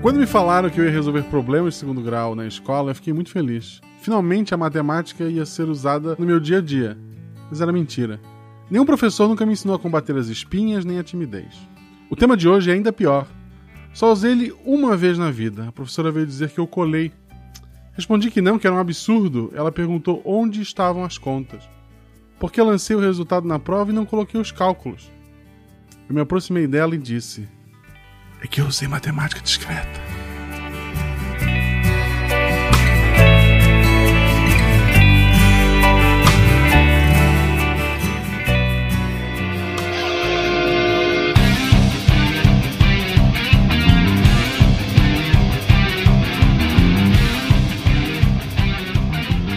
Quando me falaram que eu ia resolver problemas de segundo grau na escola, eu fiquei muito feliz. Finalmente a matemática ia ser usada no meu dia a dia. Mas era mentira. Nenhum professor nunca me ensinou a combater as espinhas nem a timidez. O tema de hoje é ainda pior. Só usei ele uma vez na vida. A professora veio dizer que eu colei. Respondi que não, que era um absurdo. Ela perguntou onde estavam as contas. Porque lancei o resultado na prova e não coloquei os cálculos. Eu me aproximei dela e disse: É que eu usei matemática discreta.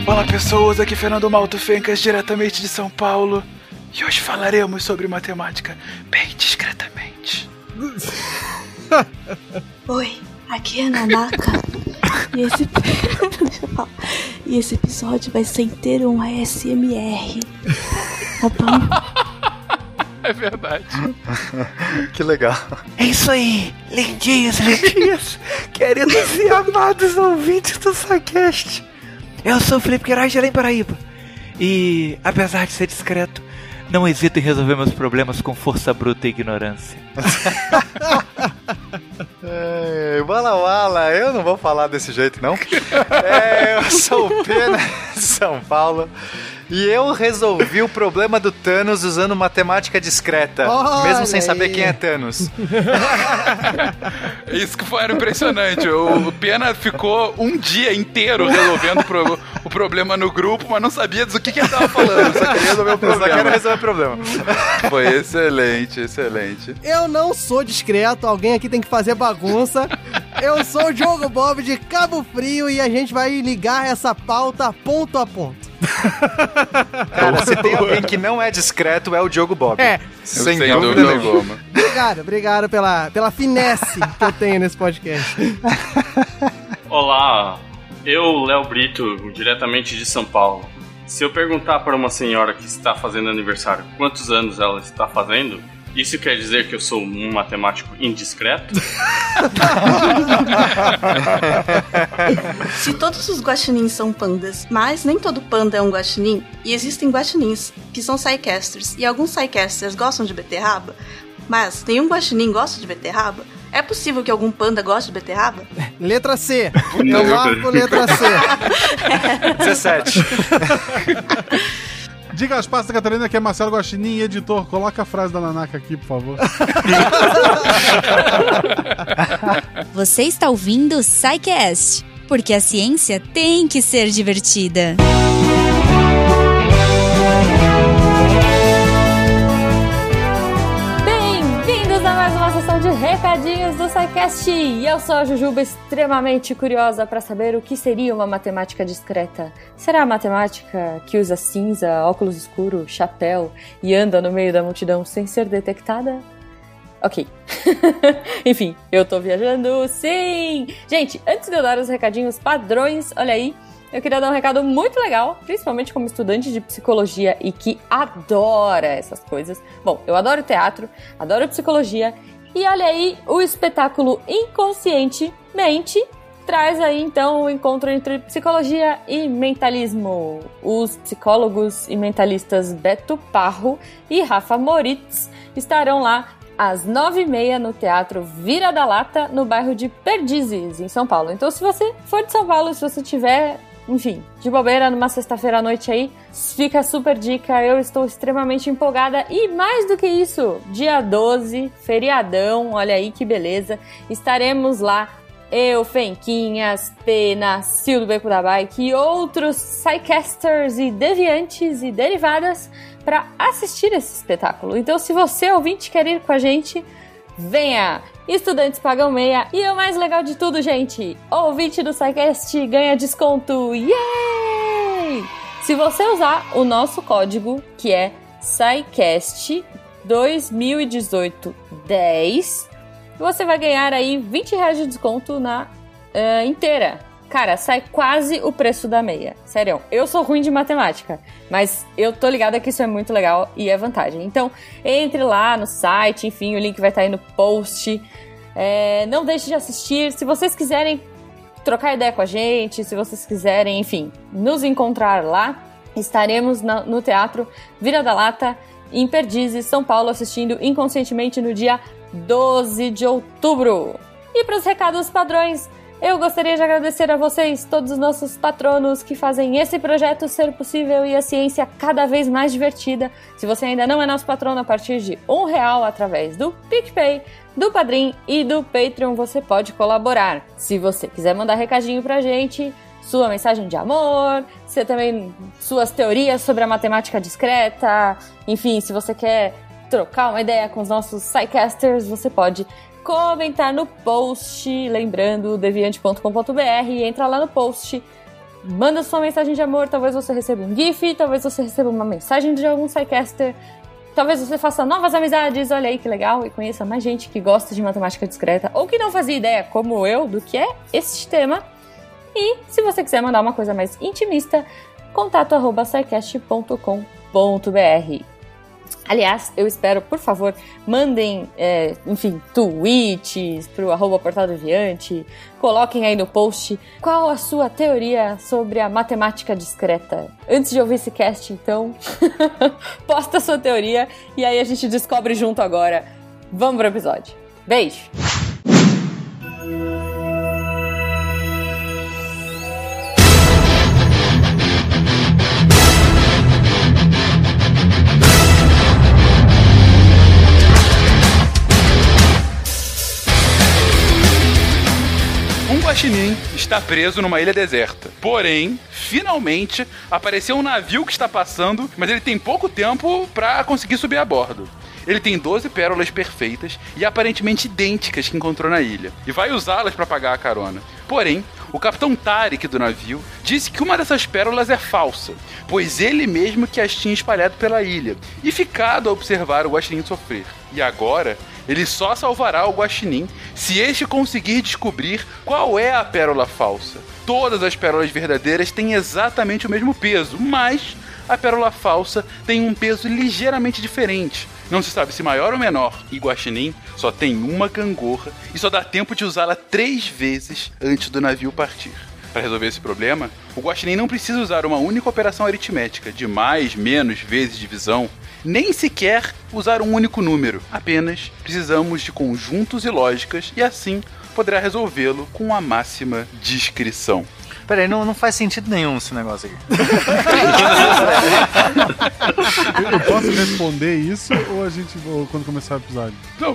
Olá pessoas, aqui é Fernando Malto Fencas, diretamente de São Paulo. E hoje falaremos sobre matemática bem discretamente. Oi, aqui é a Nanaka. e, esse... e esse episódio vai ser inteiro um ASMR. Tá bom? É verdade. que legal. É isso aí, lindinhos, lindinhas, queridos e amados ouvintes do SciCast. Eu sou o Felipe Queiroz de Além Paraíba. E, apesar de ser discreto, não hesito em resolver meus problemas com força bruta e ignorância. é, wala Wala, eu não vou falar desse jeito não. É, eu sou o Pena de São Paulo. E eu resolvi o problema do Thanos usando matemática discreta, Olha mesmo sem aí. saber quem é Thanos. Isso que foi impressionante. O Pena ficou um dia inteiro resolvendo pro, o problema no grupo, mas não sabia do que, que ele tava falando. Só queria resolver o problema. Só queria resolver o problema. Foi excelente, excelente. Eu não sou discreto, alguém aqui tem que fazer bagunça. Eu sou o Diogo Bob de Cabo Frio e a gente vai ligar essa pauta ponto a ponto. Cara, se tem alguém que não é discreto, é o Diogo Bob. É. Sem, Sem dúvida, nenhuma. Obrigado, obrigado pela, pela finesse que eu tenho nesse podcast. Olá, eu, Léo Brito, diretamente de São Paulo. Se eu perguntar para uma senhora que está fazendo aniversário quantos anos ela está fazendo, isso quer dizer que eu sou um matemático indiscreto? Se todos os guaxinins são pandas, mas nem todo panda é um guaxinim, e existem guaxinins que são psycasters, e alguns psycasters gostam de beterraba, mas nenhum guaxinim gosta de beterraba, é possível que algum panda goste de beterraba? Letra C. Eu marco letra C. 17. Diga as passas, Catarina, que é Marcelo Guaxinim, editor. Coloca a frase da Nanaka aqui, por favor. Você está ouvindo o SciCast, porque a ciência tem que ser divertida. De recadinhos do SciCast. E eu sou a Jujuba, extremamente curiosa para saber o que seria uma matemática discreta. Será a matemática que usa cinza, óculos escuro, chapéu e anda no meio da multidão sem ser detectada? Ok. Enfim, eu tô viajando, sim! Gente, antes de eu dar os recadinhos padrões, olha aí, eu queria dar um recado muito legal, principalmente como estudante de psicologia e que adora essas coisas. Bom, eu adoro teatro, adoro psicologia e olha aí, o espetáculo Inconscientemente traz aí então o encontro entre psicologia e mentalismo. Os psicólogos e mentalistas Beto Parro e Rafa Moritz estarão lá às nove e meia no Teatro Vira da Lata, no bairro de Perdizes, em São Paulo. Então, se você for de São Paulo, se você tiver enfim, de bobeira numa sexta-feira à noite aí, fica super dica. Eu estou extremamente empolgada e mais do que isso, dia 12, feriadão, olha aí que beleza. Estaremos lá eu, Fenquinhas, Pena, Sil do Beco da Bike e outros Psycasters e deviantes e derivadas para assistir esse espetáculo. Então, se você ouvinte quer ir com a gente, venha! Estudantes pagam meia. E o mais legal de tudo, gente, ouvinte do SciCast ganha desconto. Yay! Se você usar o nosso código, que é SciCast 2018 10, você vai ganhar aí 20 reais de desconto na uh, inteira cara, sai quase o preço da meia. Sério, eu sou ruim de matemática, mas eu tô ligada que isso é muito legal e é vantagem. Então, entre lá no site, enfim, o link vai estar tá aí no post. É, não deixe de assistir. Se vocês quiserem trocar ideia com a gente, se vocês quiserem, enfim, nos encontrar lá, estaremos na- no Teatro Vira da Lata, em Perdizes, São Paulo, assistindo inconscientemente no dia 12 de outubro. E para os recados padrões, eu gostaria de agradecer a vocês, todos os nossos patronos que fazem esse projeto ser possível e a ciência cada vez mais divertida. Se você ainda não é nosso patrono, a partir de um real através do PicPay, do Padrim e do Patreon, você pode colaborar. Se você quiser mandar recadinho pra gente, sua mensagem de amor, você também suas teorias sobre a matemática discreta, enfim, se você quer trocar uma ideia com os nossos sidecasters, você pode comentar no post, lembrando deviante.com.br, entra lá no post, manda sua mensagem de amor, talvez você receba um gif, talvez você receba uma mensagem de algum sidecaster, talvez você faça novas amizades, olha aí que legal, e conheça mais gente que gosta de matemática discreta ou que não fazia ideia, como eu, do que é este tema. E se você quiser mandar uma coisa mais intimista, contato. Aliás, eu espero, por favor, mandem, é, enfim, tweets pro arroba portal coloquem aí no post qual a sua teoria sobre a matemática discreta. Antes de ouvir esse cast, então, posta a sua teoria e aí a gente descobre junto agora. Vamos pro episódio. Beijo! Guaxinim está preso numa ilha deserta. Porém, finalmente apareceu um navio que está passando, mas ele tem pouco tempo para conseguir subir a bordo. Ele tem 12 pérolas perfeitas e aparentemente idênticas que encontrou na ilha, e vai usá-las para pagar a carona. Porém, o capitão Tarek do navio disse que uma dessas pérolas é falsa, pois ele mesmo que as tinha espalhado pela ilha e ficado a observar o guaxinim sofrer. E agora, ele só salvará o guaxinim se este conseguir descobrir qual é a pérola falsa. Todas as pérolas verdadeiras têm exatamente o mesmo peso, mas a pérola falsa tem um peso ligeiramente diferente. Não se sabe se maior ou menor. E Guaxinim só tem uma gangorra e só dá tempo de usá-la três vezes antes do navio partir. Para resolver esse problema, o Guaxinim não precisa usar uma única operação aritmética de mais, menos vezes divisão, nem sequer usar um único número. Apenas precisamos de conjuntos e lógicas e assim poderá resolvê-lo com a máxima discrição. Peraí, não, não faz sentido nenhum esse negócio aqui. Eu, posso responder isso ou a gente ou quando começar o episódio? Não,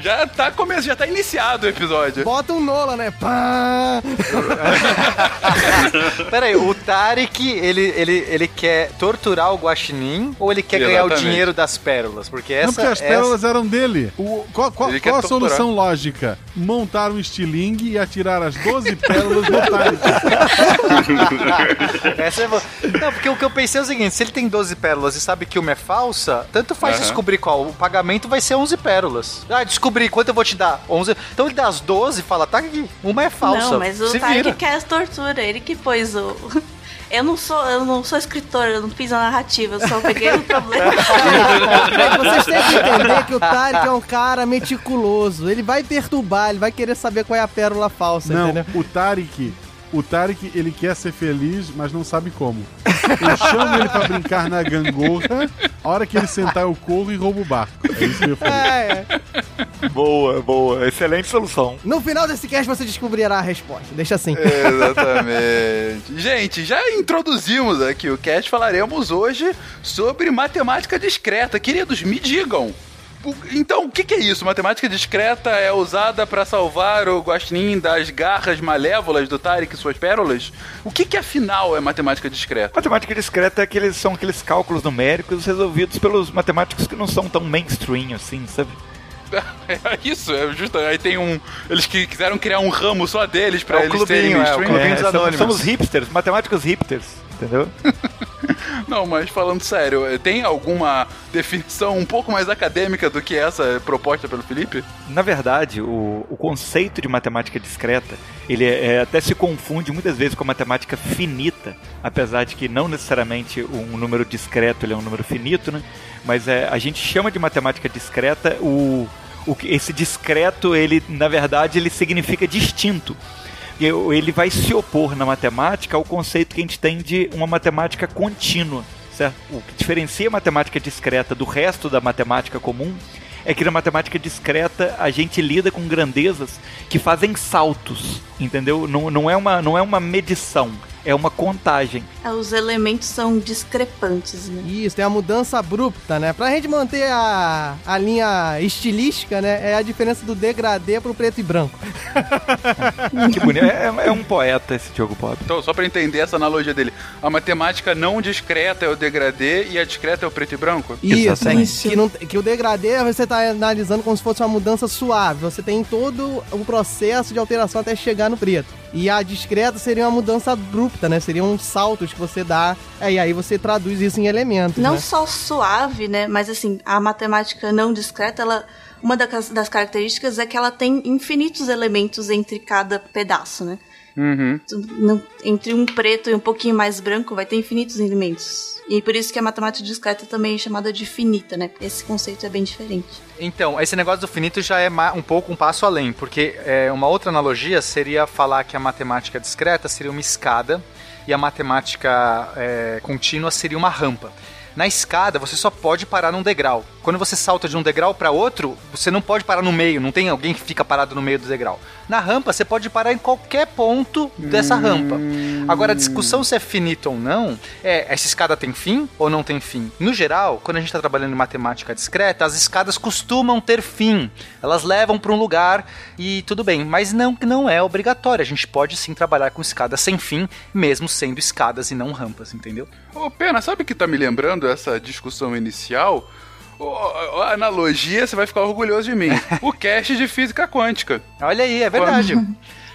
já tá começando, já tá iniciado o episódio. Bota um Nola, né? Pá! Peraí, o Tarek, ele, ele, ele quer torturar o Guaxinim ou ele quer ganhar o Exatamente. dinheiro das pérolas? Porque essa não, porque as essa- pérolas eram dele. O- qual qual- qual a torturar. solução lógica? Montar um estilingue e atirar as 12 pérolas no Tarek. Essa é bo- Não, porque o que eu pensei é o seguinte: se ele tem 12 pérolas e sabe que uma é falsa, tanto faz Aham. descobrir qual. O pagamento vai ser 11 pérolas. Ah, descobri quanto eu vou te dar? 11. Então ele dá as 12 e fala: tá aqui, uma é falsa. Não, mas o Se Tarek vira. quer as tortura, ele que pôs o. Eu não sou, eu não sou escritora, eu não fiz a narrativa, eu só peguei o problema. Vocês têm que entender que o Tarek é um cara meticuloso. Ele vai perturbar, ele vai querer saber qual é a pérola falsa, Não, entendeu? o Tarek, o Tarek, ele quer ser feliz, mas não sabe como. Eu chamo ele pra brincar na gangorra, a hora que ele sentar eu corro e roubo o barco. É isso que eu fazer. É, é. Boa, boa. Excelente solução. No final desse cast você descobrirá a resposta. Deixa assim. Exatamente. Gente, já introduzimos aqui o cast, falaremos hoje sobre matemática discreta. Queridos, me digam. Então, o que, que é isso? Matemática discreta é usada para salvar o Guaxinim das garras malévolas do Tarek e suas pérolas? O que, que afinal é matemática discreta? Matemática discreta é aqueles, são aqueles cálculos numéricos resolvidos pelos matemáticos que não são tão mainstream assim, sabe? É isso, é justo. Aí tem um. Eles que quiseram criar um ramo só deles pra É eles serem clubinho, é, o mainstream. clubinho dos anônimos. os hipsters, matemáticos hipsters, entendeu? Não, mas falando sério, tem alguma definição um pouco mais acadêmica do que essa proposta pelo Felipe? Na verdade, o, o conceito de matemática discreta, ele é- é, até se confunde muitas vezes com a matemática finita, apesar de que não necessariamente um número discreto ele é um número finito, né? Mas é, a gente chama de matemática discreta o, o que esse discreto, ele na verdade ele significa distinto. Ele vai se opor na matemática ao conceito que a gente tem de uma matemática contínua, certo? O que diferencia a matemática discreta do resto da matemática comum é que na matemática discreta a gente lida com grandezas que fazem saltos, entendeu? Não, não, é, uma, não é uma medição, é uma contagem. É, Os elementos são discrepantes, né? Isso, tem a mudança abrupta, né? Pra gente manter a, a linha estilística, né? É a diferença do degradê pro preto e branco. Que bonito. É, é um poeta esse Diogo Bob. Então, só pra entender essa analogia dele, a matemática não discreta é o degradê e a discreta é o preto e branco? Isso, Exatamente. que, não- que o degradê você tá analisando como se fosse uma mudança suave. Você tem todo o processo de alteração até chegar no preto. E a discreta seria uma mudança abrupta, né? Seriam saltos que você dá. É, e aí você traduz isso em elementos. Não né? só suave, né? Mas assim, a matemática não discreta, ela. Uma das, das características é que ela tem infinitos elementos entre cada pedaço, né? Uhum. No- entre um preto e um pouquinho mais branco vai ter infinitos elementos. E por isso que a matemática discreta também é chamada de finita, né? Esse conceito é bem diferente. Então, esse negócio do finito já é um pouco um passo além, porque é, uma outra analogia seria falar que a matemática discreta seria uma escada e a matemática é, contínua seria uma rampa. Na escada, você só pode parar num degrau. Quando você salta de um degrau para outro, você não pode parar no meio, não tem alguém que fica parado no meio do degrau. Na rampa, você pode parar em qualquer ponto dessa rampa. Agora, a discussão se é finito ou não, é essa escada tem fim ou não tem fim? No geral, quando a gente está trabalhando em matemática discreta, as escadas costumam ter fim. Elas levam para um lugar e tudo bem, mas não não é obrigatório. A gente pode sim trabalhar com escadas sem fim, mesmo sendo escadas e não rampas, entendeu? Ô, Pena, sabe o que tá me lembrando essa discussão inicial? A analogia, você vai ficar orgulhoso de mim. O cast de física quântica. Olha aí, é verdade.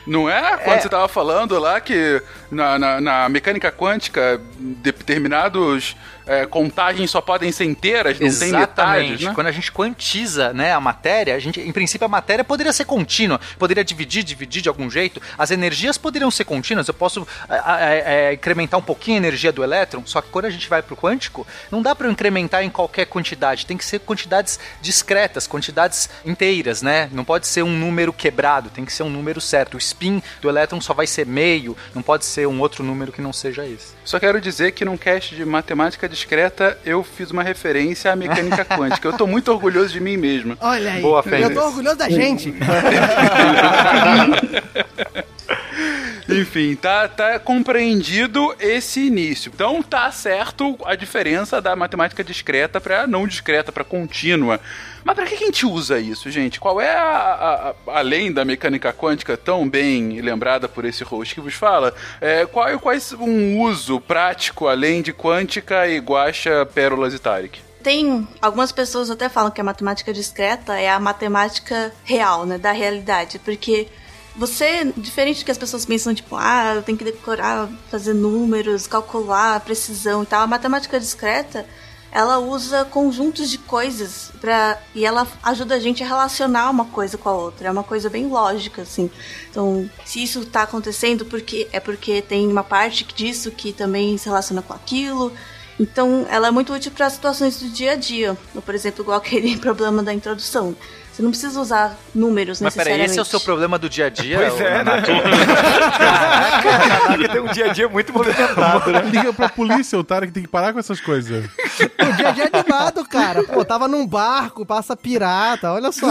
Não é? Quando É. você tava falando lá que na, na, na mecânica quântica determinados é, contagens só podem ser inteiras, não tem metades, né? Quando a gente quantiza né, a matéria, a gente, em princípio a matéria poderia ser contínua, poderia dividir, dividir de algum jeito. As energias poderiam ser contínuas. Eu posso a- a- a- incrementar um pouquinho a energia do elétron, só que quando a gente vai pro quântico, não dá para incrementar em qualquer quantidade. Tem que ser quantidades discretas, quantidades inteiras, né? Não pode ser um número quebrado, tem que ser um número certo. O spin do elétron só vai ser meio, não pode ser um outro número que não seja esse. Só quero dizer que num cast de matemática discreta eu fiz uma referência à mecânica quântica. Eu tô muito orgulhoso de mim mesmo. Olha aí. Boa, eu Fênix. tô orgulhoso da gente. Enfim, tá, tá compreendido esse início. Então tá certo a diferença da matemática discreta para não discreta, para contínua. Mas para que a gente usa isso, gente? Qual é a, a- a- além da mecânica quântica tão bem lembrada por esse host que vos fala, é, qual é quais um uso prático além de quântica e guacha, pérolas e Tarek? Tem algumas pessoas até falam que a matemática discreta é a matemática real, né, da realidade, porque você, diferente do que as pessoas pensam, tipo, ah, tenho que decorar, fazer números, calcular, precisão e tal, a matemática discreta, ela usa conjuntos de coisas para e ela ajuda a gente a relacionar uma coisa com a outra. É uma coisa bem lógica, assim. Então, se isso tá acontecendo, porque é porque tem uma parte disso que também se relaciona com aquilo. Então, ela é muito útil para situações do dia a dia. Por exemplo, igual aquele problema da introdução. Você não precisa usar números Mas peraí, necessariamente. esse é o seu problema do dia a dia? Pois é, né? Caraca, tem um dia a dia muito movimentado, né? Liga pra polícia, o Tarek tem que parar com essas coisas. O dia a dia é animado, cara. Pô, tava num barco, passa pirata, olha só.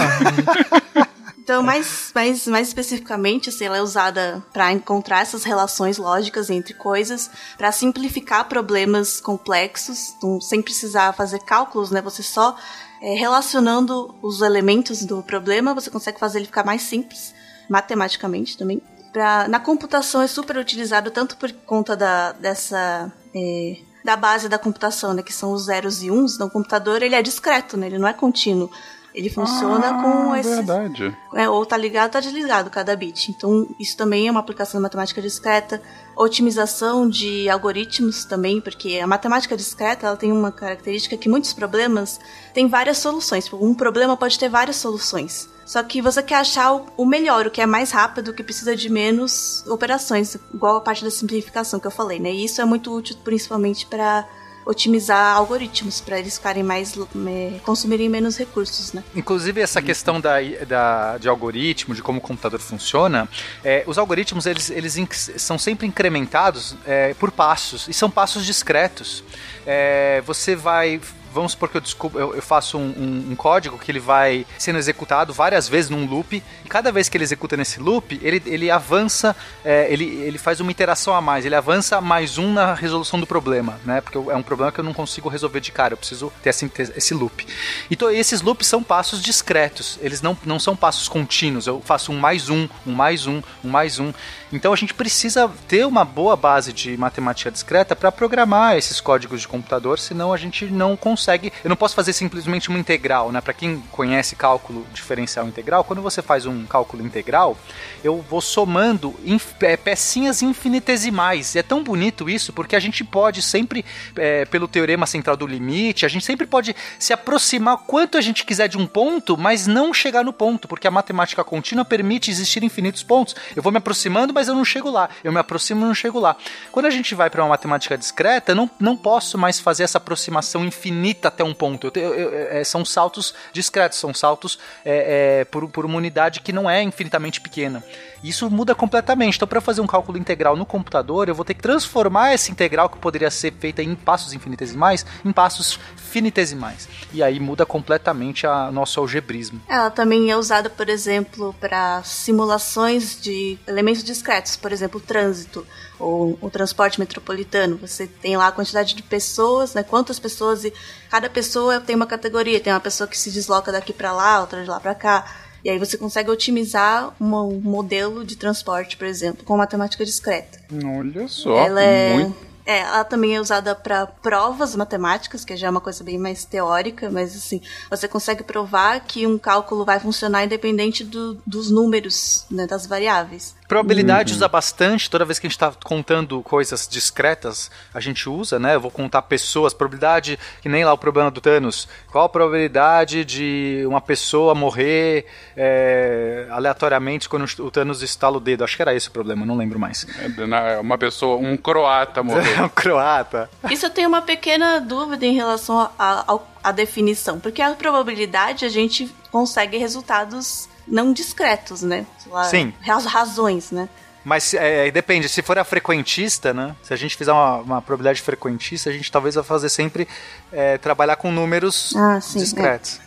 Então, mais, mais, mais especificamente, assim, ela é usada para encontrar essas relações lógicas entre coisas, para simplificar problemas complexos, então, sem precisar fazer cálculos, né? Você só é, relacionando os elementos do problema, você consegue fazer ele ficar mais simples, matematicamente também. Pra, na computação é super utilizado tanto por conta da, dessa é, da base da computação, né, que são os zeros e uns. Então, o computador ele é discreto, né, ele não é contínuo. Ele funciona com esse Verdade. é, ou tá ligado ou tá desligado cada bit. Então, isso também é uma aplicação da matemática discreta. Otimização de algoritmos também, porque a matemática discreta ela tem uma característica que muitos problemas têm várias soluções. Tipo, Um problema pode ter várias soluções. Só que você quer achar o melhor, o que é mais rápido, o que precisa de menos operações, igual a parte da simplificação que eu falei, né? E isso é muito útil principalmente para otimizar algoritmos para eles ficarem mais é, consumirem menos recursos, né? Inclusive essa questão da, da, de algoritmo, de como o computador funciona, é, os algoritmos eles, eles inc- são sempre incrementados é, por passos e são passos discretos. É, você vai Vamos supor que eu, descubro, eu, eu faço um, um- um código que ele vai sendo executado várias vezes num loop, e cada vez que ele executa nesse loop, ele, ele avança, é, ele, ele faz uma interação a mais, ele avança mais um na resolução do problema, né? Porque é um problema que eu não consigo resolver de cara, eu preciso ter esse, esse loop. Então esses loops são passos discretos, eles não, não são passos contínuos, eu faço um mais um, um mais um, um mais um. Então a gente precisa ter uma boa base de matemática discreta para programar esses códigos de computador, senão a gente não consegue. Eu não posso fazer simplesmente uma integral, né? Para quem conhece cálculo diferencial integral, quando você faz um cálculo integral, eu vou somando é, pecinhas infinitesimais. E é tão bonito isso porque a gente pode sempre, é, pelo teorema central do limite, a gente sempre pode se aproximar quanto a gente quiser de um ponto, mas não chegar no ponto, porque a matemática contínua permite existir infinitos pontos. Eu vou me aproximando, mas eu não chego lá. Eu me aproximo não chego lá. Quando a gente vai para uma matemática discreta, eu não, não posso mais fazer essa aproximação infinita até um ponto. Eu eu- eu- é, são saltos discretos, são saltos é, é, por, por uma unidade que não é infinitamente pequena. Isso muda completamente. Então, para fazer um cálculo integral no computador, eu vou ter que transformar essa integral que poderia ser feita em passos infinitesimais em passos finitesimais. E aí muda completamente a nosso algebrismo. Ela também é usada, por exemplo, para simulações de elementos discretos, por exemplo, o trânsito ou o transporte metropolitano. Você tem lá a quantidade de pessoas, né? Quantas pessoas e cada pessoa tem uma categoria. Tem uma pessoa que se desloca daqui para lá, outra de lá para cá. E aí você consegue otimizar um modelo de transporte, por exemplo, com matemática discreta. Olha só. ela é, muito- é, ela também é usada para provas matemáticas, que já é uma coisa bem mais teórica, mas assim, você consegue provar que um cálculo vai funcionar independente do- dos números, né, das variáveis. Probabilidade usa bastante, toda vez que a gente está contando coisas discretas, a gente usa, né? Eu vou contar pessoas, probabilidade, que nem lá o problema do Thanos. Qual a probabilidade de uma pessoa morrer é, aleatoriamente quando o Thanos estala o dedo? Acho que era esse o problema, não lembro mais. É, Uma pessoa, um croata morreu. um croata. Isso eu tenho uma pequena dúvida em relação à definição, porque a probabilidade a gente consegue resultados não discretos, né? Lá, Sim. raz- razões, né? Mas é, depende, se for a frequentista, né? Se a gente fizer uma, uma probabilidade frequentista, a gente talvez vai fazer sempre é, trabalhar com números Ah, sim, discretos.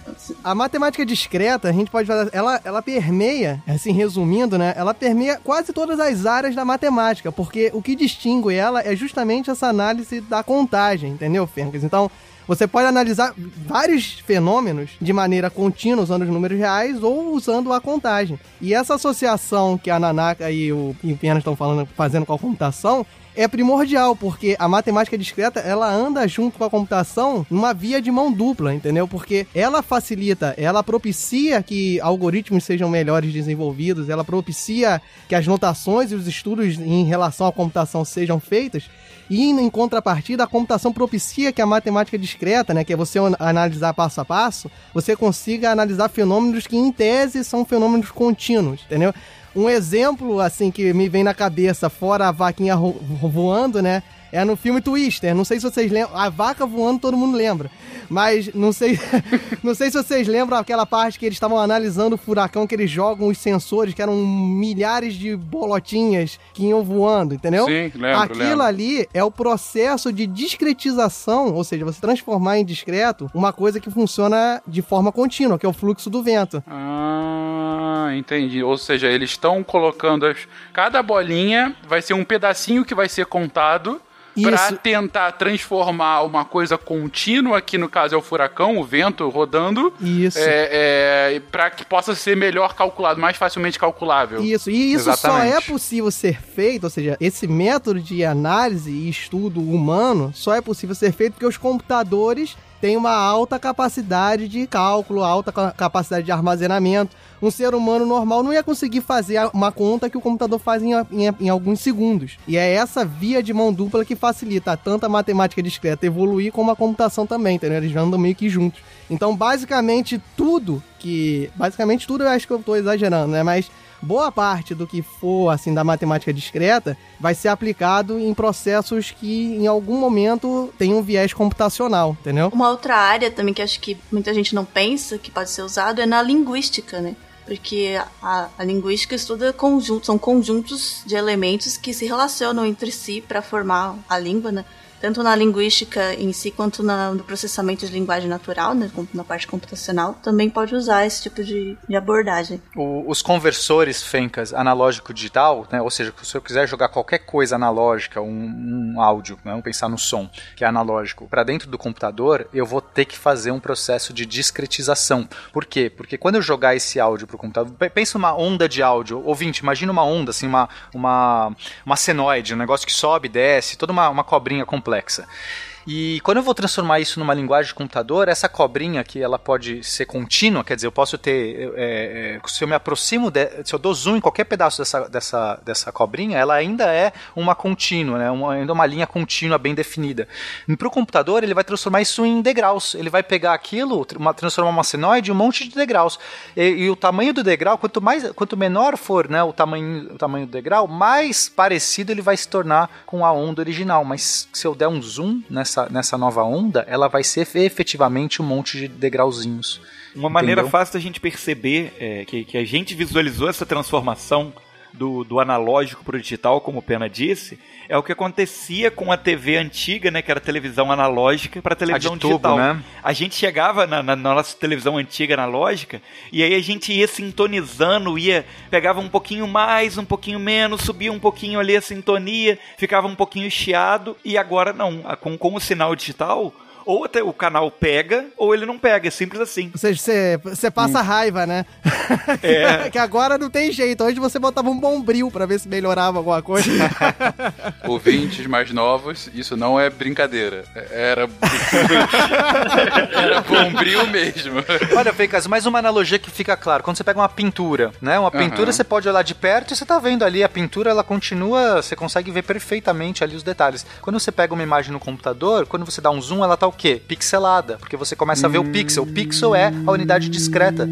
A matemática discreta, a gente pode falar, ela, ela permeia, assim, resumindo, né? Ela permeia quase todas as áreas da matemática, porque o que distingue ela é justamente essa análise da contagem, entendeu, Fencas? Então, você pode analisar vários fenômenos de maneira contínua, usando os números reais ou usando a contagem. E essa associação que a Nanaka e o, e Pena estão falando, fazendo com a computação, é primordial, porque a matemática discreta, ela anda junto com a computação numa via de mão dupla, entendeu? Porque ela facilita, ela propicia que algoritmos sejam melhores desenvolvidos, ela propicia que as notações e os estudos em relação à computação sejam feitos, e em contrapartida, a computação propicia que a matemática discreta, né, que é você an- analisar passo a passo, você consiga analisar fenômenos que em tese são fenômenos contínuos, entendeu? Um exemplo, assim, que me vem na cabeça, fora a vaquinha voando, né? É no filme Twister. Não sei se vocês lembram. A vaca voando todo mundo lembra. Mas não sei, não sei se vocês lembram aquela parte que eles estavam analisando o furacão, que eles jogam os sensores, que eram milhares de bolotinhas que iam voando, entendeu? Sim, lembro, Aquilo lembro. ali é o processo de discretização, ou seja, você transformar em discreto uma coisa que funciona de forma contínua, que é o fluxo do vento. Ah, entendi. Ou seja, eles estão colocando as... cada bolinha vai ser um pedacinho que vai ser contado para tentar transformar uma coisa contínua, que no caso é o furacão, o vento rodando, Isso. é, para que possa ser melhor calculado, mais facilmente calculável. Isso, e isso só Exatamente. é possível ser feito, ou seja, esse método de análise e estudo humano só é possível ser feito porque os computadores têm uma alta capacidade de cálculo, alta ca- capacidade de armazenamento. Um ser humano normal não ia conseguir fazer uma conta que o computador faz em, em em alguns segundos. E é essa via de mão dupla que facilita tanto a matemática discreta evoluir como a computação também, entendeu? Eles andam meio que juntos. Então, basicamente, tudo que. Basicamente, tudo eu acho que eu tô exagerando, né? Mas boa parte do que for assim da matemática discreta vai ser aplicado em processos que em algum momento tem um viés computacional, entendeu? Uma outra área também que acho que muita gente não pensa que pode ser usado é na linguística, né? Porque a, a linguística estuda conjuntos, são conjuntos de elementos que se relacionam entre si para formar a língua, né? Tanto na linguística em si quanto na, no processamento de linguagem natural, né, na parte computacional, também pode usar esse tipo de, de abordagem. O, os conversores Fencas analógico-digital, né, ou seja, se eu quiser jogar qualquer coisa analógica, um, um áudio, né, vamos pensar no som, que é analógico, para dentro do computador, eu vou ter que fazer um processo de discretização. Por quê? Porque quando eu jogar esse áudio para o computador, pensa uma onda de áudio, ouvinte, imagina uma onda, assim, uma, uma, uma senoide, um negócio que sobe, desce, toda uma, uma cobrinha complexa complexa. E quando eu vou transformar isso numa linguagem de computador, essa cobrinha que ela pode ser contínua, quer dizer, eu posso ter, é, é, se eu me aproximo, de, se eu dou zoom em qualquer pedaço dessa, dessa, dessa cobrinha, ela ainda é uma contínua, né, uma, ainda uma linha contínua bem definida. Para o computador, ele vai transformar isso em degraus. Ele vai pegar aquilo, uma, transformar uma senoide em um monte de degraus. E, e, o tamanho do degrau, quanto, mais, quanto menor for né, o, tamanho, o tamanho do degrau, mais parecido ele vai se tornar com a onda original. Mas se eu der um zoom nessa nessa, nessa nova onda, ela vai ser efetivamente um monte de degrauzinhos. Uma maneira fácil da gente perceber é, que, que a gente visualizou essa transformação do, do analógico para o digital, como o Pena disse, é o que acontecia com a TV antiga, né? Que era televisão analógica para televisão tubo, digital. Né? A gente chegava na, na, nossa televisão antiga analógica e aí a gente ia sintonizando, ia pegava um pouquinho mais, um pouquinho menos, subia um pouquinho ali a sintonia, ficava um pouquinho chiado e agora não. Com, com o sinal digital ou até o canal pega, ou ele não pega. É simples assim. Ou seja, você passa hum. raiva, né? É. que agora não tem jeito. Hoje você botava um bombril para ver se melhorava alguma coisa. Ouvintes mais novos, isso não é brincadeira. Era. Era bombril mesmo. Olha, Feicas, mais uma analogia que fica claro. Quando você pega uma pintura, né? Uma pintura uhum. você pode olhar de perto e você tá vendo ali a pintura, ela continua, você consegue ver perfeitamente ali os detalhes. Quando você pega uma imagem no computador, quando você dá um zoom, ela tá quê? Pixelada, porque você começa a ver o pixel. O pixel é a unidade discreta.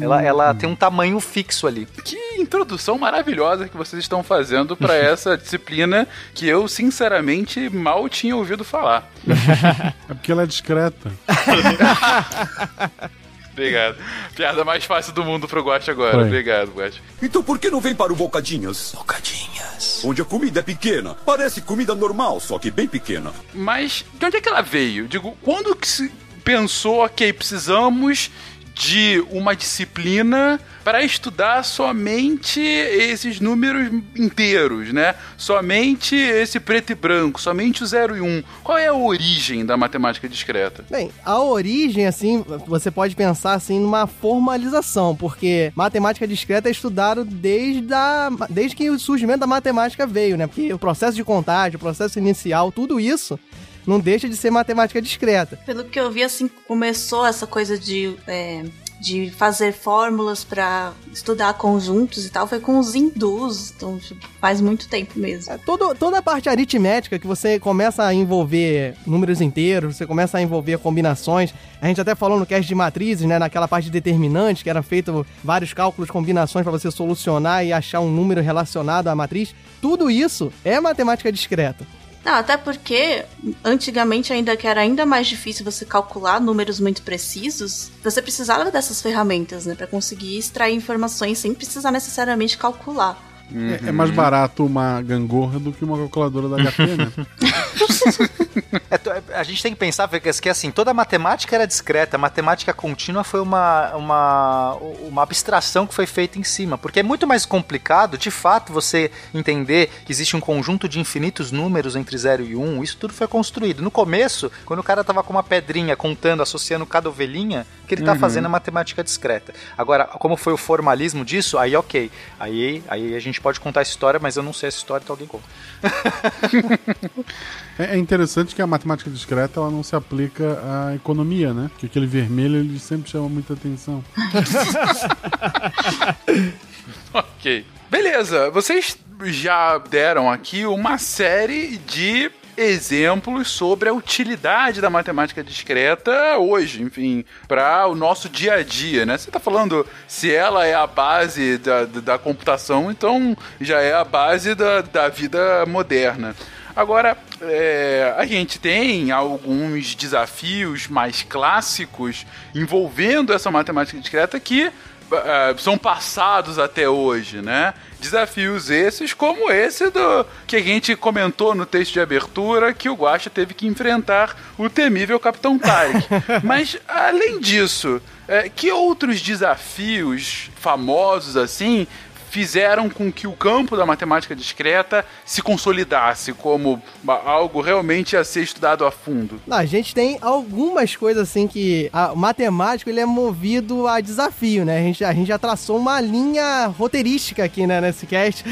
Ela, ela tem um tamanho fixo ali. Que introdução maravilhosa que vocês estão fazendo para essa disciplina que eu, sinceramente, mal tinha ouvido falar. é porque ela é discreta. Obrigado. Piada mais fácil do mundo pro Guache agora. Foi. Obrigado, Guache. Então por que não vem para o Bocadinhas? Bocadinhas. Onde a comida é pequena. Parece comida normal, só que bem pequena. Mas de onde é que ela veio? Digo, quando que se pensou, ok, precisamos de uma disciplina para estudar somente esses números inteiros, né? Somente esse preto e branco, somente o 0 e 1. Um. Qual é a origem da matemática discreta? Bem, a origem, assim, você pode pensar assim numa formalização, porque matemática discreta é estudado desde, a, desde que o surgimento da matemática veio, né? Porque o processo de contagem, o processo inicial, tudo isso não deixa de ser matemática discreta. Pelo que eu vi, assim, começou essa coisa de. É, de fazer fórmulas para estudar conjuntos e tal, foi com os hindus, então tipo, faz muito tempo mesmo. É, todo, toda a parte aritmética que você começa a envolver números inteiros, você começa a envolver combinações. A gente até falou no cast de matrizes, né, naquela parte de determinante, que era feito vários cálculos, combinações para você solucionar e achar um número relacionado à matriz. Tudo isso é matemática discreta. Não, até porque antigamente ainda que era ainda mais difícil você calcular números muito precisos, você precisava dessas ferramentas, né, para conseguir extrair informações sem precisar necessariamente calcular. Uhum. É, é, mais barato uma gangorra do que uma calculadora da HP, né? é, a gente tem que pensar, que assim, toda a matemática era discreta, a matemática contínua foi uma, uma, uma abstração que foi feita em cima, porque é muito mais complicado, de fato, você entender que existe um conjunto de infinitos números entre 0 e 1, um, isso tudo foi construído. No começo, quando o cara tava com uma pedrinha contando, associando cada ovelhinha, que ele tá uhum. fazendo a matemática discreta. Agora, como foi o formalismo disso, aí ok, aí, aí a gente pode contar essa história, mas eu não sei essa história, então alguém conta. É, é interessante que a matemática discreta ela não se aplica à economia, né? Porque aquele vermelho ele sempre chama muita atenção. ok. Beleza, vocês já deram aqui uma série de exemplos sobre a utilidade da matemática discreta hoje, enfim, para o nosso dia a dia, né? Você está falando se ela é a base da, da computação, então já é a base da, da vida moderna. Agora, é, a gente tem alguns desafios mais clássicos envolvendo essa matemática discreta que uh, são passados até hoje, né? Desafios esses, como esse do que a gente comentou no texto de abertura, que o Guacha teve que enfrentar o temível Capitão Tarek. Mas, além disso, é, que outros desafios famosos assim fizeram com que o campo da matemática discreta se consolidasse como algo realmente a ser estudado a fundo? Não, a gente tem algumas coisas assim que o matemático ele é movido a desafio, né? A gente, a gente já traçou uma linha roteirística aqui né, nesse cast.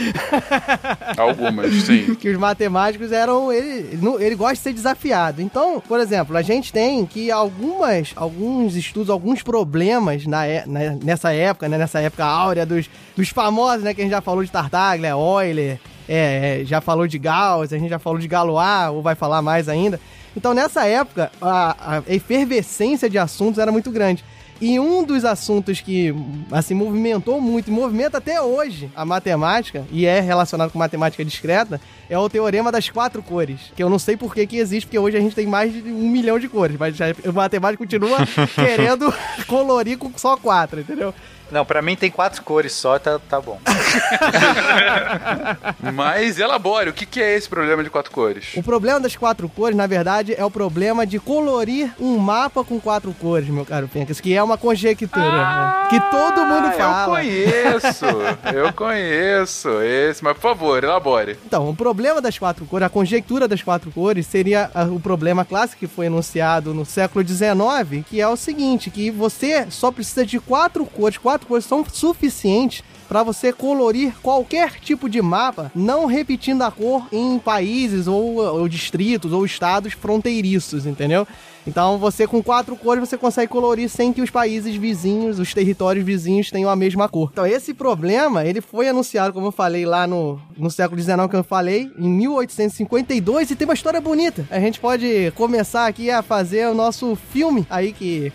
Algumas, sim. que os matemáticos eram. Ele, ele gosta de ser desafiado. Então, por exemplo, a gente tem que algumas, alguns estudos, alguns problemas na, na nessa época, né? Nessa época áurea dos, dos famosos né? Que a gente já falou de Tartaglia, Euler, é, é, já falou de Gauss, a gente já falou de Galois, ou vai falar mais ainda. Então, nessa época, a, a efervescência de assuntos era muito grande. E um dos assuntos que, assim, movimentou muito, e movimenta até hoje a matemática, e é relacionado com matemática discreta, é o teorema das quatro cores. Que eu não sei por que, que existe, porque hoje a gente tem mais de um milhão de cores, mas o matemático continua querendo colorir com só quatro, entendeu? Não, pra mim tem quatro cores só, tá, tá bom. Mas elabore, o que, que é esse problema de quatro cores? O problema das quatro cores, na verdade, é o problema de colorir um mapa com quatro cores, meu caro Pencas, que é uma conjectura ah, né? que todo mundo fala. Eu conheço, eu conheço esse, mas por favor, elabore. Então, o problema das quatro cores, a conjectura das quatro cores, seria o problema clássico que foi enunciado no século XIX, que é o seguinte, que você só precisa de quatro cores, quatro quatro cores são suficientes para você colorir qualquer tipo de mapa, não repetindo a cor em países ou, ou, distritos ou estados fronteiriços, entendeu? Então você com quatro cores você consegue colorir sem que os países vizinhos, os territórios vizinhos tenham a mesma cor. Então esse problema, ele foi anunciado, como eu falei lá no, no século XIX que eu falei, em 1852 e tem uma história bonita. A gente pode começar aqui a fazer o nosso filme aí que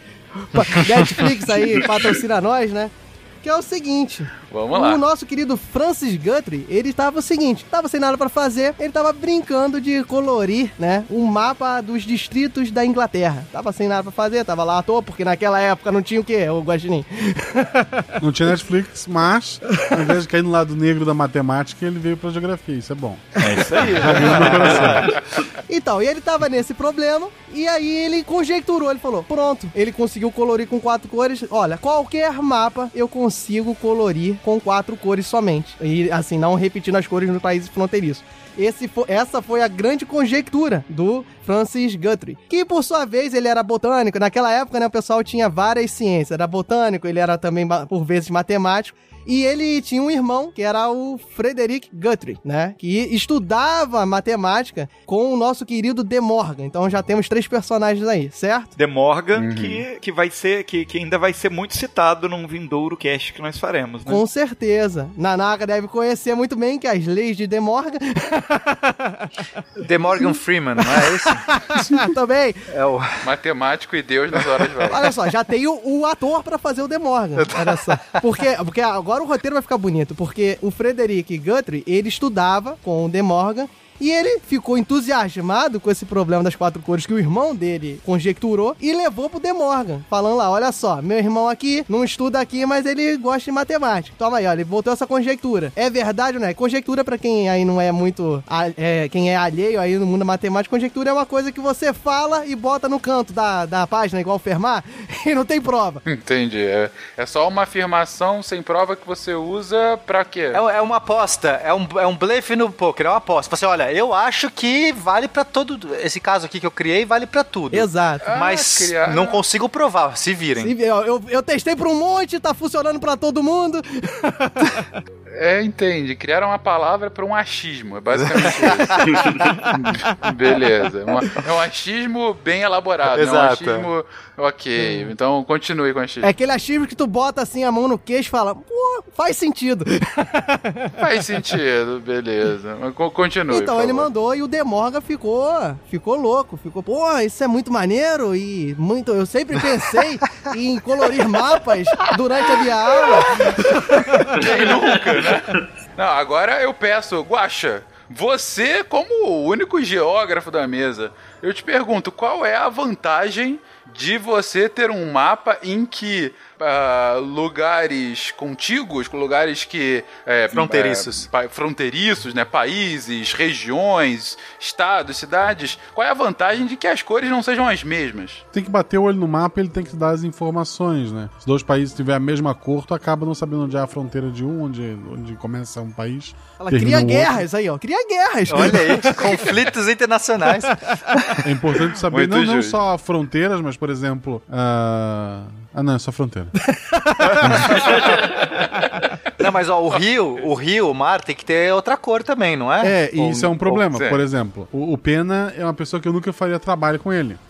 Netflix aí patrocina nós, né? Que é o seguinte: Vamos lá. O nosso querido Francis Guthrie, ele tava o seguinte, tava sem nada para fazer, ele tava brincando de colorir, né, um mapa dos distritos da Inglaterra. Tava sem nada para fazer, tava lá à toa, porque naquela época não tinha o quê, o Guaxinim? Não tinha Netflix, mas ao invés de cair no lado negro da matemática, ele veio pra geografia, isso é bom. É isso aí. então, e ele tava nesse problema, e aí ele conjecturou, ele falou, pronto, ele conseguiu colorir com quatro cores, olha, qualquer mapa eu consigo colorir com quatro cores somente. E assim, não repetindo as cores no país fronteiriço. Esse foi, essa foi a grande conjectura do Francis Guthrie, que por sua vez ele era botânico. Naquela época, né, o pessoal tinha várias ciências. Era botânico, ele era também por vezes matemático. E ele tinha um irmão, que era o Frederick Guthrie, né? Que estudava matemática com o nosso querido De Morgan. Então já temos três personagens aí, certo? De Morgan, uhum. que, que vai ser, que, que ainda vai ser muito citado num vindouro cast que nós faremos, né? Com certeza. Nanaka deve conhecer muito bem que as leis de De Morgan. De Morgan Freeman, não é isso? Também. É o matemático e Deus nas horas vagas. Olha só, já tem o, o ator para fazer o De Morgan. Olha só. Porque, porque agora agora o roteiro vai ficar bonito, porque o Frederick Guthrie, ele estudava com o De Morgan e ele ficou entusiasmado com esse problema das quatro cores que o irmão dele conjecturou e levou pro De Morgan, falando lá: olha só, meu irmão aqui não estuda aqui, mas ele gosta de matemática. Toma aí, olha, ele voltou essa conjectura. É verdade ou não é? Conjectura, para quem aí não é muito. É, quem é alheio aí no mundo da matemática, conjectura é uma coisa que você fala e bota no canto da, da página, igual Fermat, e não tem prova. Entendi. É, é só uma afirmação sem prova que você usa pra quê? É, é uma aposta, é um, é um blefe no poker, é uma aposta. Você olha, eu acho que vale para todo. Esse caso aqui que eu criei vale para tudo. Exato. Mas ah, não consigo provar, se virem. Se, eu, eu, eu testei pra um monte, tá funcionando para todo mundo. É, entende. Criaram uma palavra para um achismo. É basicamente isso. Beleza. Uma- é um achismo bem elaborado. Exato. É um achismo. Ok. Então continue com o achismo. É aquele achismo que tu bota assim a mão no queixo e fala, pô, faz sentido. Faz sentido, beleza. Mas continue. então ele mandou e o Demorga ficou, ficou louco, ficou, pô, isso é muito maneiro e muito, eu sempre pensei em colorir mapas durante a minha aula. Quem nunca, né? Não, agora eu peço, Guaxa, você, como o único geógrafo da mesa, eu te pergunto, qual é a vantagem de você ter um mapa em que ah, lugares contíguos, com lugares que... é, Fronteiriços. é, fronteiriços, né? Países, regiões, estados, cidades. Qual é a vantagem de que as cores não sejam as mesmas? Tem que bater o olho no mapa e ele tem que dar as informações, né? Se dois países tiverem a mesma cor, tu acaba não sabendo onde é a fronteira de um, onde, onde começa um país. Ela cria o outro. guerras aí, ó, cria guerras. Olha aí, conflitos internacionais. É importante saber Muito não, não justo. só fronteiras, mas, por exemplo. ah, Ah, não, é só fronteira. Não, mas ó, o rio, o rio, o mar tem que ter outra cor também, não é? É, e Ou- isso é um problema. ou- Por exemplo, o, o Pena é uma pessoa que eu nunca faria trabalho com ele.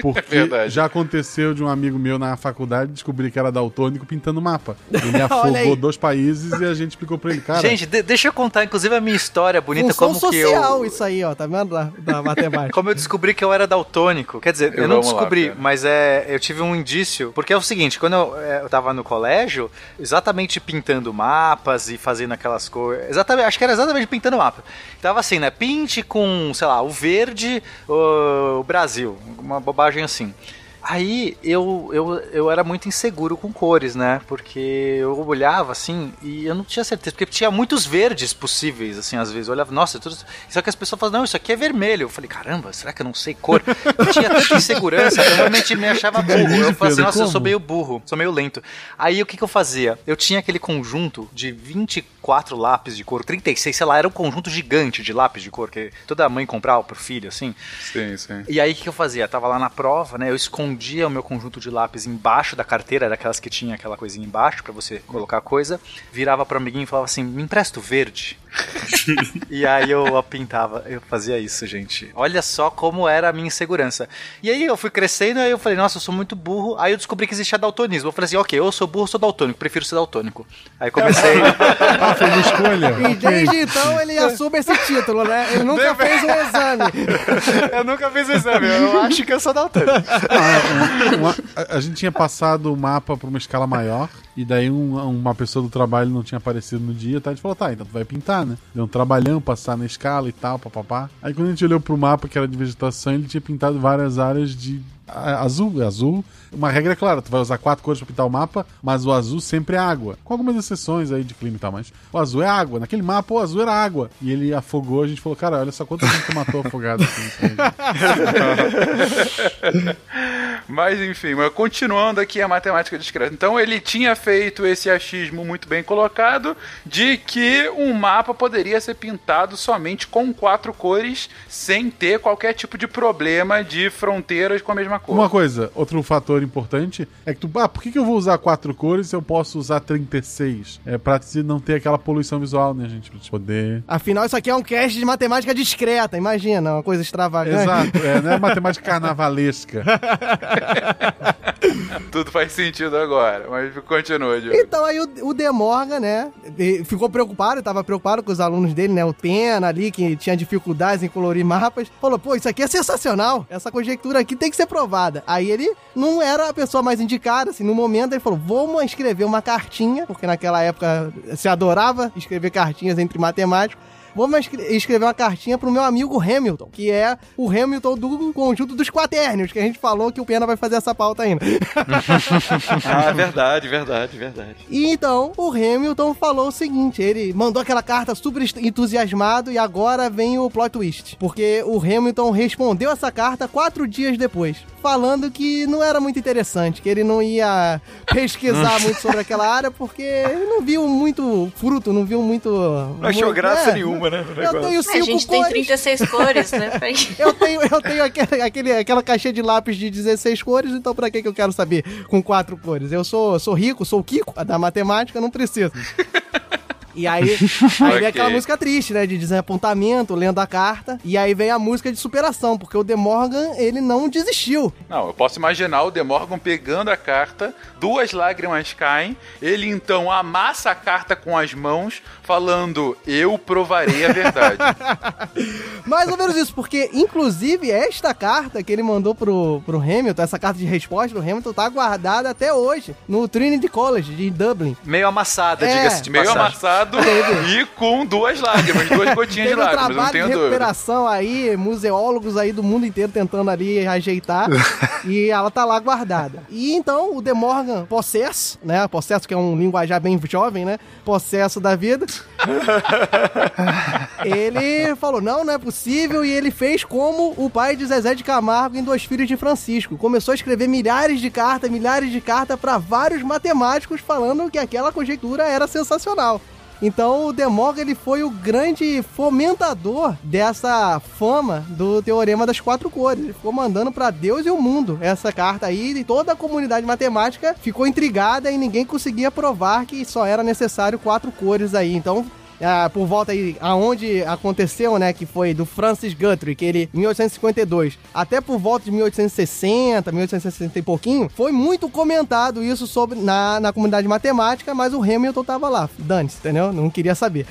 Porque verdade. já aconteceu de um amigo meu na faculdade descobrir que era daltônico pintando mapa. Ele afogou dois países e a gente explicou pra ele, cara. Gente, de- deixa eu contar, inclusive, a minha história bonita, Função como que social eu... isso aí, ó, tá vendo? Da, da matemática. Como eu descobri que eu era daltônico. Quer dizer, eu, Eu- não lá, descobri, Pena. mas é, eu tive um indício. Porque é o seguinte, quando eu, é, eu tava no colégio, exatamente pintando mapas e fazendo aquelas cores. Exatamente, acho que era exatamente pintando mapa. Tava assim, né? Pinte com, sei lá, o verde, o, o Brasil. Uma bobagem assim. Aí eu, eu, eu era muito inseguro com cores, né? Porque eu olhava assim e eu não tinha certeza. Porque tinha muitos verdes possíveis, assim, às vezes. Eu olhava, nossa, tudo... só que as pessoas falavam, não, isso aqui é vermelho. Eu falei, caramba, será que eu não sei cor? Eu tinha tanta insegurança, eu realmente me achava burro. Eu falei assim, nossa, eu sou meio burro, sou meio lento. Aí o que, que eu fazia? Eu tinha aquele conjunto de 24 lápis de cor, 36, sei lá, era um conjunto gigante de lápis de cor que toda mãe comprava pro filho, assim. Sim, sim. E aí o que, que eu fazia? Tava lá na prova, né? Eu escondia o meu conjunto de lápis embaixo da carteira, daquelas que tinha aquela coisinha embaixo pra você colocar coisa. Virava pro amiguinho e falava assim: "Me empresta o verde". E aí eu pintava, eu fazia isso, gente. Olha só como era a minha insegurança. E aí eu fui crescendo, aí eu falei: "Nossa, eu sou muito burro". Aí eu descobri que existia daltonismo. Eu falei assim: "OK, eu sou burro, sou daltônico, prefiro ser daltônico". Aí comecei Ah, foi uma escolha. E desde então ele assume esse título, né? Ele nunca fez um exame. Eu nunca fiz o exame, eu acho que eu sou daltônico. Ah, um- uma- a, a gente tinha passado o mapa pra uma escala maior, e daí um- uma pessoa do trabalho não tinha aparecido no dia, tá? A gente falou, tá, então tu vai pintar, né? Deu um trabalhão, passar na escala e tal, papapá. Aí quando a gente olhou pro mapa que era de vegetação, ele tinha pintado várias áreas de azul, azul. Uma regra é clara, tu vai usar quatro cores pra pintar o mapa, mas o azul sempre é água. Com algumas exceções aí de clima e tal, mas o azul é água. Naquele mapa, o azul era água. E ele afogou, a gente falou, cara, olha só quanta gente tu matou afogado aqui. Mas enfim, mas continuando aqui a matemática discreta. Então ele tinha feito esse achismo muito bem colocado de que um mapa poderia ser pintado somente com quatro cores, sem ter qualquer tipo de problema de fronteiras com a mesma cor. Uma coisa, outro fator importante é que tu, ah, por que, que eu vou usar quatro cores se eu posso usar 36? É pra não ter aquela poluição visual, né, gente? Pra te poder. Afinal, isso aqui é um cast de matemática discreta, imagina, uma coisa extravagante. Exato, é, não é matemática carnavalesca. Tudo faz sentido agora, mas continua, Diogo. Então aí o, o Demorga, né, ficou preocupado, tava preocupado com os alunos dele, né, o Pena ali, que tinha dificuldades em colorir mapas, falou, pô, isso aqui é sensacional, essa conjectura aqui tem que ser provada. Aí ele não era a pessoa mais indicada, assim, no momento ele falou, vamos escrever uma cartinha, porque naquela época se adorava escrever cartinhas entre matemáticos, Vamos escre- escrever uma cartinha pro meu amigo Hamilton, que é o Hamilton do conjunto dos quaternios, que a gente falou que o Pena vai fazer essa pauta ainda. Ah, verdade, verdade, verdade. E então o Hamilton falou o seguinte: ele mandou aquela carta super entusiasmado e agora vem o plot twist. Porque o Hamilton respondeu essa carta quatro dias depois, falando que não era muito interessante, que ele não ia pesquisar muito sobre aquela área, porque ele não viu muito fruto, não viu muito. Não achou graça É, nenhuma, né? Eu negócio. tenho A cinco gente tem cores. 36 cores, né? Eu tenho, eu tenho aquele, aquele- aquela caixinha de lápis de 16 cores, então pra que, que eu quero saber com quatro cores? Eu sou, sou rico, sou o Kiko da matemática, não preciso. E aí, aí vem aquela música triste, né? De desapontamento, lendo a carta. E aí vem a música de superação, porque o De Morgan, ele não desistiu. Não, eu posso imaginar o Demorgon pegando a carta, duas lágrimas caem, ele então amassa a carta com as mãos, falando: Eu provarei a verdade. Mais ou menos isso, porque inclusive esta carta que ele mandou pro, pro Hamilton, essa carta de resposta do Hamilton, tá guardada até hoje no Trinity College de Dublin. Meio amassada, É. diga-se de Meio passagem. Amassado e com duas lágrimas, duas gotinhas de Teve um lágrimas, eu não trabalho tenho de dúvida. recuperação aí, museólogos aí do mundo inteiro tentando ali ajeitar, e ela tá lá guardada. E então o De Morgan, possesso, né? Possesso que é um linguajar bem jovem, né? Possesso da vida. ele falou: não, não é possível, e ele fez como o pai de Zezé de Camargo em Dois Filhos de Francisco. Começou a escrever milhares de cartas, milhares de cartas para vários matemáticos falando que aquela conjectura era sensacional. Então o Demorga ele foi o grande fomentador dessa fama do teorema das quatro cores. Ele ficou mandando para Deus e o mundo essa carta aí e toda a comunidade matemática ficou intrigada e ninguém conseguia provar que só era necessário quatro cores aí. Então ah, por volta aí, aonde aconteceu, né, que foi do Francis Guthrie, que ele, em 1852, até por volta de 1860, 1860 e pouquinho, foi muito comentado isso sobre na, na comunidade matemática, mas o Hamilton tava lá, dane-se, entendeu? Não queria saber.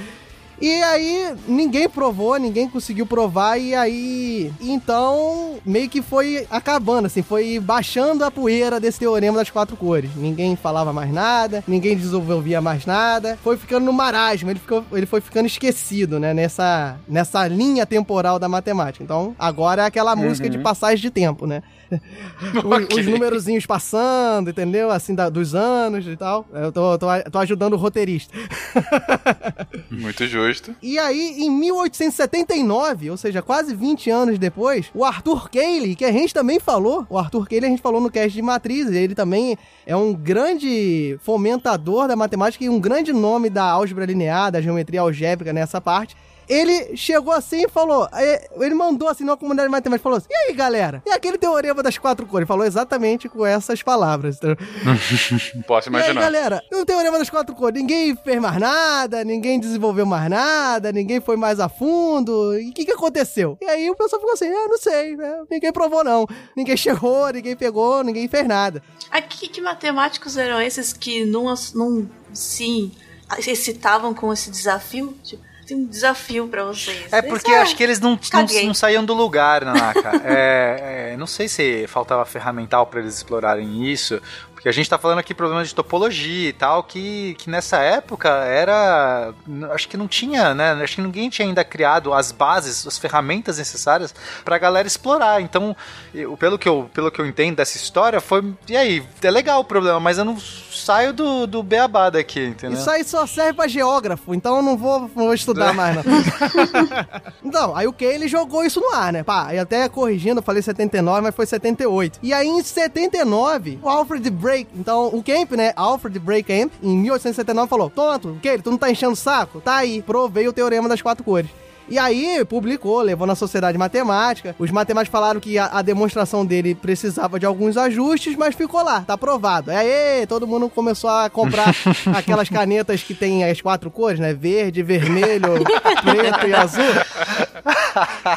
E aí, ninguém provou, ninguém conseguiu provar, e aí, então, meio que foi acabando, assim, foi baixando a poeira desse teorema das quatro cores. Ninguém falava mais nada, ninguém desenvolvia mais nada, foi ficando no marasmo, ele, ficou, ele foi ficando esquecido, né, nessa, nessa linha temporal da matemática. Então, agora é aquela música de passagem de tempo, né? Os, os numerozinhos passando, entendeu? Assim, da- dos anos e tal. Eu tô, tô, tô ajudando o roteirista. Muito justo. E aí, em 1879, ou seja, quase 20 anos depois, o Arthur Cayley, que a gente também falou, o Arthur Cayley a gente falou no cast de matrizes, ele também é um grande fomentador da matemática e um grande nome da álgebra linear, da geometria algébrica nessa parte. Ele chegou assim e falou, eh, ele mandou assim numa comunidade matemática, falou assim, e aí galera, e aquele teorema das quatro cores? Falou exatamente com essas palavras? Posso E aí, imaginar. galera, no Teorema das Quatro Cores, ninguém fez mais nada, ninguém desenvolveu mais nada, ninguém foi mais a fundo. E o que, que aconteceu? E aí o pessoal ficou assim, ah, não sei, né? ninguém provou não. Ninguém chegou, ninguém pegou, ninguém fez nada. Aqui, que matemáticos eram esses que não, não se excitavam com esse desafio? Tipo, tem um desafio pra vocês. É porque ah, acho que eles não, não, não saíam do lugar, Nanaka. é, é, não sei se faltava ferramental pra eles explorarem isso, porque a gente tá falando aqui problemas de topologia e tal, que, que nessa época era. Acho que não tinha, né? Acho que ninguém tinha ainda criado as bases, as ferramentas necessárias pra galera explorar. Então, eu- pelo, que eu, pelo que eu entendo dessa história, foi. E aí, é legal o problema, mas eu não saio do, do beabá daqui, entendeu? Isso aí só serve pra geógrafo, então eu não vou, não vou estudar mais, não. então, aí o que ele jogou isso no ar, né? Pá, e até corrigindo, eu falei 79, mas foi 78. E aí em 79, o Alfred Break, então o Camp, né? Alfred Break Camp, em 1879, falou: Tonto, o que? Tu não tá enchendo o saco? Tá aí, provei o teorema das quatro cores. E aí, publicou, levou na Sociedade Matemática. Os matemáticos falaram que a, a demonstração dele precisava de alguns ajustes, mas ficou lá, tá aprovado. Aí, todo mundo começou a comprar aquelas canetas que tem as quatro cores, né? Verde, vermelho, preto e azul.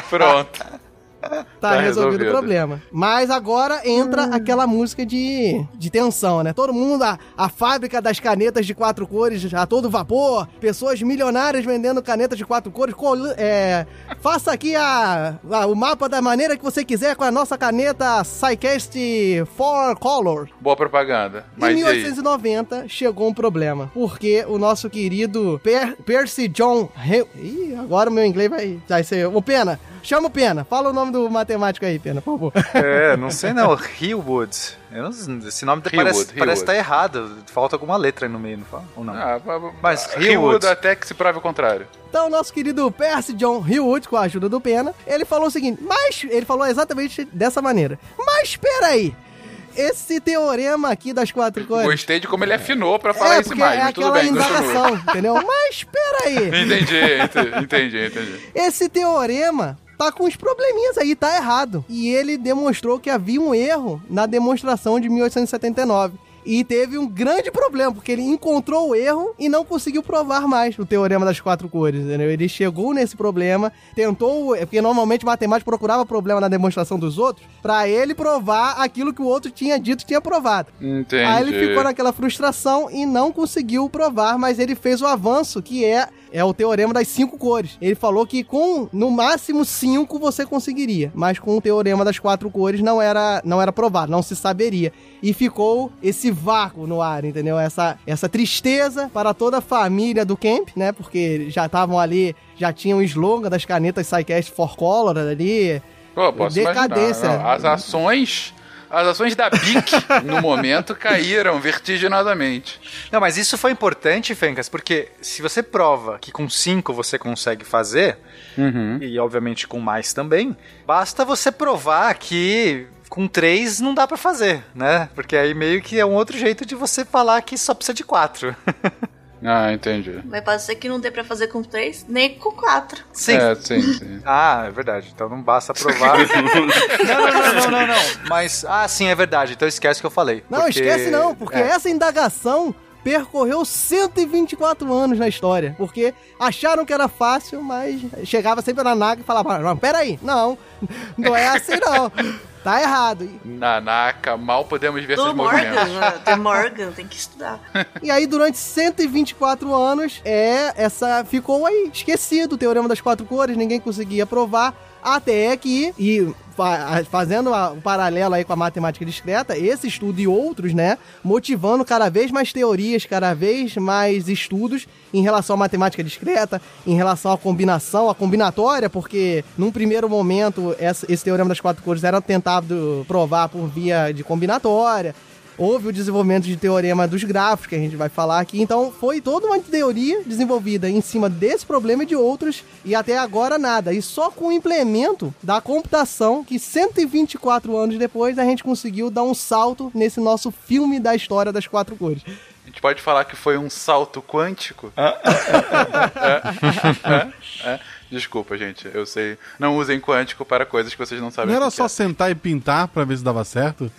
Pronto. Tá, Tá resolvido, resolvido. o problema. Mas agora entra aquela música de, de tensão, né? Todo mundo, a, a fábrica das canetas de quatro cores a todo vapor, pessoas milionárias vendendo canetas de quatro cores. col- é, faça aqui a, a- o mapa da maneira que você quiser com a nossa caneta Psycast 4 Color. Boa propaganda. Em Mas e aí? 1890 chegou um problema, porque o nosso querido Per- Percy John... Ih, agora o meu inglês vai, vai ser... Ô, Pena, chama o Pena. Fala o nome do matemático aí, Pena, por favor. É, não sei não. Hillwood. Esse nome Hillwood, parece, Hillwood. parece estar errado. Falta alguma letra aí no meio, não fala? Ou não? Ah, Mas Hillwood Hillwood. até que se prove o contrário. Então, nosso querido Percy John Hillwood, com a ajuda do Pena, ele falou o seguinte, mas ele falou exatamente dessa maneira. Mas espera aí, esse teorema aqui das quatro cores... Gostei de como ele afinou pra falar é, isso mais, é mas tudo aquela bem, indagação, entendeu? Mas espera aí, Entendi, ente- entendi, entendi. esse teorema tá com uns probleminhas aí, tá errado. E ele demonstrou que havia um erro na demonstração de 1879. E teve um grande problema, porque ele encontrou o erro e não conseguiu provar mais o teorema das quatro cores, entendeu? Ele chegou nesse problema, tentou, é porque normalmente o matemático procurava problema na demonstração dos outros, pra ele provar aquilo que o outro tinha dito tinha provado. Entendi. Aí ele ficou naquela frustração e não conseguiu provar, mas ele fez o avanço que é é o teorema das cinco cores. Ele falou que com no máximo cinco você conseguiria, mas com o teorema das quatro cores não era não era provado, não se saberia. E ficou esse vácuo no ar, entendeu? Essa essa tristeza para toda a família do Camp, né? Porque já estavam ali, já tinham o slogan das canetas Psycast for Color ali. Pô, posso Decadência. imaginar. As ações... As ações da BIC, no momento, caíram vertiginosamente. Não, mas isso foi importante, Fencas, porque se você prova que com 5 você consegue fazer, Uhum. e obviamente com mais também, basta você provar que com 3 não dá pra fazer, né? Porque aí meio que é um outro jeito de você falar que só precisa de 4. Ah, entendi. Mas pode ser que não dê pra fazer com três, nem com quatro. Sim. É, sim, sim. Ah, é verdade. Então não basta provar. não, não, não, não, não, não. Mas, ah, sim, é verdade. Então esquece o que eu falei. Não, porque- esquece não, porque é. essa indagação percorreu 124 anos na história. Porque acharam que era fácil, mas chegava sempre na naga e falava, não, peraí, não, não é assim não. Tá errado. Nanaka, mal podemos ver Do seus Morgan, movimentos. né? Morgan, tem que estudar. E aí, durante 124 anos, é essa ficou aí esquecido o teorema das quatro cores, ninguém conseguia provar. Até que, e fa- fazendo um paralelo aí com a matemática discreta, esse estudo e outros, né, motivando cada vez mais teorias, cada vez mais estudos em relação à matemática discreta, em relação à combinação, à combinatória, porque num primeiro momento esse teorema das quatro cores era tentado provar por via de combinatória. Houve o desenvolvimento de teorema dos gráficos, que a gente vai falar aqui. Então, foi toda uma teoria desenvolvida em cima desse problema e de outros, e até agora nada. E só com o implemento da computação, que 124 anos depois a gente conseguiu dar um salto nesse nosso filme da história das quatro cores. A gente pode falar que foi um salto quântico? Ah. É, é, é. Desculpa, gente. Eu sei. Não usem quântico para coisas que vocês não sabem. Não era o só é. sentar e pintar pra ver se dava certo?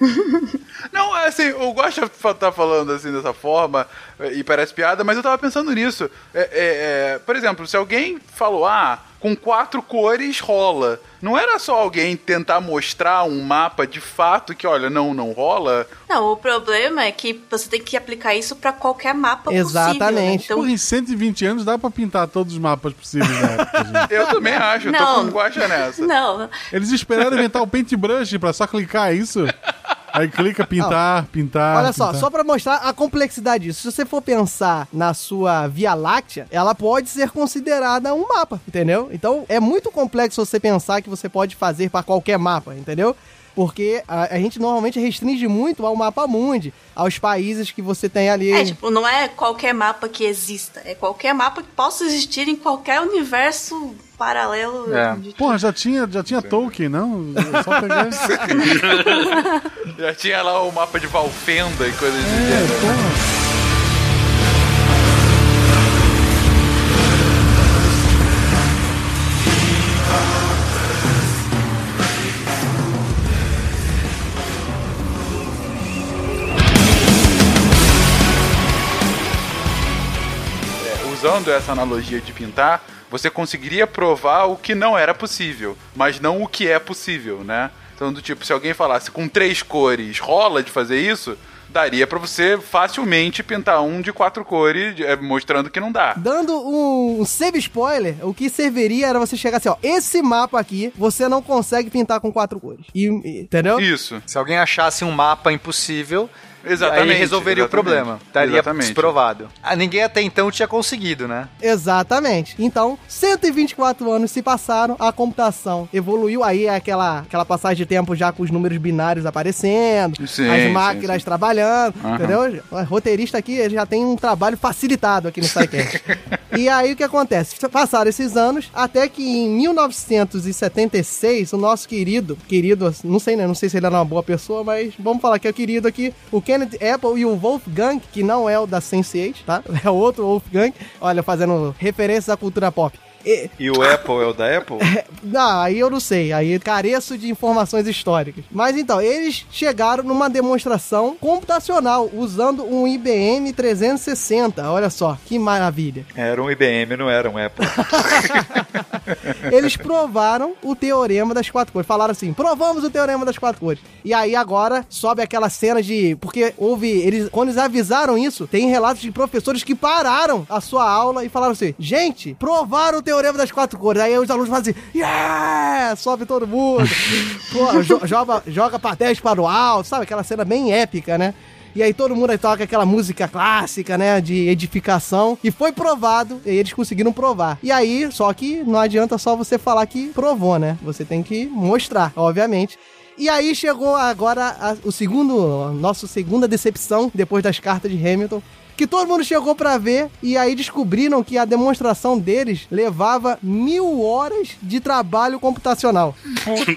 Não, é assim, eu gosto de estar falando assim dessa forma, e parece piada, mas eu tava pensando nisso. É, é, é, por exemplo, se alguém falou, ah, com quatro cores rola. Não era só alguém tentar mostrar um mapa de fato que, olha, não, não rola. Não, o problema é que você tem que aplicar isso pra qualquer mapa possível. Né? Exatamente. Então, Porra, em 120 anos dá pra pintar todos os mapas possíveis época, gente. Eu também acho, eu tô Não. com guacha nessa. não, Eles esperaram inventar o paintbrush pra só clicar, é isso? Aí clica pintar, pintar. Olha só, pintar. só pra mostrar a complexidade disso. Se você for pensar na sua Via Láctea, ela pode ser considerada um mapa, entendeu? Então é muito complexo você pensar que você pode fazer pra qualquer mapa, entendeu? Porque a, a gente normalmente restringe muito ao mapa mundi, aos países que você tem ali. é tipo, não é qualquer mapa que exista, é qualquer mapa que possa existir em qualquer universo paralelo. É. de- Porra, já tinha, já tinha Tolkien, não? Só pegar. Já tinha lá o mapa de Valfenda e coisas do É, gênero. Usando essa analogia de pintar, você conseguiria provar o que não era possível, mas não o que é possível, né? Então, do tipo, se alguém falasse com três cores rola de fazer isso, daria pra você facilmente pintar um de quatro cores, eh, mostrando que não dá. Dando um, um save spoiler, o que serviria era você chegar assim, ó, esse mapa aqui você não consegue pintar com quatro cores. E, e- entendeu? Isso. Se alguém achasse um mapa impossível, Exatamente, aí resolveria exatamente. o problema. Estaria Exatamente. desprovado. Ah, ninguém até então tinha conseguido, né? Exatamente. Então, 124 anos se passaram, a computação evoluiu, aí é aquela, aquela passagem de tempo já com os números binários aparecendo, Sim, as sim, máquinas sim. trabalhando, Aham. entendeu? O roteirista aqui ele já tem um trabalho facilitado aqui no SciCast. e aí o que acontece? Passaram esses anos, até que em 1976, o nosso querido, querido, não sei, né? Não sei se ele era uma boa pessoa, mas vamos falar que é o querido aqui, o Kenneth Apple e o Wolfgang, que não é o da Sense8, tá? É outro Wolfgang, olha, fazendo referências à cultura pop. E- E o Apple é o da Apple? Não, aí eu não sei. Aí careço de informações históricas. Mas então, eles chegaram numa demonstração computacional usando um IBM 360. Olha só, que maravilha. Era um IBM, não era um Apple. Eles provaram o teorema das quatro cores. Falaram assim: provamos o teorema das quatro cores. E aí agora sobe aquela cena de. Porque houve. Eles, quando eles avisaram isso, tem relatos de professores que pararam a sua aula e falaram assim: gente, provaram o teorema das quatro cores. Aí os alunos fazem assim: yeah! Sobe todo mundo. Pô, jo- joga, joga papéis para o alto, sabe? Aquela cena bem épica, né? E aí todo mundo aí toca aquela música clássica, né, de edificação. E foi provado, e eles conseguiram provar. E aí, só que não adianta só você falar que provou, né? Você tem que mostrar, obviamente. E aí chegou agora a- o segundo, nossa segunda decepção, depois das cartas de Hamilton. Que todo mundo chegou pra ver e aí descobriram que a demonstração deles levava mil horas de trabalho computacional.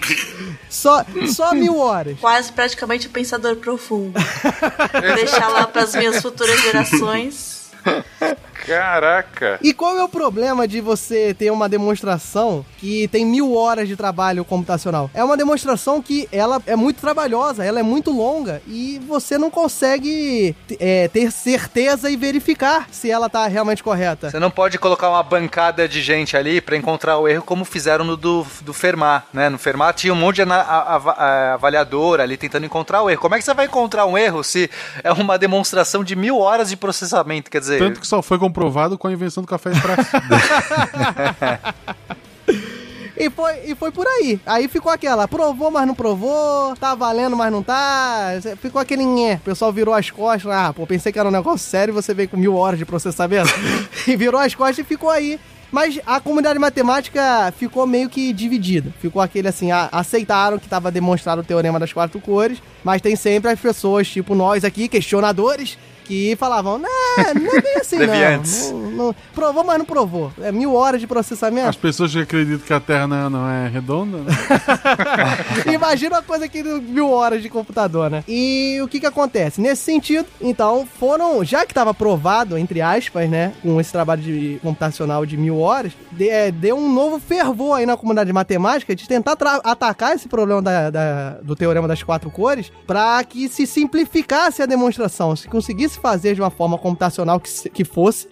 só, só mil horas. Quase praticamente o pensador profundo. Deixar lá pras minhas futuras gerações. Caraca. E qual é o problema de você ter uma demonstração que tem mil horas de trabalho computacional? É uma demonstração que ela é muito trabalhosa, ela é muito longa e você não consegue é, ter certeza e verificar se ela tá realmente correta. Você não pode colocar uma bancada de gente ali pra encontrar o erro como fizeram no do, do Fermat, né? No Fermat tinha um monte de a- a- avaliador ali tentando encontrar o erro. Como é que você vai encontrar um erro se é uma demonstração de mil horas de processamento? Quer dizer, Tanto que só foi comprovado com a invenção do café expresso. E foi, e foi por aí. Aí ficou aquela, provou, mas não provou, tá valendo, mas não tá. Ficou aquele nhé. O pessoal virou as costas. Ah, pô, pensei que era um negócio sério e você veio com mil horas de processamento. e virou as costas e ficou aí. Mas a comunidade matemática ficou meio que dividida. Ficou aquele assim, a- aceitaram que estava demonstrado o teorema das quatro cores, mas tem sempre as pessoas, tipo nós aqui, questionadores, que falavam, não, não é bem assim não. não, não. Provou, mas não provou. É mil horas de processamento. As pessoas que acreditam que a Terra não, não é redonda, né? Imagina uma coisa que mil horas de computador, né? E o que que acontece? Nesse sentido, então, foram, já que estava provado, entre aspas, né, com esse trabalho de computacional de mil horas, de- é, deu um novo fervor aí na comunidade de matemática de tentar atacar esse problema da- da- do teorema das quatro cores para que se simplificasse a demonstração, se conseguisse fazer de uma forma computacional que, que fosse,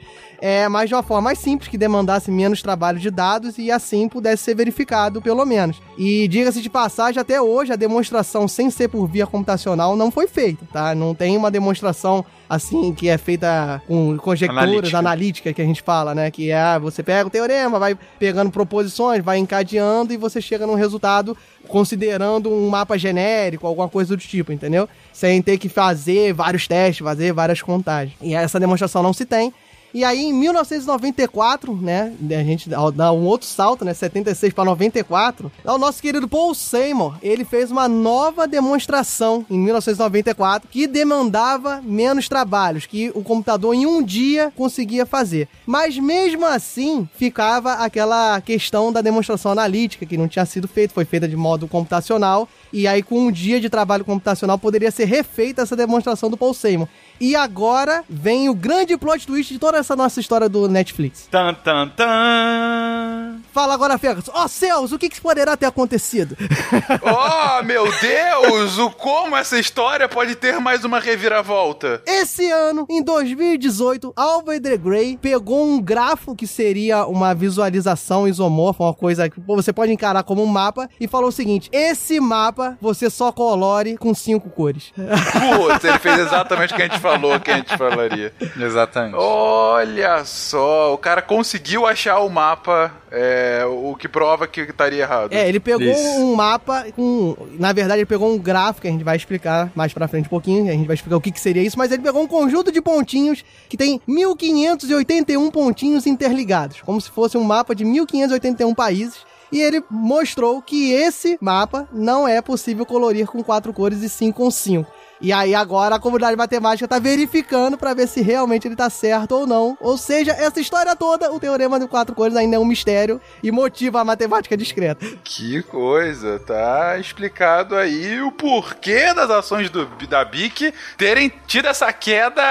é, mas de uma forma mais simples, que demandasse menos trabalho de dados e assim pudesse ser verificado, pelo menos. E diga-se de passagem, até hoje a demonstração sem ser por via computacional não foi feita, tá? Não tem uma demonstração assim que é feita com conjecturas Analítica. analíticas que a gente fala, né? Que é você pega o teorema, vai pegando proposições, vai encadeando e você chega num resultado considerando um mapa genérico, alguma coisa do tipo, entendeu? Sem ter que fazer vários testes, fazer várias contagens. E essa demonstração não se tem. E aí, em 1994, né, a gente dá um outro salto, né, 76 para 94, o nosso querido Paul Seymour, ele fez uma nova demonstração em 1994 que demandava menos trabalhos, que o computador em um dia conseguia fazer. Mas mesmo assim, ficava aquela questão da demonstração analítica, que não tinha sido feita, foi feita de modo computacional, e aí com um dia de trabalho computacional poderia ser refeita essa demonstração do Paul Seymour. E agora vem o grande plot twist de toda essa nossa história do Netflix. Tan, tan, tan. Fala agora, Fergus. Ó céus, o que, que poderá ter acontecido? Oh, meu Deus! O como essa história pode ter mais uma reviravolta? Esse ano, em 2018, Alva the Grey pegou um grafo que seria uma visualização isomorfa, uma coisa que você pode encarar como um mapa, e falou o seguinte: esse mapa você só colore com cinco cores. Putz, ele fez exatamente o que a gente falou que a gente falaria. Exatamente. Olha só, o cara conseguiu achar o mapa, é, o que prova que estaria errado. É, ele pegou Isso. um mapa com. Na verdade, ele pegou um gráfico que a gente vai explicar mais pra frente um pouquinho. A gente vai explicar o que, que seria isso, mas ele pegou um conjunto de pontinhos que tem 1581 pontinhos interligados, como se fosse um mapa de 1581 países. E ele mostrou que esse mapa não é possível colorir com quatro cores e sim com cinco. E aí agora a comunidade matemática tá verificando pra ver se realmente ele tá certo ou não. Ou seja, essa história toda, o teorema de quatro cores ainda é um mistério e motiva a matemática discreta. Que coisa, tá explicado aí o porquê das ações do, da BIC terem tido essa queda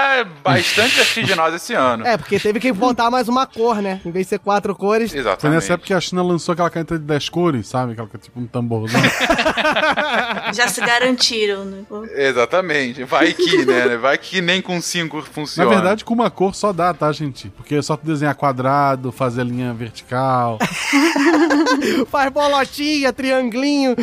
bastante vertiginosa esse ano. É, porque teve que botar mais uma cor, né? Em vez de ser quatro cores. Foi Exatamente. nessa época que a China lançou aquela caneta de 10 cores, sabe? Aquela que é tipo um tamborzão. Já se garantiram, né? Exatamente. Vai que, né? Vai que nem com cinco Na funciona. verdade, com uma cor só dá, tá, gente? Porque é só tu desenhar quadrado, fazer a linha vertical. Faz bolotinha, trianglinho.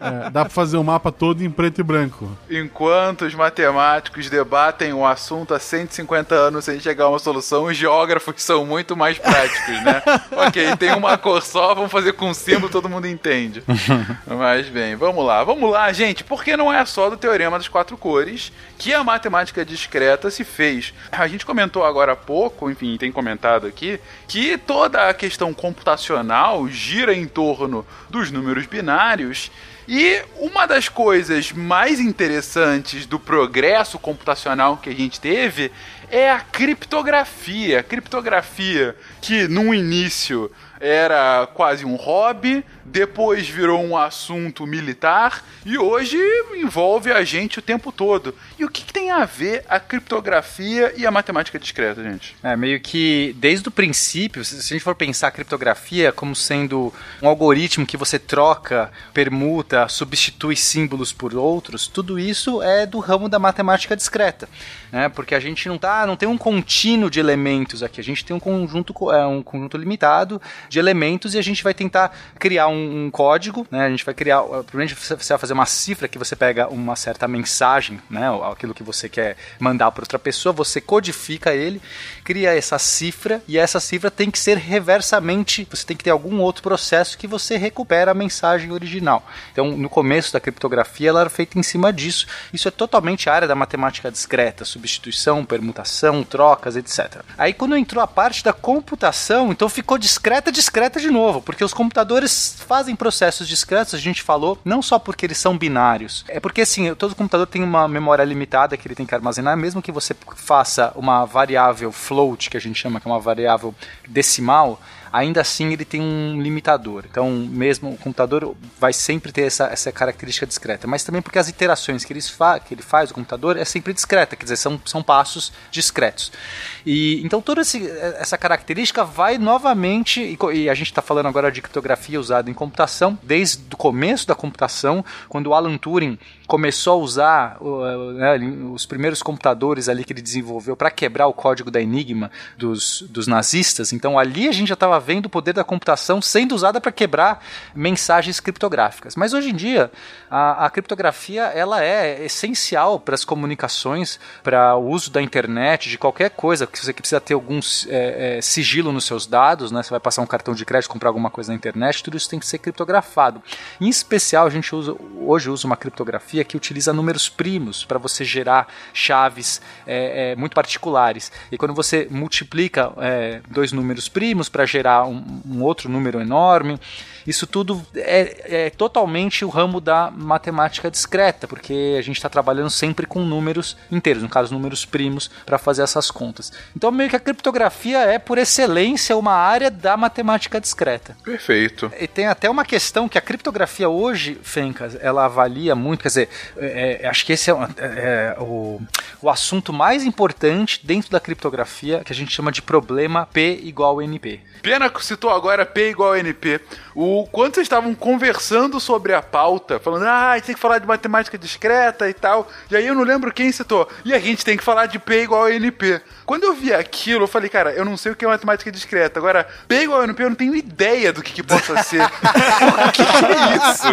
É, dá pra fazer o mapa todo em preto e branco. Enquanto os matemáticos debatem o assunto há 150 anos sem chegar a uma solução, os geógrafos são muito mais práticos, né? ok, tem uma cor só, vamos fazer com símbolo, todo mundo entende. Mas bem, vamos lá. Vamos lá, gente, porque não é só do teorema quatro cores que a matemática discreta se fez. A gente comentou agora há pouco, enfim, tem comentado aqui, que toda a questão computacional gira em torno dos números binários e uma das coisas mais interessantes do progresso computacional que a gente teve é a criptografia. A criptografia que no início era quase um hobby, depois virou um assunto militar e hoje envolve a gente o tempo todo. E o que, que tem a ver a criptografia e a matemática discreta, gente? É, meio que desde o princípio, se a gente for pensar a criptografia como sendo um algoritmo que você troca, permuta, substitui símbolos por outros, tudo isso é do ramo da matemática discreta, né? Porque a gente não tá, não tem um contínuo de elementos aqui, a gente tem um conjunto, co- é, um conjunto limitado de elementos e a gente vai tentar criar um, um código, né? A gente vai criar, primeiro você vai fazer uma cifra que você pega uma certa mensagem, né? Aquilo que você quer mandar para outra pessoa, você codifica ele, cria essa cifra e essa cifra tem que ser reversamente, você tem que ter algum outro processo que você recupera a mensagem original. Então, no começo da criptografia, ela era feita em cima disso. Isso é totalmente a área da matemática discreta, substituição, permutação, trocas, etc. Aí quando entrou a parte da computação, então ficou discreta, discreta de novo, porque os computadores fazem processos discretos, a gente falou, não só porque eles são binários, é porque assim, todo computador tem uma memória limitada que ele tem que armazenar, mesmo que você faça uma variável float, que a gente chama que é uma variável decimal, ainda assim ele tem um limitador. Então, mesmo o computador vai sempre ter essa, essa característica discreta, mas também porque as iterações que que ele faz, o computador, é sempre discreta, quer dizer, são, são passos discretos. E então toda esse, essa característica vai novamente, e, e a gente está falando agora de criptografia usada em computação, desde o começo da computação, quando o Alan Turing começou a usar né, os primeiros computadores ali que ele desenvolveu para quebrar o código da Enigma dos, dos nazistas. Então ali a gente já estava vendo o poder da computação sendo usada para quebrar mensagens criptográficas. Mas hoje em dia a, a criptografia ela é essencial para as comunicações, para o uso da internet, de qualquer coisa que você precisa ter algum é, é, sigilo nos seus dados, né? Você vai passar um cartão de crédito, comprar alguma coisa na internet, tudo isso tem que ser criptografado. Em especial a gente usa hoje usa uma criptografia que utiliza números primos para você gerar chaves é, é, muito particulares. E quando você multiplica é, dois números primos para gerar um, um, outro número enorme, isso tudo é, é, totalmente o ramo da matemática discreta, porque a gente está trabalhando sempre com números inteiros, no caso números primos, para fazer essas contas. Então meio que a criptografia é por excelência uma área da matemática discreta. Perfeito. E tem até uma questão que a criptografia hoje, Fencas, ela avalia muito, quer dizer, é, é, acho que esse é, é, o, o assunto mais importante dentro da criptografia, que a gente chama de problema P igual NP. Pena que citou agora P igual NP. O quando vocês estavam conversando sobre a pauta, falando, ah, a gente tem que falar de matemática discreta e tal, e aí eu não lembro quem citou, e a gente tem que falar de P igual NP. Quando eu vi aquilo, eu falei, cara, eu não sei o que é matemática discreta. Agora, P igual NP, eu não tenho ideia do que, que possa ser. o que, que é isso?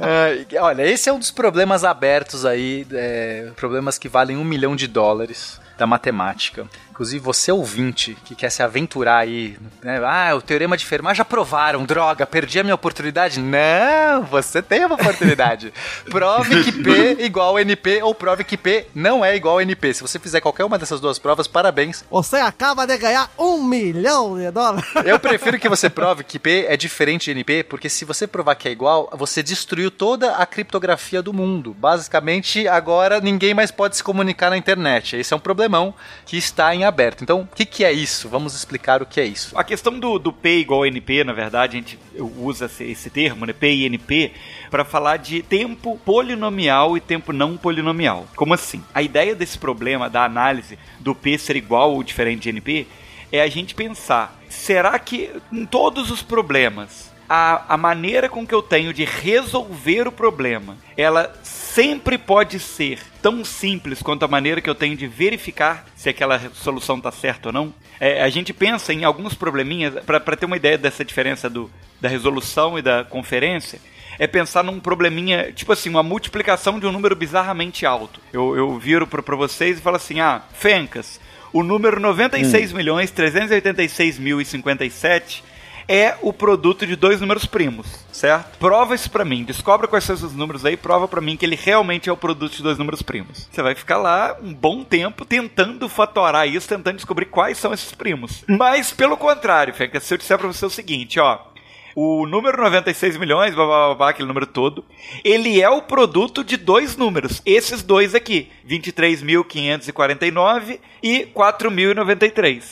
É, olha, esse é um dos problemas abertos aí, é, problemas que valem um milhão de dólares da matemática, Inclusive, você ouvinte que quer se aventurar aí, né? Ah, o teorema de Fermat já provaram, droga, perdi a minha oportunidade. Não, você tem uma oportunidade. prove que P igual NP ou prove que P não é igual NP. Se você fizer qualquer uma dessas duas provas, parabéns. Você acaba de ganhar um milhão de dólares. Eu prefiro que você prove que P é diferente de NP, porque se você provar que é igual, você destruiu toda a criptografia do mundo. Basicamente, agora ninguém mais pode se comunicar na internet. Esse é um problemão que está em aberto. Então, o que, que é isso? Vamos explicar o que é isso. A questão do, do P igual NP, na verdade, a gente usa esse, esse termo, né? P e NP, para falar de tempo polinomial e tempo não polinomial. Como assim? A ideia desse problema da análise do P ser igual ou diferente de NP é a gente pensar: será que em todos os problemas a, a maneira com que eu tenho de resolver o problema ela sempre pode ser tão simples quanto a maneira que eu tenho de verificar se aquela solução está certa ou não. É, a gente pensa em alguns probleminhas, para ter uma ideia dessa diferença do, da resolução e da conferência, é pensar num probleminha, tipo assim, uma multiplicação de um número bizarramente alto. Eu, eu viro para vocês e falo assim: ah, Fencas, o número 96 Hum. milhões 386 mil e 57 é o produto de dois números primos, certo? Prova isso pra mim, descobre quais são esses números aí, prova pra mim que ele realmente é o produto de dois números primos. Você vai ficar lá um bom tempo tentando fatorar isso, tentando descobrir quais são esses primos. Mas pelo contrário, Fenca, se eu disser pra você o seguinte, ó, o número 96 milhões, blá, blá, blá, blá, aquele número todo, ele é o produto de dois números. Esses dois aqui, 23.549 e 4.093.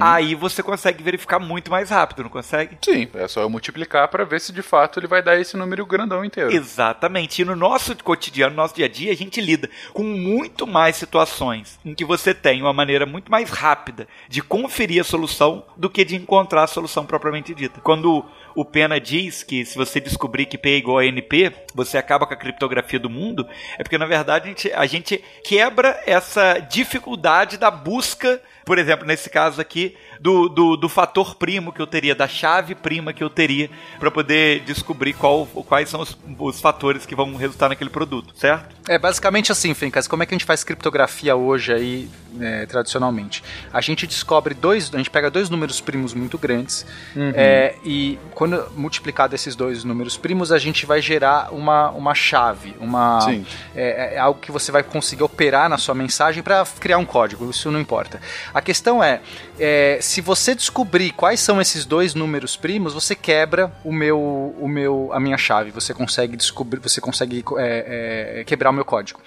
Aí você consegue verificar muito mais rápido, não consegue? Sim, é só eu multiplicar pra ver se de fato ele vai dar esse número grandão inteiro. Exatamente. E no nosso cotidiano, no nosso dia a dia, a gente lida com muito mais situações em que você tem uma maneira muito mais rápida de conferir a solução do que de encontrar a solução propriamente dita. Quando o Pena diz que se você descobrir que P é igual a NP, você acaba com a criptografia do mundo, é porque na verdade a gente, a gente quebra essa dificuldade da busca, por exemplo, nesse caso aqui, do, do, do fator primo que eu teria, da chave prima que eu teria para poder descobrir qual, quais são os, os fatores que vão resultar naquele produto, certo? É basicamente assim, Fencas, como é que a gente faz criptografia hoje aí, né, tradicionalmente? A gente descobre dois, a gente pega dois números primos muito grandes Uhum. é, e quando multiplicado esses dois números primos, a gente vai gerar uma, uma chave, uma Sim. é, é algo que você vai conseguir operar na sua mensagem para criar um código, isso não importa. A questão é, é, se você descobrir quais são esses dois números primos, você quebra o meu, o meu, a minha chave, você consegue descobrir, você consegue é, é, quebrar o meu código.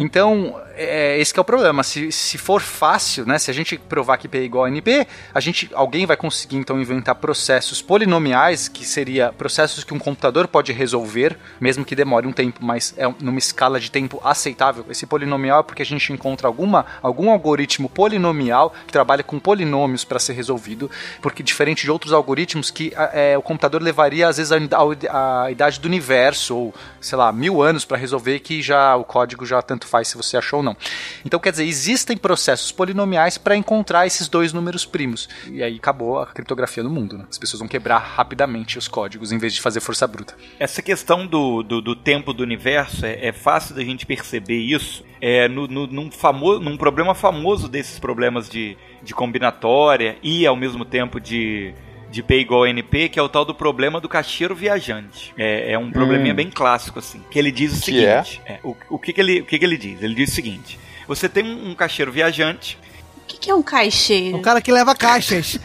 Então, é, esse que é o problema. Se, se for fácil, né? Se a gente provar que P é igual a NP, a gente, alguém vai conseguir então inventar processos polinomiais, que seria processos que um computador pode resolver, mesmo que demore um tempo, mas é numa escala de tempo aceitável. Esse polinomial é porque a gente encontra alguma, algum algoritmo polinomial que trabalha com polinômios para ser resolvido, porque diferente de outros algoritmos que é, o computador levaria às vezes a- a idade do universo ou sei lá mil anos para resolver que já o código já tanto faz se você achou ou não. Então quer dizer existem processos polinomiais para encontrar esses dois números primos e aí acabou a criptografia no mundo. né? As pessoas vão quebrar rapidamente os códigos em vez de fazer força bruta. Essa questão do, do, do tempo do universo é, é fácil da gente perceber isso é, no, no- num, famo, num problema famoso desses problemas de, de combinatória e ao mesmo tempo de, de P igual a NP, que é o tal do problema do caixeiro viajante. É, é um probleminha Hum. bem clássico, assim. Que ele diz o Que seguinte: é, o, o, que, que, ele, o que, que ele diz? Ele diz o seguinte: você tem um, um caixeiro viajante. O que, que é um caixeiro? O cara que leva caixas.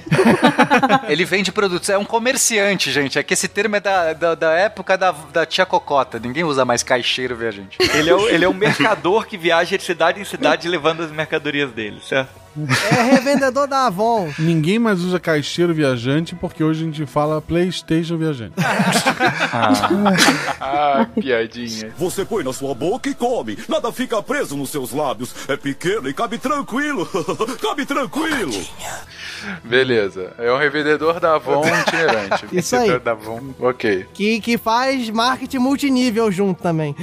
Ele vende produtos, é um comerciante, gente. É que esse termo é da, da, da época da, da tia Cocota. Ninguém usa mais caixeiro viajante. Ele é, o, ele é um mercador que viaja de cidade em cidade levando as mercadorias dele, certo? É revendedor da Avon. Ninguém mais usa caixeiro viajante porque hoje a gente fala PlayStation viajante. ah, piadinha. Você põe na sua boca e come. Nada fica preso nos seus lábios. É pequeno e cabe tranquilo. cabe tranquilo. Beleza. É um revendedor da Avon itinerante. Isso aí. Revendedor da Avon. Ok. Que, que faz marketing multinível junto também.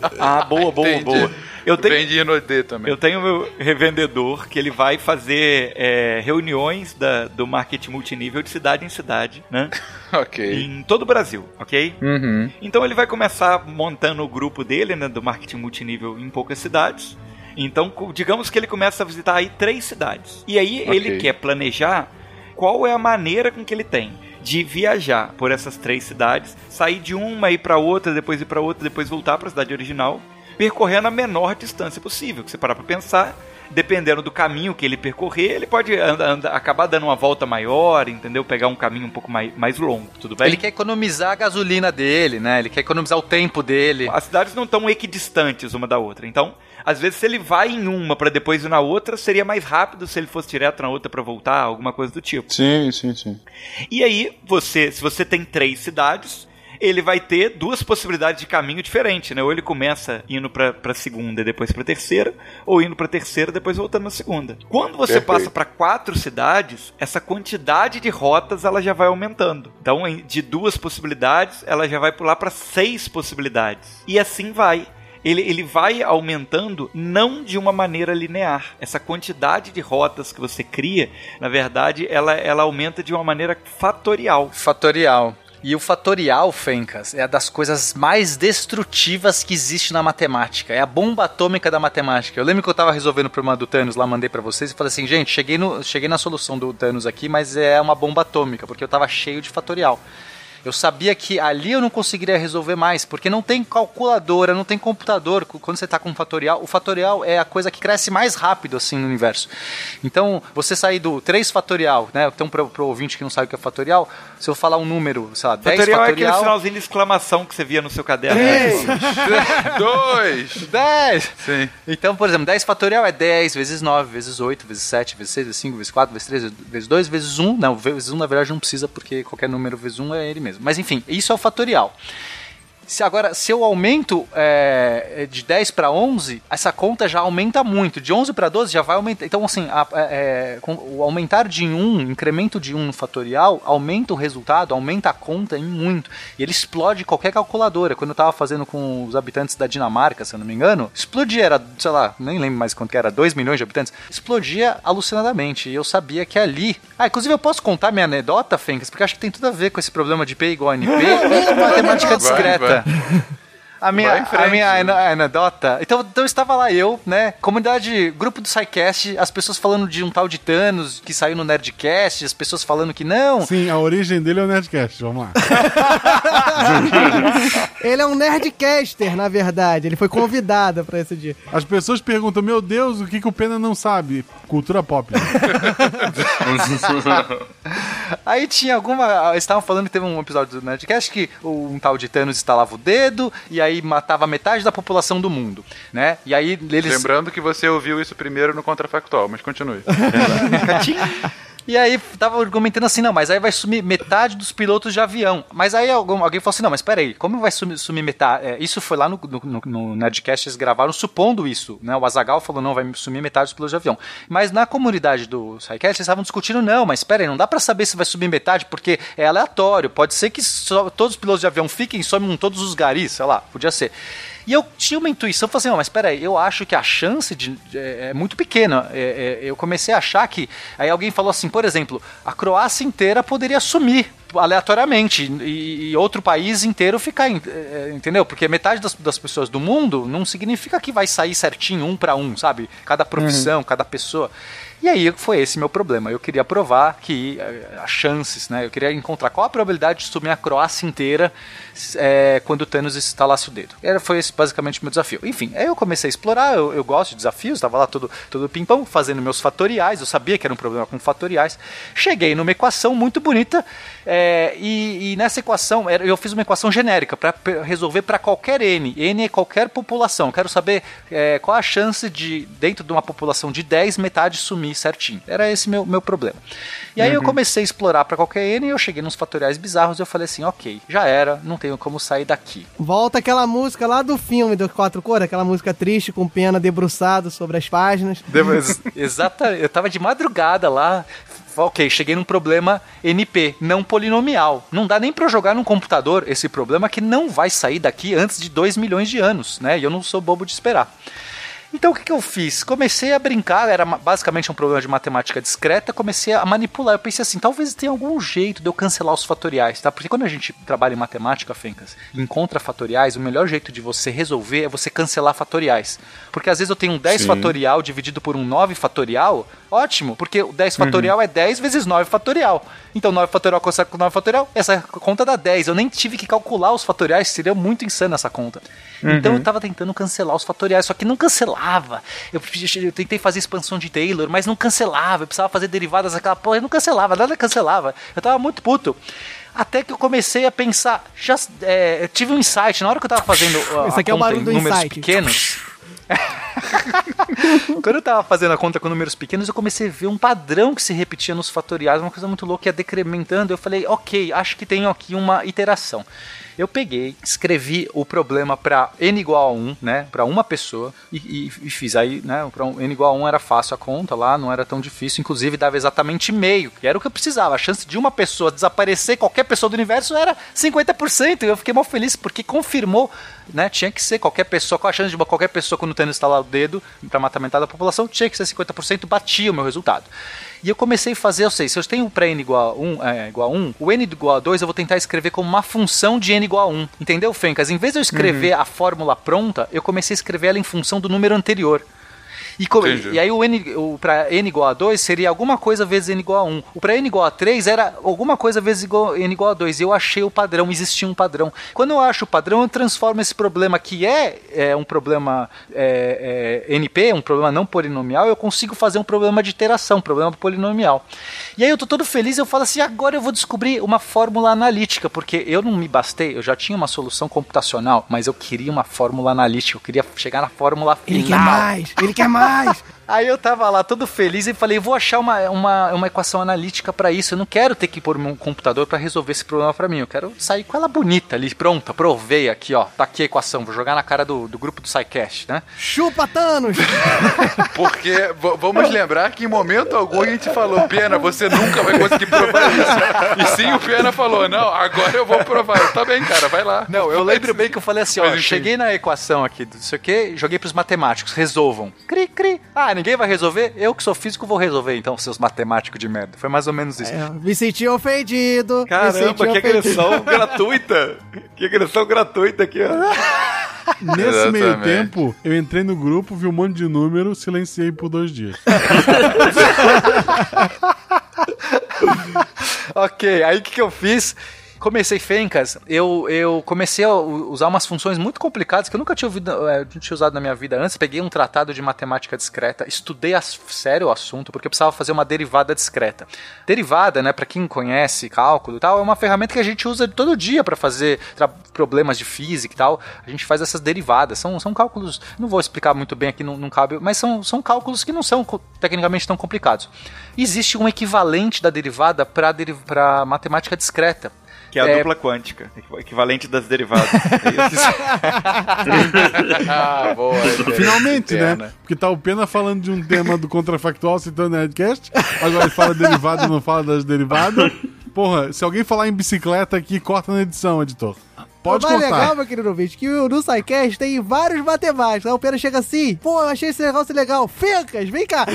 Ah, boa, boa, Entendi. boa. Eu tenho, Vende no D também. eu tenho meu revendedor que ele vai fazer é, reuniões da, do marketing multinível de cidade em cidade, né? Ok. Em todo o Brasil, ok? Uhum. Então ele vai começar montando o grupo dele, né, do marketing multinível em poucas cidades. Então, digamos que ele começa a visitar aí três cidades. E aí Ok. ele quer planejar qual é a maneira com que ele tem de viajar por essas três cidades, sair de uma ir para outra, depois ir para outra, depois voltar para a cidade original, percorrendo a menor distância possível. Que você parar para pensar, dependendo do caminho que ele percorrer, ele pode anda- anda- acabar dando uma volta maior, entendeu? Pegar um caminho um pouco mais, mais longo, tudo bem? Ele quer economizar a gasolina dele, né? Ele quer economizar o tempo dele. As cidades não estão equidistantes uma da outra. Então, às vezes, se ele vai em uma para depois ir na outra, seria mais rápido se ele fosse direto na outra para voltar, alguma coisa do tipo. Sim, sim, sim. E aí, você, se você tem três cidades, ele vai ter duas possibilidades de caminho diferente, né? Ou ele começa indo pra, pra segunda e depois pra terceira, ou indo pra terceira e depois voltando na segunda. Quando você Perfeito. passa pra quatro cidades, essa quantidade de rotas ela já vai aumentando. Então, de duas possibilidades, ela já vai pular pra seis possibilidades. E assim vai. Ele, ele vai aumentando não de uma maneira linear. Essa quantidade de rotas que você cria, na verdade, ela, ela aumenta de uma maneira fatorial. Fatorial. E o fatorial, Fencas, é das coisas mais destrutivas que existe na matemática. É a bomba atômica da matemática. Eu lembro que eu tava resolvendo o problema do Thanos lá, mandei pra vocês e falei assim, gente, cheguei, no, cheguei na solução do Thanos aqui, mas é uma bomba atômica, porque eu tava cheio de fatorial. Eu sabia que ali eu não conseguiria resolver mais, porque não tem calculadora, não tem computador. Quando você está com fatorial, o fatorial é a coisa que cresce mais rápido assim no universo. Então, você sair do 3 fatorial, né? Então, para o ouvinte que não sabe o que é fatorial, se eu falar um número, sei lá, 10 Fatorial é aquele fatorial. sinalzinho de exclamação que você via no seu caderno. Três. Dois! 10! Sim. Então, por exemplo, 10 fatorial é 10 vezes 9, vezes 8, vezes 7, vezes 6, vezes 5, vezes 4, vezes 3, vezes 2, vezes 1. Não, vezes 1 na verdade não precisa porque qualquer número vezes 1 é ele mesmo. Mas enfim, isso é o fatorial. Se agora, se eu aumento é, de 10 para 11, essa conta já aumenta muito. De 11 para 12 já vai aumentar. Então, assim, a- é, com- o aumentar de 1, incremento de 1 no fatorial, aumenta o resultado, aumenta a conta em muito. E ele explode qualquer calculadora. Quando eu tava fazendo com os habitantes da Dinamarca, se eu não me engano, explodia, era, sei lá, nem lembro mais quanto que era, 2 milhões de habitantes. Explodia alucinadamente. E eu sabia que ali. Ah, inclusive eu posso contar minha anedota, Fencas, porque acho que tem tudo a ver com esse problema de P igual a NP e matemática Vai, discreta. A minha, frente. a minha ana- anedota. Então, então estava lá eu, né? Comunidade, grupo do SciCast, as pessoas falando de um tal de Thanos que saiu no Nerdcast, as pessoas falando que não. Sim, a origem dele é o Nerdcast, vamos lá. Ele é um nerdcaster, na verdade. Ele foi convidado pra esse dia. As pessoas perguntam, meu Deus, o que, que o Pena não sabe? Cultura pop. Aí tinha alguma. Estavam falando que teve um episódio do Nerdcast que um tal de Thanos instalava o dedo e aí matava metade da população do mundo, né? E aí eles. Lembrando que você ouviu isso primeiro no Contrafactual, mas continue. E aí tava argumentando assim, não, mas aí vai sumir metade dos pilotos de avião. Mas aí alguém falou assim, não, mas peraí, como vai sumir, sumir metade? É, isso foi lá no, no, no- Nerdcast, eles gravaram supondo isso, né? O Azagal falou, não, vai sumir metade dos pilotos de avião. Mas na comunidade do SciCast, eles estavam discutindo, não, mas peraí, não dá pra saber se vai subir metade, porque é aleatório. Pode ser que só- todos os pilotos de avião fiquem e somem todos os garis, sei lá, podia ser. E eu tinha uma intuição, falei assim, não, mas peraí, eu acho que a chance de, é, é muito pequena. É, é, eu comecei a achar que. Aí alguém falou assim, por exemplo, a Croácia inteira poderia sumir aleatoriamente e, e outro país inteiro ficar, em- é, entendeu? Porque metade das, das pessoas do mundo não significa que vai sair certinho um para um, sabe? Cada profissão, cada pessoa. E aí foi esse meu problema. Eu queria provar que eh, as chances, né? Eu queria encontrar qual a probabilidade de sumir a Croácia inteira eh, quando o Thanos instalasse o dedo. Era, foi esse basicamente o meu desafio. Enfim, aí eu comecei a explorar, eu, eu gosto de desafios, estava lá todo, todo pimpão, fazendo meus fatoriais, eu sabia que era um problema com fatoriais. Cheguei numa equação muito bonita, eh, e, e nessa equação, eu fiz uma equação genérica para resolver para qualquer N. N é qualquer população. Quero saber eh, qual a chance de, dentro de uma população de 10, metade sumir certinho. Era esse meu, meu problema. E aí eu comecei a explorar para qualquer N e eu cheguei nos fatoriais bizarros e eu falei assim, ok, já era, não tenho como sair daqui. Volta aquela música lá do filme do Quatro Cores, aquela música triste com pena debruçado sobre as páginas. Depois, exata, eu tava de madrugada lá. Ok, cheguei num problema NP, não polinomial. Não dá nem eu jogar num computador esse problema que não vai sair daqui antes de 2 milhões de anos, né? E eu não sou bobo de esperar. Então o que, que eu fiz? Comecei a brincar, era basicamente um problema de matemática discreta, comecei a manipular. Eu pensei assim, talvez tenha algum jeito de eu cancelar os fatoriais, tá? Porque quando a gente trabalha em matemática, Fencas, encontra fatoriais, o melhor jeito de você resolver é você cancelar fatoriais. Porque às vezes eu tenho um 10 Sim. fatorial dividido por um 9 fatorial, ótimo, porque o 10 fatorial é 10 vezes 9 fatorial. Então 9 fatorial consegue com 9 fatorial, essa conta dá 10. Eu nem tive que calcular os fatoriais, seria muito insano essa conta. Então eu tava tentando cancelar os fatoriais, só que não cancelava. Eu, eu tentei fazer expansão de Taylor, mas não cancelava. Eu precisava fazer derivadas daquela porra, e não cancelava, nada cancelava. Eu tava muito puto. Até que eu comecei a pensar, já é, eu tive um insight na hora que eu tava fazendo a, Esse aqui é o barulho em do números insight. pequenos. Quando eu tava fazendo a conta com números pequenos, eu comecei a ver um padrão que se repetia nos fatoriais, uma coisa muito louca, ia decrementando. Eu falei, ok, acho que tem aqui uma iteração. Eu peguei, escrevi o problema para n igual a 1, né, para uma pessoa, e, e- e fiz aí, né, para um, n igual a 1 era fácil a conta lá, não era tão difícil, inclusive dava exatamente meio, que era o que eu precisava. A chance de uma pessoa desaparecer, qualquer pessoa do universo, era 50%, e eu fiquei mal feliz, porque confirmou, né, tinha que ser qualquer pessoa, qual a chance de uma- qualquer pessoa quando tendo instalar o dedo para matar metade da população, tinha que ser 50%, batia o meu resultado. E eu comecei a fazer, eu sei, se eu tenho para n igual a 1, é, igual a 1, o n igual a 2 eu vou tentar escrever como uma função de n igual a 1. Entendeu, Fencas? Em vez de eu escrever a fórmula pronta, eu comecei a escrever ela em função do número anterior. E, co- Entendi. e aí o n, o, para n igual a 2 seria alguma coisa vezes n igual a 1. O para n igual a 3 era alguma coisa vezes igual, n igual a 2. E eu achei o padrão, existia um padrão. Quando eu acho o padrão, eu transformo esse problema que é, é um problema é, é, NP, um problema não polinomial, eu consigo fazer um problema de iteração, um problema polinomial. E aí eu tô todo feliz, eu falo assim, agora eu vou descobrir uma fórmula analítica, porque eu não me bastei, eu já tinha uma solução computacional, mas eu queria uma fórmula analítica, eu queria chegar na fórmula final. Ele quer mais, ele quer mais demais! Aí eu tava lá todo feliz e falei, vou achar uma, uma, uma equação analítica pra isso. Eu não quero ter que pôr meu computador pra resolver esse problema pra mim. Eu quero sair com ela bonita ali, pronta, provei aqui, ó. Tá aqui a equação, vou jogar na cara do, do grupo do SciCast, né? Chupa Thanos! Porque vamos lembrar que em momento algum a gente falou, Pena, você nunca vai conseguir provar isso. E sim, o Pena falou, não, agora eu vou provar. Eu, Tá bem, cara, vai lá. Não, eu lembro bem que eu falei assim, ó, Mas cheguei na equação aqui, não sei o que, joguei pros matemáticos, resolvam. Cri, cri. Ah, ninguém vai resolver? Eu que sou físico vou resolver, então, seus matemáticos de merda. Foi mais ou menos isso. É, me senti ofendido. Caramba, senti que ofendido. agressão gratuita. Que agressão gratuita aqui, ó. Nesse meio Exatamente. tempo, eu entrei no grupo, vi um monte de número, silenciei por dois dias. ok, aí o que, que eu fiz? Comecei Fencas, eu, eu comecei a usar umas funções muito complicadas que eu nunca tinha, ouvido, eh, não tinha usado na minha vida antes. Peguei um tratado de matemática discreta, estudei a sério o assunto, porque eu precisava fazer uma derivada discreta. Derivada, né, para quem conhece cálculo e tal, é uma ferramenta que a gente usa todo dia para fazer problemas de física e tal. A gente faz essas derivadas. São, são cálculos, não vou explicar muito bem aqui, não, não cabe, mas são, são cálculos que não são tecnicamente tão complicados. Existe um equivalente da derivada para matemática discreta. Que é a É. dupla quântica, equi- equivalente das derivadas. Ah, boa. Finalmente, Pena. né? Porque tá o Pena falando de um tema do contrafactual citando o Nerdcast, agora ele fala derivado e não fala das derivadas. Porra, se alguém falar em bicicleta aqui, corta na edição, editor. Pode o mais cortar. legal, meu querido ouvinte, que o- no SciCast tem vários matemáticos. Aí o Pena chega assim, pô, eu achei esse negócio legal. Fencas, vem cá.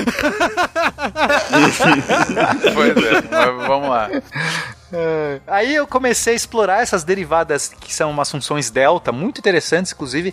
Pois é, mas vamos lá. Aí eu comecei a explorar essas derivadas que são umas funções delta, muito interessantes, inclusive.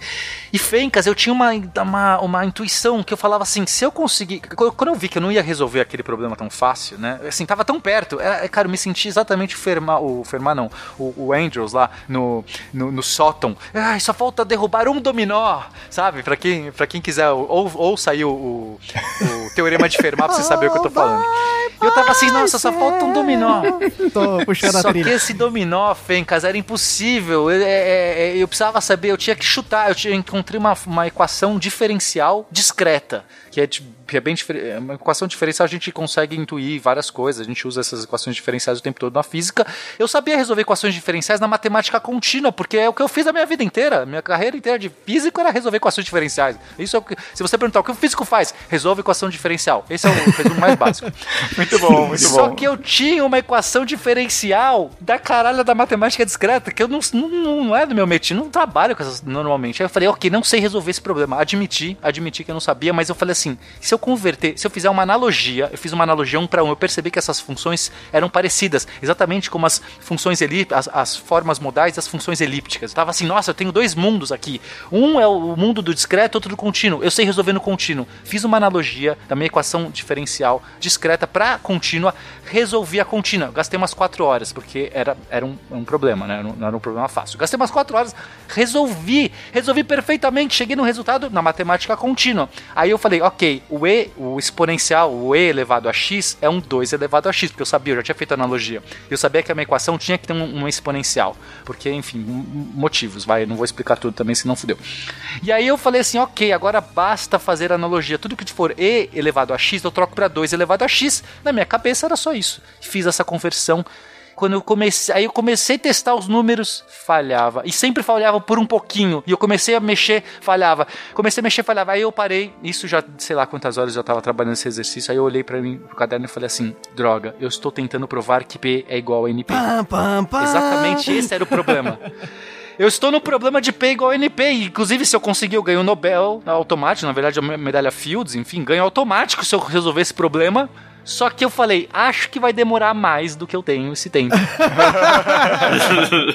E Fencas, eu tinha uma, uma, uma intuição que eu falava assim: se eu conseguir. Quando eu vi que eu não ia resolver aquele problema tão fácil, né? Assim, tava tão perto. É, cara, eu me senti exatamente o Fermat, o Fermat não, o, o Andrews lá no, no, no sótão. Ai, só falta derrubar um dominó, sabe? Pra quem, pra quem quiser, ou, ou sair o, o, o Teorema de Fermat pra você saber o que eu tô falando. Eu tava assim: nossa, só falta um dominó. Tô puxando a Só que trilha. esse dominó, Fencas, era impossível. Eu, é, é, é, eu precisava saber, eu tinha que chutar. Eu tinha, encontrei uma, uma equação diferencial discreta. Que é, que é bem. É uma equação diferencial, a gente consegue intuir várias coisas. A gente usa essas equações diferenciais o tempo todo na física. Eu sabia resolver equações diferenciais na matemática contínua, porque é o que eu fiz a minha vida inteira. Minha carreira inteira de físico era resolver equações diferenciais. Isso é o que, se você perguntar o que o físico faz, resolve equação diferencial. Esse é o resumo mais básico. Muito bom, muito Só bom. que eu tinha uma equação diferencial da caralha da matemática discreta, que eu não, não, não é do meu metido, não trabalho com essas normalmente. Aí eu falei, ok, não sei resolver esse problema. Admiti, admiti que eu não sabia, mas eu falei assim: se eu converter, se eu fizer uma analogia, eu fiz uma analogia um para um, eu percebi que essas funções eram parecidas, exatamente como as funções elípticas, as, as formas modais das funções elípticas. Eu tava assim, nossa, eu tenho dois mundos aqui. Um é o mundo do discreto, outro do contínuo. Eu sei resolver no contínuo. Fiz uma analogia da minha equação diferencial discreta para contínua, resolvi a contínua. Gastei umas quatro horas, porque era, era um, um problema, né? Não, não era um problema fácil. Gastei umas quatro horas, resolvi, resolvi perfeitamente, cheguei no resultado na matemática contínua. Aí eu falei, ok, o e, o exponencial, o e elevado a x é um 2 elevado a x, porque eu sabia, eu já tinha feito a analogia. Eu sabia que a minha equação tinha que ter um, um exponencial, porque, enfim, motivos, vai, não vou explicar tudo também, senão fudeu. E aí eu falei assim, ok, agora basta fazer a analogia. Tudo que for e elevado a x, eu troco para 2 elevado a x. Na minha cabeça era só isso. Fiz essa conversão. Quando eu comecei, aí eu comecei a testar os números, falhava. E sempre falhava por um pouquinho. E eu comecei a mexer, falhava. Comecei a mexer, falhava. Aí eu parei. Isso já, sei lá quantas horas eu tava trabalhando nesse exercício. Aí eu olhei para mim pro caderno e falei assim: droga, eu estou tentando provar que P é igual a NP. Pam, pam, pam. Exatamente esse era o problema. Eu estou no problema de P igual a NP. e, Inclusive, se eu conseguir, eu ganho o Nobel automático. Na verdade, a me- medalha Fields, enfim, ganho automático se eu resolver esse problema. Só que eu falei, acho que vai demorar mais do que eu tenho esse tempo.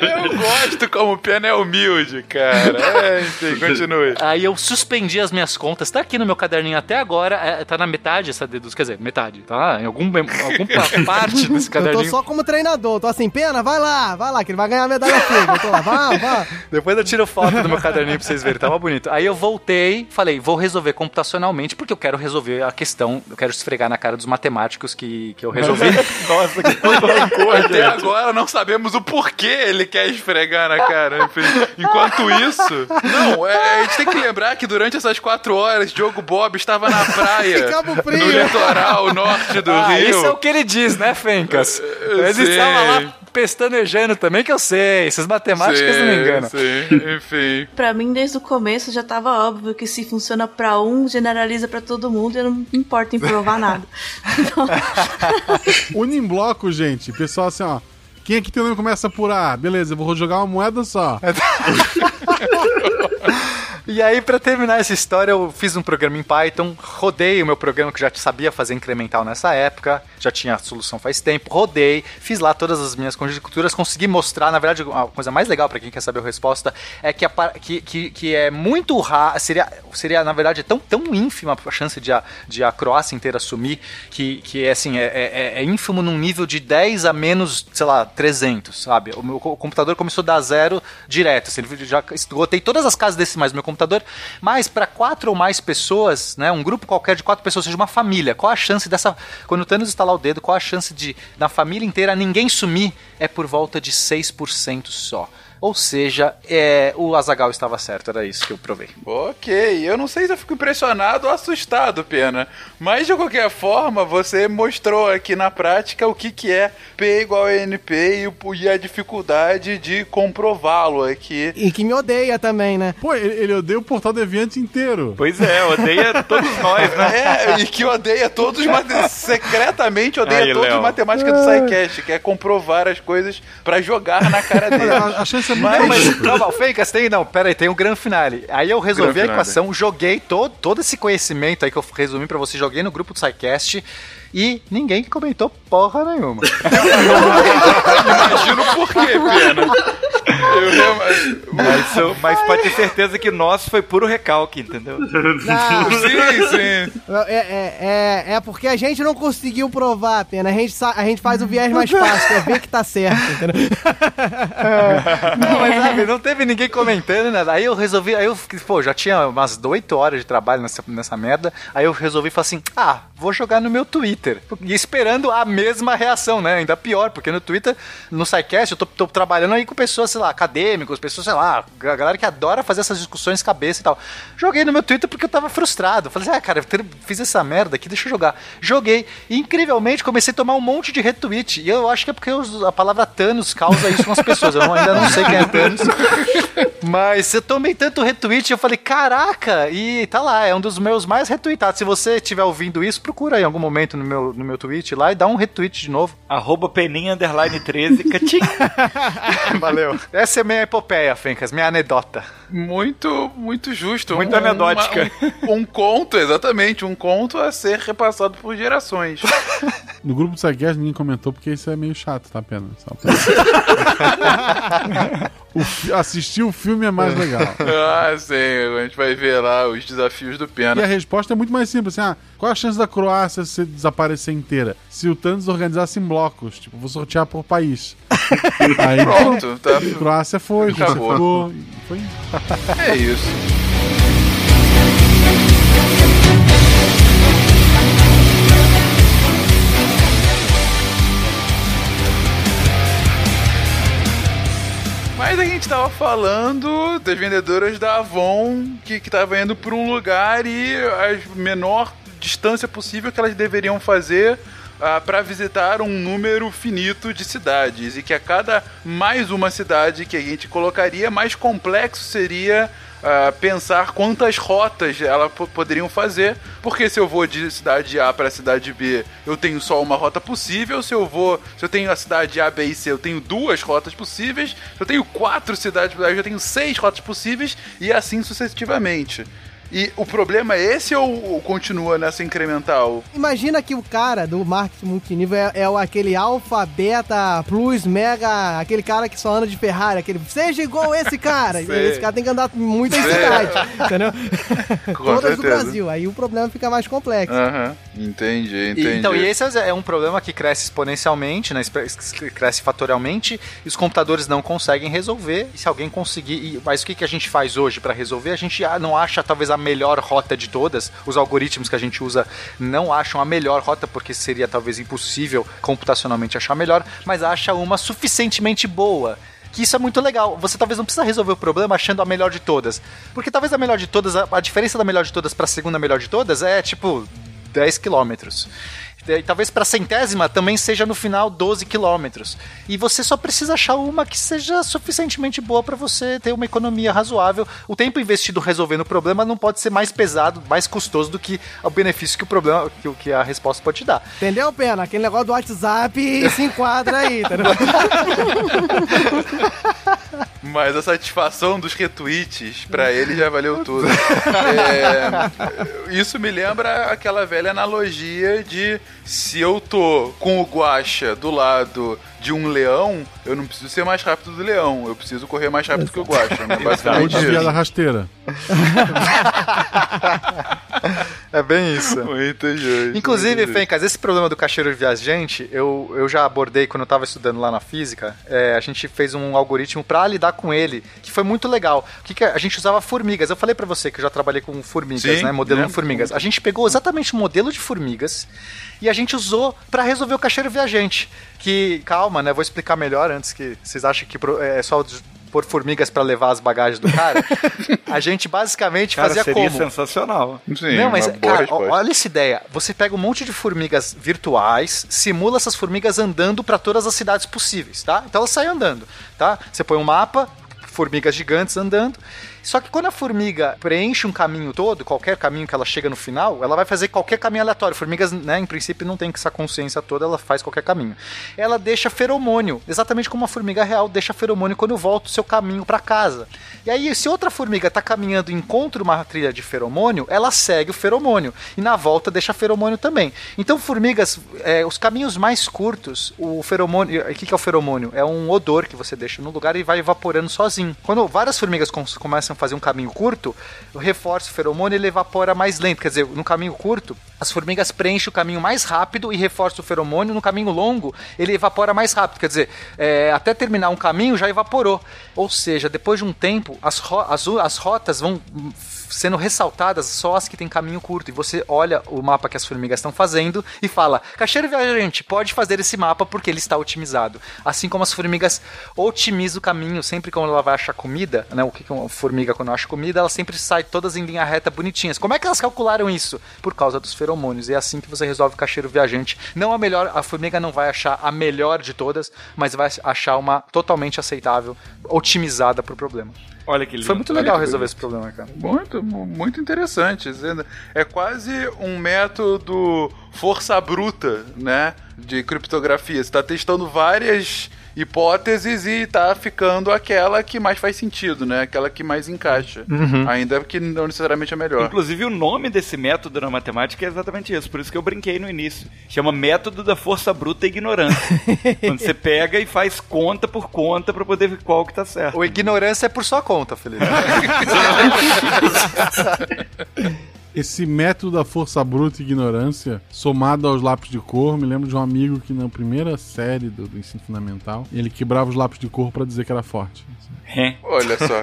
Eu gosto como o Pena é humilde, cara. É, enfim, continue. Aí eu suspendi as minhas contas. Tá aqui no meu caderninho até agora. é, tá na metade essa dedução. Quer dizer, metade. Tá em algum, alguma parte desse Eu tô caderninho. só como treinador, tô assim, pena, vai lá, vai lá, que ele vai ganhar a medalha figa. Eu tô lá, vai, vai. Depois eu tiro foto do meu caderninho pra vocês verem, tava bonito. Aí eu voltei, falei, vou resolver computacionalmente, porque eu quero resolver a questão, eu quero esfregar na cara dos matemáticos que, que eu resolvi. Nossa, que coisa. Até agora não sabemos o porquê ele quer esfregar na cara. Enfim, Enquanto isso. Não, é, a gente tem que lembrar que durante essas quatro horas, Diogo Bob estava na praia. Cabo Frio. no litoral norte do Ah, Rio. isso é o que ele diz, né, Fencas? Eu Ele estava lá pestanejando também, que eu sei. Essas matemáticas não me enganam. Sim, enfim. Pra mim, desde o começo, já tava óbvio que se funciona pra um, generaliza pra todo mundo e eu não me importo em provar nada. Une em bloco, gente. Pessoal, assim, ó. Quem aqui tem o nome começa por A? Beleza, eu vou jogar uma moeda só. E aí, pra terminar essa história, eu fiz um programa em Python, rodei o meu programa que já sabia fazer incremental nessa época, já tinha a solução faz tempo, rodei, fiz lá todas as minhas conjecturas, consegui mostrar, na verdade, a coisa mais legal pra quem quer saber a resposta é que, a que, que, que é muito raro, seria, seria, na verdade, tão, tão ínfima a chance de a, de a Croácia inteira assumir, que, que é assim, é, é, é ínfimo num nível de 10 a menos, sei lá, 300, sabe? O meu co- computador começou a dar zero direto, assim, ele já esgotei todas as casas decimais do meu computador, mas para quatro ou mais pessoas, né, um grupo qualquer de quatro pessoas, seja uma família, qual a chance dessa, quando o Thanos estalar o dedo, qual a chance de, na família inteira, ninguém sumir? É por volta de 6% só. Ou seja, é, o Azagal estava certo, era isso que eu provei. Ok, eu não sei se eu fico impressionado ou assustado, Pena. Mas de qualquer forma, você mostrou aqui na prática o que, que é P igual a NP e, e a dificuldade de comprová-lo aqui. E que me odeia também, né? Pô, ele, ele odeia o portal deviante inteiro. Pois é, odeia todos nós, né? É, e que odeia todos secretamente odeia Aí, todos Léo. os matemáticos do SciCast, que é comprovar as coisas pra jogar na cara dele. A, a chance é muito Mas, Fencas tem, não, pera aí, tem o grande finale. Aí eu resolvi Grande a finale. equação, joguei todo, todo esse conhecimento aí que eu resumi pra você, joguei no grupo do SciCast e ninguém comentou porra nenhuma. Imagino por quê, Pena. Eu Mas, eu- mas pode ter certeza que nosso foi puro recalque, entendeu? Não, Sim, sim. é, é, é, é porque a gente não conseguiu provar, pena. A gente, a gente faz o viés mais fácil, é ver que tá certo, entendeu? Não, mas sabe, não teve ninguém comentando nada. Aí eu resolvi, aí eu, pô, já tinha umas 8 horas de trabalho nessa, nessa merda. Aí eu resolvi falar assim: ah, vou jogar no meu Twitter. E esperando a mesma reação, né? Ainda pior, porque no Twitter, no SciCast, eu tô, tô trabalhando aí com pessoas, sei lá, acadêmicos, pessoas, sei lá, a galera que adora fazer essas discussões cabeça e tal. Joguei no meu Twitter porque eu tava frustrado. Falei, ah, cara, fiz essa merda aqui, deixa eu jogar. Joguei. E incrivelmente comecei a tomar um monte de retweet. E eu acho que é porque eu- a palavra Thanos causa isso nas pessoas. Eu não- ainda não sei quem é Thanos. Mas eu tomei tanto retweet, eu falei, caraca, e tá lá, é um dos meus mais retweetados. Se você estiver ouvindo isso, procura aí em algum momento no meu, no meu tweet lá e dá um retweet de novo. Arroba peninha underline 13, catim. Valeu. Essa é minha epopeia, Fencas, minha anedota. Muito, muito justo. Muito Um- anedótica. uma- Um, um conto, exatamente. Um conto a ser repassado por gerações. No grupo do Sidecast ninguém comentou porque isso é meio chato, tá apenas. Só pra... O fi- assistir o filme é mais legal. ah, sim. A gente vai ver lá os desafios do E Pena. a resposta é muito mais simples, assim, ah, qual a chance da Croácia se desaparecer inteira? Se o Thanos organizasse em blocos, tipo, vou sortear por país. Aí, Pronto, tá. Croácia foi, Acabou. ficou, foi. É isso. Mas a gente tava falando das vendedoras da Avon que, que tava indo por um lugar e a menor distância possível que elas deveriam fazer para visitar um número finito de cidades e que a cada mais uma cidade que a gente colocaria, mais complexo seria ah, pensar quantas rotas elas po- poderiam fazer, porque se eu vou de cidade A para cidade B, eu tenho só uma rota possível, se eu vou, se eu tenho a cidade A, B e C, eu tenho duas rotas possíveis, se eu tenho quatro cidades, eu já tenho seis rotas possíveis e assim sucessivamente. E o problema é esse ou ou continua nessa incremental? Imagina que o cara do marketing multinível é, é o- aquele alfa, beta, plus, mega, aquele cara que só anda de Ferrari, aquele seja igual esse cara. E esse cara tem que andar em muitas Sei. cidades, entendeu? Com Todas do certeza. Brasil. Aí o problema fica mais complexo. Aham, entendi, E- entendi. então, e esse é um problema que cresce exponencialmente, né? cresce fatorialmente, e os computadores não conseguem resolver. E se alguém conseguir. e- mas o que, que a gente faz hoje para resolver? A gente não acha talvez a melhor rota de todas. Os algoritmos que a gente usa não acham a melhor rota, porque seria talvez impossível computacionalmente achar a melhor, mas acha uma suficientemente boa. Que isso é muito legal. Você talvez não precisa resolver o problema achando a melhor de todas. Porque talvez a melhor de todas, a, a diferença da melhor de todas para a segunda melhor de todas é tipo 10 quilômetros. E talvez para a centésima também seja no final 12 quilômetros. E você só precisa achar uma que seja suficientemente boa para você ter uma economia razoável. O tempo investido resolvendo o problema não pode ser mais pesado, mais custoso do que o benefício que o problema, que, o- que a resposta pode te dar. Entendeu, Pena? Aquele negócio do WhatsApp se enquadra aí, entendeu? Mas a satisfação dos retweets pra ele já valeu tudo. É, isso me lembra aquela velha analogia de se eu tô com o guacha do lado de um leão, eu não preciso ser mais rápido do leão, eu preciso correr mais rápido que o guacha. Ou Basicamente desviar da isso. rasteira. É bem isso. Muito justo. Inclusive. Fencas, esse problema do cacheiro viajante, eu, eu já abordei quando eu tava estudando lá na física. É, a gente fez um algoritmo para lidar com ele, que foi muito legal. O que, que a a gente usava formigas. Eu falei para você que eu já trabalhei com formigas, Sim, né? Modelando lembro. formigas. A gente pegou exatamente o modelo de formigas e a gente usou para resolver o cacheiro viajante. Que, calma, né? Vou explicar melhor antes que vocês acham que pro- é só de- pôr formigas para levar as bagagens do cara. a gente basicamente Cara, fazia seria como? sensacional. Sim, não, mas, cara, olha essa ideia. Você pega um monte de formigas virtuais, simula essas formigas andando para todas as cidades possíveis, tá? Então elas saem andando, tá? Você põe um mapa, formigas gigantes andando. Só que quando a formiga preenche um caminho todo, qualquer caminho que ela chega no final, ela vai fazer qualquer caminho aleatório. Formigas, né, em princípio, não tem essa consciência toda, ela faz qualquer caminho. Ela deixa feromônio, exatamente como uma formiga real deixa feromônio quando volta o seu caminho para casa. E aí, se outra formiga tá caminhando e encontra uma trilha de feromônio, ela segue o feromônio. E na volta deixa feromônio também. Então, formigas, é, os caminhos mais curtos, o feromônio. O que, é o feromônio? É um odor que você deixa no lugar e vai evaporando sozinho. Quando várias formigas com- começam fazer um caminho curto, o reforço o feromônio ele evapora mais lento. Quer dizer, no caminho curto, as formigas preenchem o caminho mais rápido e reforçam o feromônio. No caminho longo, ele evapora mais rápido. Quer dizer, é, até terminar um caminho já evaporou. Ou seja, depois de um tempo, as, ro- as, as rotas vão sendo ressaltadas só as que tem caminho curto. E você olha o mapa que as formigas estão fazendo e fala: Cacheiro viajante, pode fazer esse mapa porque ele está otimizado. Assim como as formigas otimizam o caminho sempre quando ela vai achar comida, né? O que que uma formiga quando acha comida, ela sempre sai todas em linha reta bonitinhas. Como é que elas calcularam isso? Por causa dos feromônios. E é assim que você resolve o cacheiro viajante. Não a melhor, a formiga não vai achar a melhor de todas, mas vai achar uma totalmente aceitável, otimizada pro problema. Olha que lindo. Foi muito legal resolver esse problema, cara. Muito, mu- muito interessante. É quase um método força bruta, né? De criptografia. Você está testando várias hipóteses e tá ficando aquela que mais faz sentido, né? Aquela que mais encaixa. Ainda que não necessariamente é melhor. Inclusive, o nome desse método na matemática é exatamente isso. Por isso que eu brinquei no início. Chama método da força bruta e ignorância. Quando você pega e faz conta por conta pra poder ver qual que tá certo. O ignorância é por sua conta, Felipe. Esse método da força bruta e ignorância, somado aos lápis de cor, me lembro de um amigo que na primeira série do, do ensino fundamental, ele quebrava os lápis de cor pra dizer que era forte. Olha só.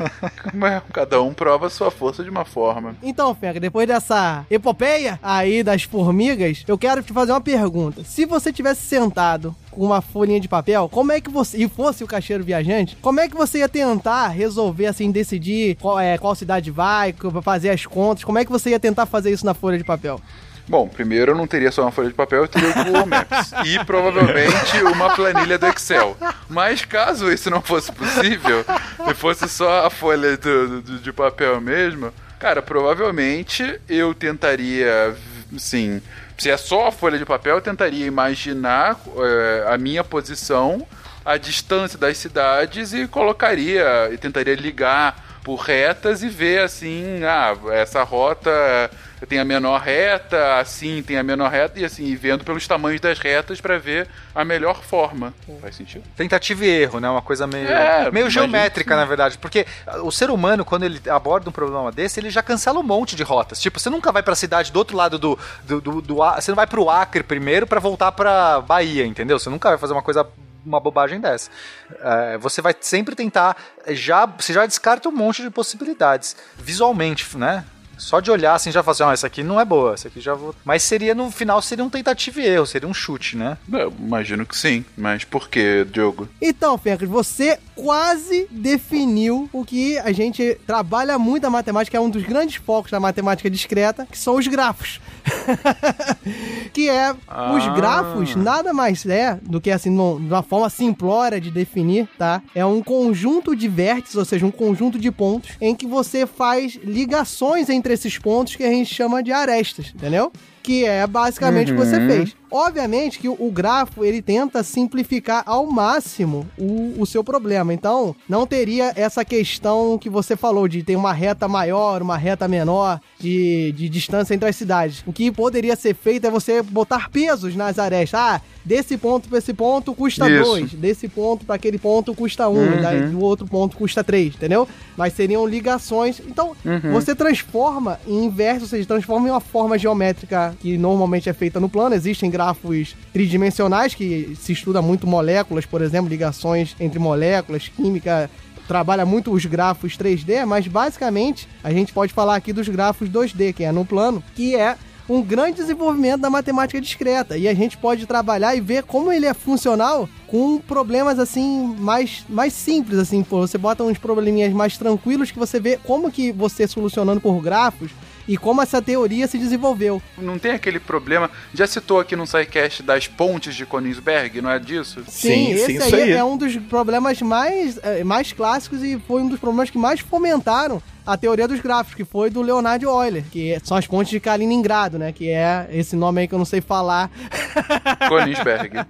Cada um prova a sua força de uma forma. Então, Fega, depois dessa epopeia aí das formigas, eu quero te fazer uma pergunta. Se você tivesse sentado com uma folhinha de papel, como é que você, e fosse o caixeiro viajante, como é que você ia tentar resolver, assim, decidir qual, é, qual cidade vai, fazer as contas, como é que você ia tentar fazer isso na folha de papel? Bom, primeiro eu não teria só uma folha de papel, eu teria o Google Maps. e provavelmente uma planilha do Excel. Mas caso isso não fosse possível, e fosse só a folha do, do- de papel mesmo, cara, provavelmente eu tentaria, sim, se é só a folha de papel, eu tentaria imaginar eh, a minha posição, a distância das cidades e colocaria, e tentaria ligar por retas e ver assim, ah, essa rota tem a menor reta, assim tem a menor reta, e assim, e vendo pelos tamanhos das retas pra ver a melhor forma. Faz sentido? Tentativa e erro, né? Uma coisa meio, É, meio geométrica, sim. na verdade. Porque o ser humano, quando ele aborda um problema desse, ele já cancela um monte de rotas. Tipo, você nunca vai pra cidade do outro lado do. do, do, do A- você não vai pro Acre primeiro pra voltar pra Bahia, entendeu? Você nunca vai fazer uma coisa. Uma bobagem dessa. É, você vai sempre tentar. Já, você já descarta um monte de possibilidades. Visualmente, né? Só de olhar assim já fala assim, ó, essa aqui não é boa, essa aqui já vou. Mas seria no final seria um tentativa e erro, seria um chute, né? Eu imagino que sim, mas por que, Diogo? Então, Fencas, você quase definiu o que a gente trabalha muito na matemática, é um dos grandes focos da matemática discreta, que são os grafos. que é os Ah. grafos nada mais é do que assim, uma forma simplória de definir, tá? É um conjunto de vértices, ou seja, um conjunto de pontos em que você faz ligações entre esses pontos que a gente chama de arestas, entendeu? Que é basicamente o que você Uhum. fez. Obviamente que o, grafo ele tenta simplificar ao máximo o, o seu problema. Então, não teria essa questão que você falou de ter uma reta maior, uma reta menor, de, de distância entre as cidades. O que poderia ser feito é você botar pesos nas arestas. Ah, desse ponto para esse ponto custa Isso. 2, desse ponto para aquele ponto custa 1, um, Uhum. do outro ponto custa 3, entendeu? Mas seriam ligações. Então, Uhum. você transforma em inverso, ou seja, transforma em uma forma geométrica que normalmente é feita no plano. Existem grafos tridimensionais que se estuda muito moléculas, por exemplo, ligações entre moléculas, química trabalha muito os grafos 3D, mas basicamente a gente pode falar aqui dos grafos 2D, que é no plano, que é um grande desenvolvimento da matemática discreta. E a gente pode trabalhar e ver como ele é funcional com problemas assim mais, mais simples assim, você bota uns probleminhas mais tranquilos que você vê como que você solucionando por grafos e como essa teoria se desenvolveu. Não tem aquele problema. Já citou aqui no SciCast das pontes de Königsberg, não é disso? Sim, esse aí, é um dos problemas mais, eh, mais clássicos e foi um dos problemas que mais fomentaram a teoria dos grafos, que foi do Leonardo Euler, que são as pontes de Kaliningrado, né? Que é esse nome aí que eu não sei falar. Königsberg.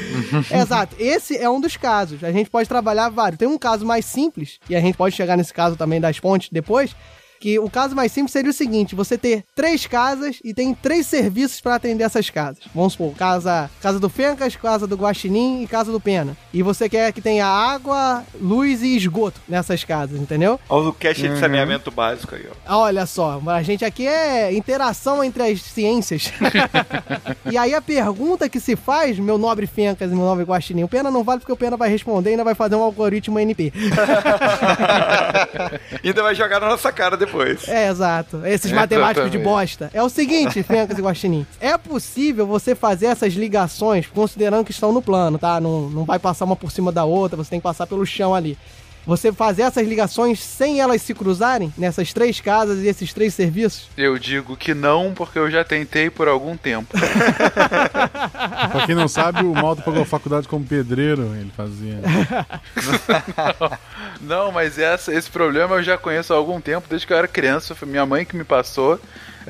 Exato. Esse é um dos casos. A gente pode trabalhar vários. Tem um caso mais simples, e a gente pode chegar nesse caso também das pontes depois, que o caso mais simples seria o seguinte: você ter três casas e tem três serviços para atender essas casas. Vamos supor, casa, casa do Fencas, casa do Guaxinim e casa do Pena. E você quer que tenha água, luz e esgoto nessas casas, entendeu? Olha o cache de Uhum. saneamento básico aí, ó. Olha só, a gente aqui é interação entre as ciências. e aí a pergunta que se faz, meu nobre Fencas e meu nobre Guaxinim, o Pena não vale porque o Pena vai responder e ainda vai fazer um algoritmo NP. Ainda vai jogar na nossa cara depois. Depois. É, exato. Esses Exatamente. matemáticos de bosta. É o seguinte, Fencas e Guaxinim. É possível você fazer essas ligações considerando que estão no plano, tá? Não, não vai passar uma por cima da outra, você tem que passar pelo chão ali. Você fazer essas ligações sem elas se cruzarem nessas três casas e esses três serviços? Eu digo que não, porque eu já tentei por algum tempo. Pra quem não sabe, o Malto pagou a faculdade como pedreiro, ele fazia. Não, mas essa, esse problema eu já conheço há algum tempo, desde que eu era criança. Foi minha mãe que me passou.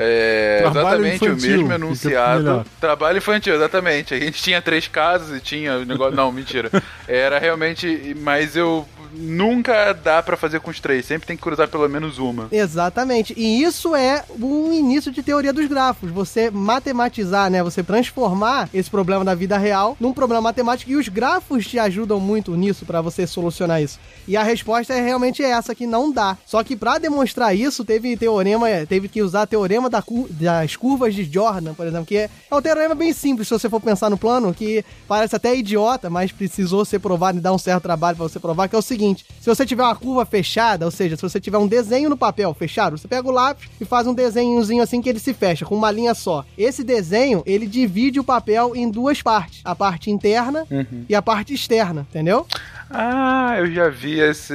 É, exatamente infantil, o mesmo enunciado. Trabalho infantil, exatamente. A gente tinha três casas e tinha o negócio. Não, mentira. Era realmente. Mas eu. Nunca dá pra fazer com os três, sempre tem que cruzar pelo menos uma. Exatamente. E isso é o início de teoria dos grafos. Você matematizar, né? Você transformar esse problema da vida real num problema matemático. E os grafos te ajudam muito nisso pra você solucionar isso. E a resposta é realmente essa que não dá. Só que pra demonstrar isso, teve teorema, teve que usar teorema da das curvas de Jordan, por exemplo, que é, é um teorema bem simples se você for pensar no plano, que parece até idiota, mas precisou ser provado e dar um certo trabalho pra você provar, que é o seguinte: se você tiver uma curva fechada, ou seja, se você tiver um desenho no papel fechado, você pega o lápis e faz um desenhozinho assim que ele se fecha, com uma linha só. Esse desenho, ele divide o papel em duas partes: a parte interna e a parte externa, entendeu? Ah, eu já vi esse.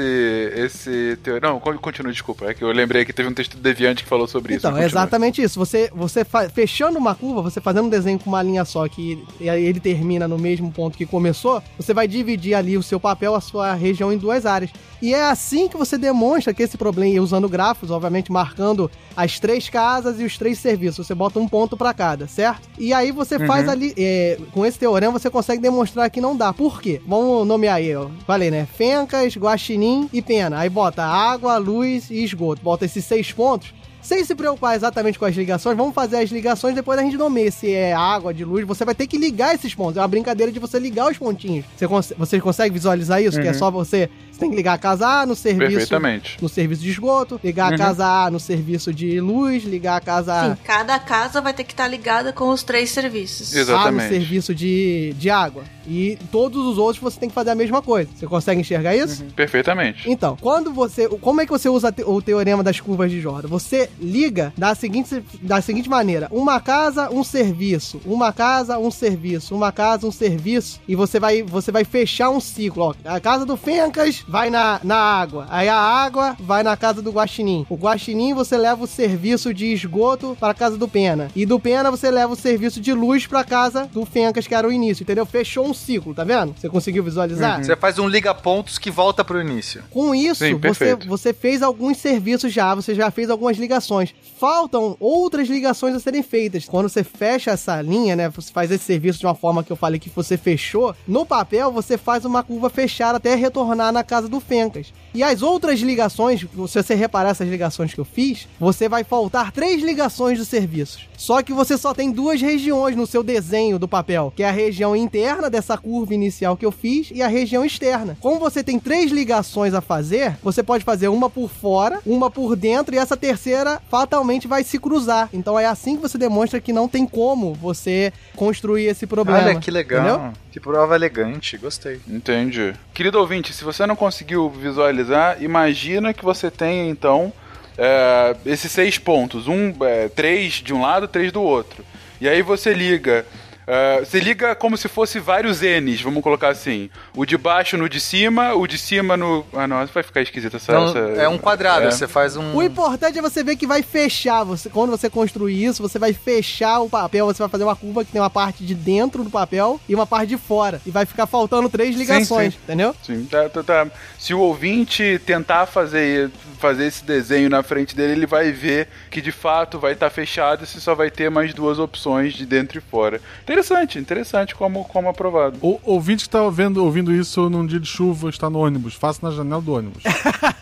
esse teo... Não, con- continua, desculpa. É que eu lembrei que teve um texto do Deviante que falou sobre isso. Então, é mas continua. exatamente isso. Você, você fa- fechando uma curva, você fazendo um desenho com uma linha só, que ele termina no mesmo ponto que começou, você vai dividir ali o seu papel, a sua região em duas áreas. E é assim que você demonstra que esse problema, usando grafos, obviamente marcando as três casas e os três serviços. Você bota um ponto pra cada, certo? E aí você faz ali, é, com esse teorema, você consegue demonstrar que não dá. Por quê? Vamos nomear aí, ó. Falei, né? Fencas, guaxinim e pena. Aí bota água, luz e esgoto. Bota esses seis pontos. Sem se preocupar exatamente com as ligações, vamos fazer as ligações, depois a gente nomeia se é água, de luz. Você vai ter que ligar esses pontos. É uma brincadeira de você ligar os pontinhos. Você cons vocês conseguem visualizar isso? Que é só você. Você tem que ligar a casa A no serviço. Perfeitamente. No serviço de esgoto, ligar a casa A no serviço de luz, ligar a casa A Sim, cada casa vai ter que estar ligada com os três serviços. Exato. A no Exatamente. serviço de, de água. E todos os outros você tem que fazer a mesma coisa. Você consegue enxergar isso? Perfeitamente. Então, quando você. Como é que você usa o teorema das curvas de Jordan? Você liga da seguinte, da seguinte maneira: uma casa, um serviço. Uma casa, um serviço. Uma casa, um serviço. E você vai, você vai fechar um ciclo. Ó, a casa do Fencas vai na, na água. Aí a água vai na casa do Guaxinim. O Guaxinim você leva o serviço de esgoto para a casa do Pena. E do Pena você leva o serviço de luz para casa do Fencas, que era o início, entendeu? Fechou um ciclo, tá vendo? Você conseguiu visualizar? Você faz um liga-pontos que volta pro início. Com isso, Sim, você, você fez alguns serviços já, você já fez algumas ligações. Faltam outras ligações a serem feitas. Quando você fecha essa linha, né? Você faz esse serviço de uma forma que eu falei que você fechou. No papel, você faz uma curva fechada até retornar na casa do Fencas. E as outras ligações, se você reparar essas ligações que eu fiz, você vai faltar três ligações de serviços. Só que você só tem duas regiões no seu desenho do papel, que é a região interna dessa curva inicial que eu fiz e a região externa. Como você tem três ligações a fazer, você pode fazer uma por fora, uma por dentro e essa terceira fatalmente vai se cruzar. Então é assim que você demonstra que não tem como você construir esse problema. Olha que legal. Entendeu? Que prova elegante, gostei. Entendi. Querido ouvinte, se você não conseguiu visualizar, imagina que você tem então é, esses seis pontos, um, é, três de um lado, três do outro. E aí você liga. Você liga como se fosse vários N's, vamos colocar assim. O de baixo no de cima, o de cima no. Ah, não, vai ficar esquisito essa. Então, essa- é um quadrado, é. você faz um. O importante é você ver que vai fechar. Você, quando você construir isso, você vai fechar o papel. Você vai fazer uma curva que tem uma parte de dentro do papel e uma parte de fora. E vai ficar faltando três ligações, sim. entendeu? Sim, tá, tá, tá. Se o ouvinte tentar fazer, fazer esse desenho na frente dele, ele vai ver que de fato vai estar fechado e você só vai ter mais duas opções de dentro e fora. Interessante, interessante como, como aprovado. O ouvinte que tá vendo, ouvindo isso num dia de chuva, está no ônibus. Faça na janela do ônibus.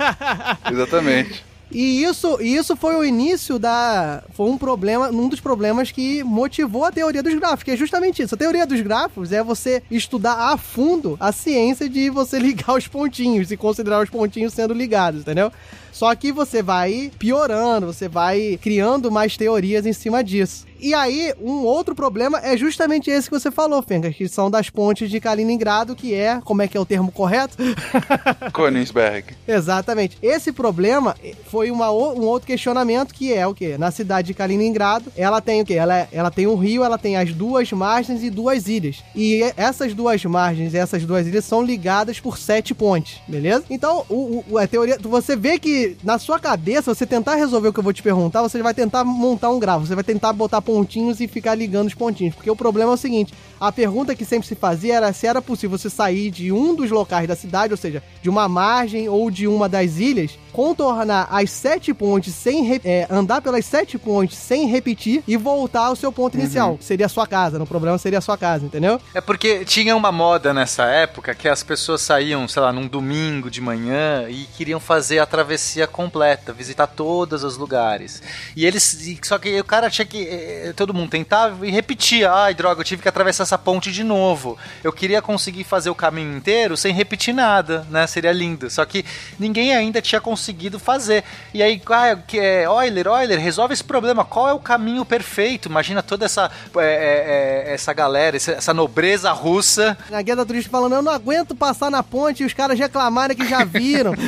Exatamente. E isso, e isso foi o início da. Foi um problema, um dos problemas que motivou a teoria dos grafos, que é justamente isso. A teoria dos grafos é você estudar a fundo a ciência de você ligar os pontinhos e considerar os pontinhos sendo ligados, entendeu? Só que você vai piorando, você vai criando mais teorias em cima disso. E aí, um outro problema é justamente esse que você falou, Fenga, que são das pontes de Kaliningrado, que é, como é que é o termo correto? Königsberg. Exatamente. Esse problema foi uma, um outro questionamento que é o quê? Na cidade de Kaliningrado, ela tem o quê? Ela, ela tem um rio, ela tem as duas margens e duas ilhas. E e- essas duas margens e essas duas ilhas são ligadas por sete pontes, beleza? Então, o, o- a teoria, você vê que na sua cabeça, você tentar resolver o que eu vou te perguntar, você vai tentar montar um grafo, você vai tentar botar pontinhos e ficar ligando os pontinhos, porque o problema é o seguinte, a pergunta que sempre se fazia era se era possível você sair de um dos locais da cidade, ou seja, de uma margem ou de uma das ilhas, contornar as sete pontes sem é, andar pelas sete pontes sem repetir e voltar ao seu ponto inicial. que Seria a sua casa, no problema seria a sua casa, entendeu? É porque tinha uma moda nessa época que as pessoas saíam, sei lá, num domingo de manhã e queriam fazer a travessia completa, visitar todos os lugares. E eles. Só que o cara tinha que. eh, Todo mundo tentava e repetia. Ai, droga, eu tive que atravessar essa ponte de novo. Eu queria conseguir fazer o caminho inteiro sem repetir nada, né? Seria lindo. Só que ninguém ainda tinha conseguido fazer. E aí, ah, que é Euler, Euler, resolve esse problema. Qual é o caminho perfeito? Imagina toda essa, é, é, essa galera, essa, essa nobreza russa. Na guia da turista falando, eu não aguento passar na ponte e os caras reclamarem que já viram.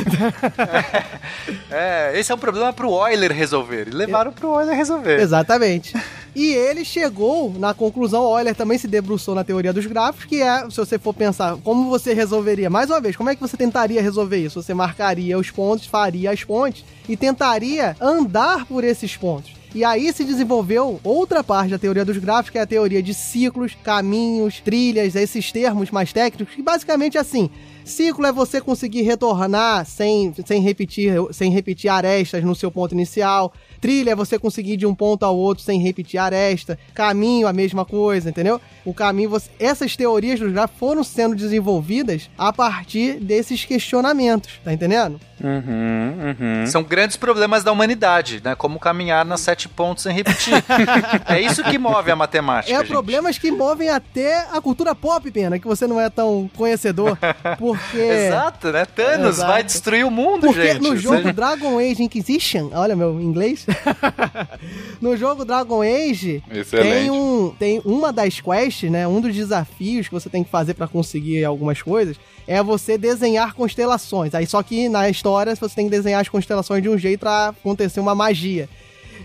É, esse é um problema pro Euler resolver. E levaram pro Euler resolver. Exatamente. E ele chegou na conclusão, o Euler também se debruçou na teoria dos gráficos, que é, se você for pensar, como você resolveria, mais uma vez, como é que você tentaria resolver isso? Você marcaria os pontos, faria as pontes e tentaria andar por esses pontos. E aí se desenvolveu outra parte da teoria dos gráficos, que é a teoria de ciclos, caminhos, trilhas, esses termos mais técnicos, que basicamente é assim. Ciclo é você conseguir retornar sem, sem, repetir, sem repetir arestas no seu ponto inicial. Trilha é você conseguir ir de um ponto ao outro sem repetir aresta. Caminho, a mesma coisa, entendeu? O caminho, você... essas teorias dos gráficos foram sendo desenvolvidas a partir desses questionamentos, tá entendendo? Uhum, uhum. São grandes problemas da humanidade, né? Como caminhar nas sete pontos sem repetir. é isso que move a matemática. É gente. problemas que movem até a cultura pop, pena, que você não é tão conhecedor, porque... Exato, né? Thanos Exato. vai destruir o mundo, Porque gente. no jogo Você- Dragon Age Inquisition, olha meu inglês. no jogo Dragon Age Excelente. tem um tem uma das quests, né, um dos desafios que você tem que fazer pra conseguir algumas coisas é você desenhar constelações. Aí só que na história você tem que desenhar as constelações de um jeito pra acontecer uma magia.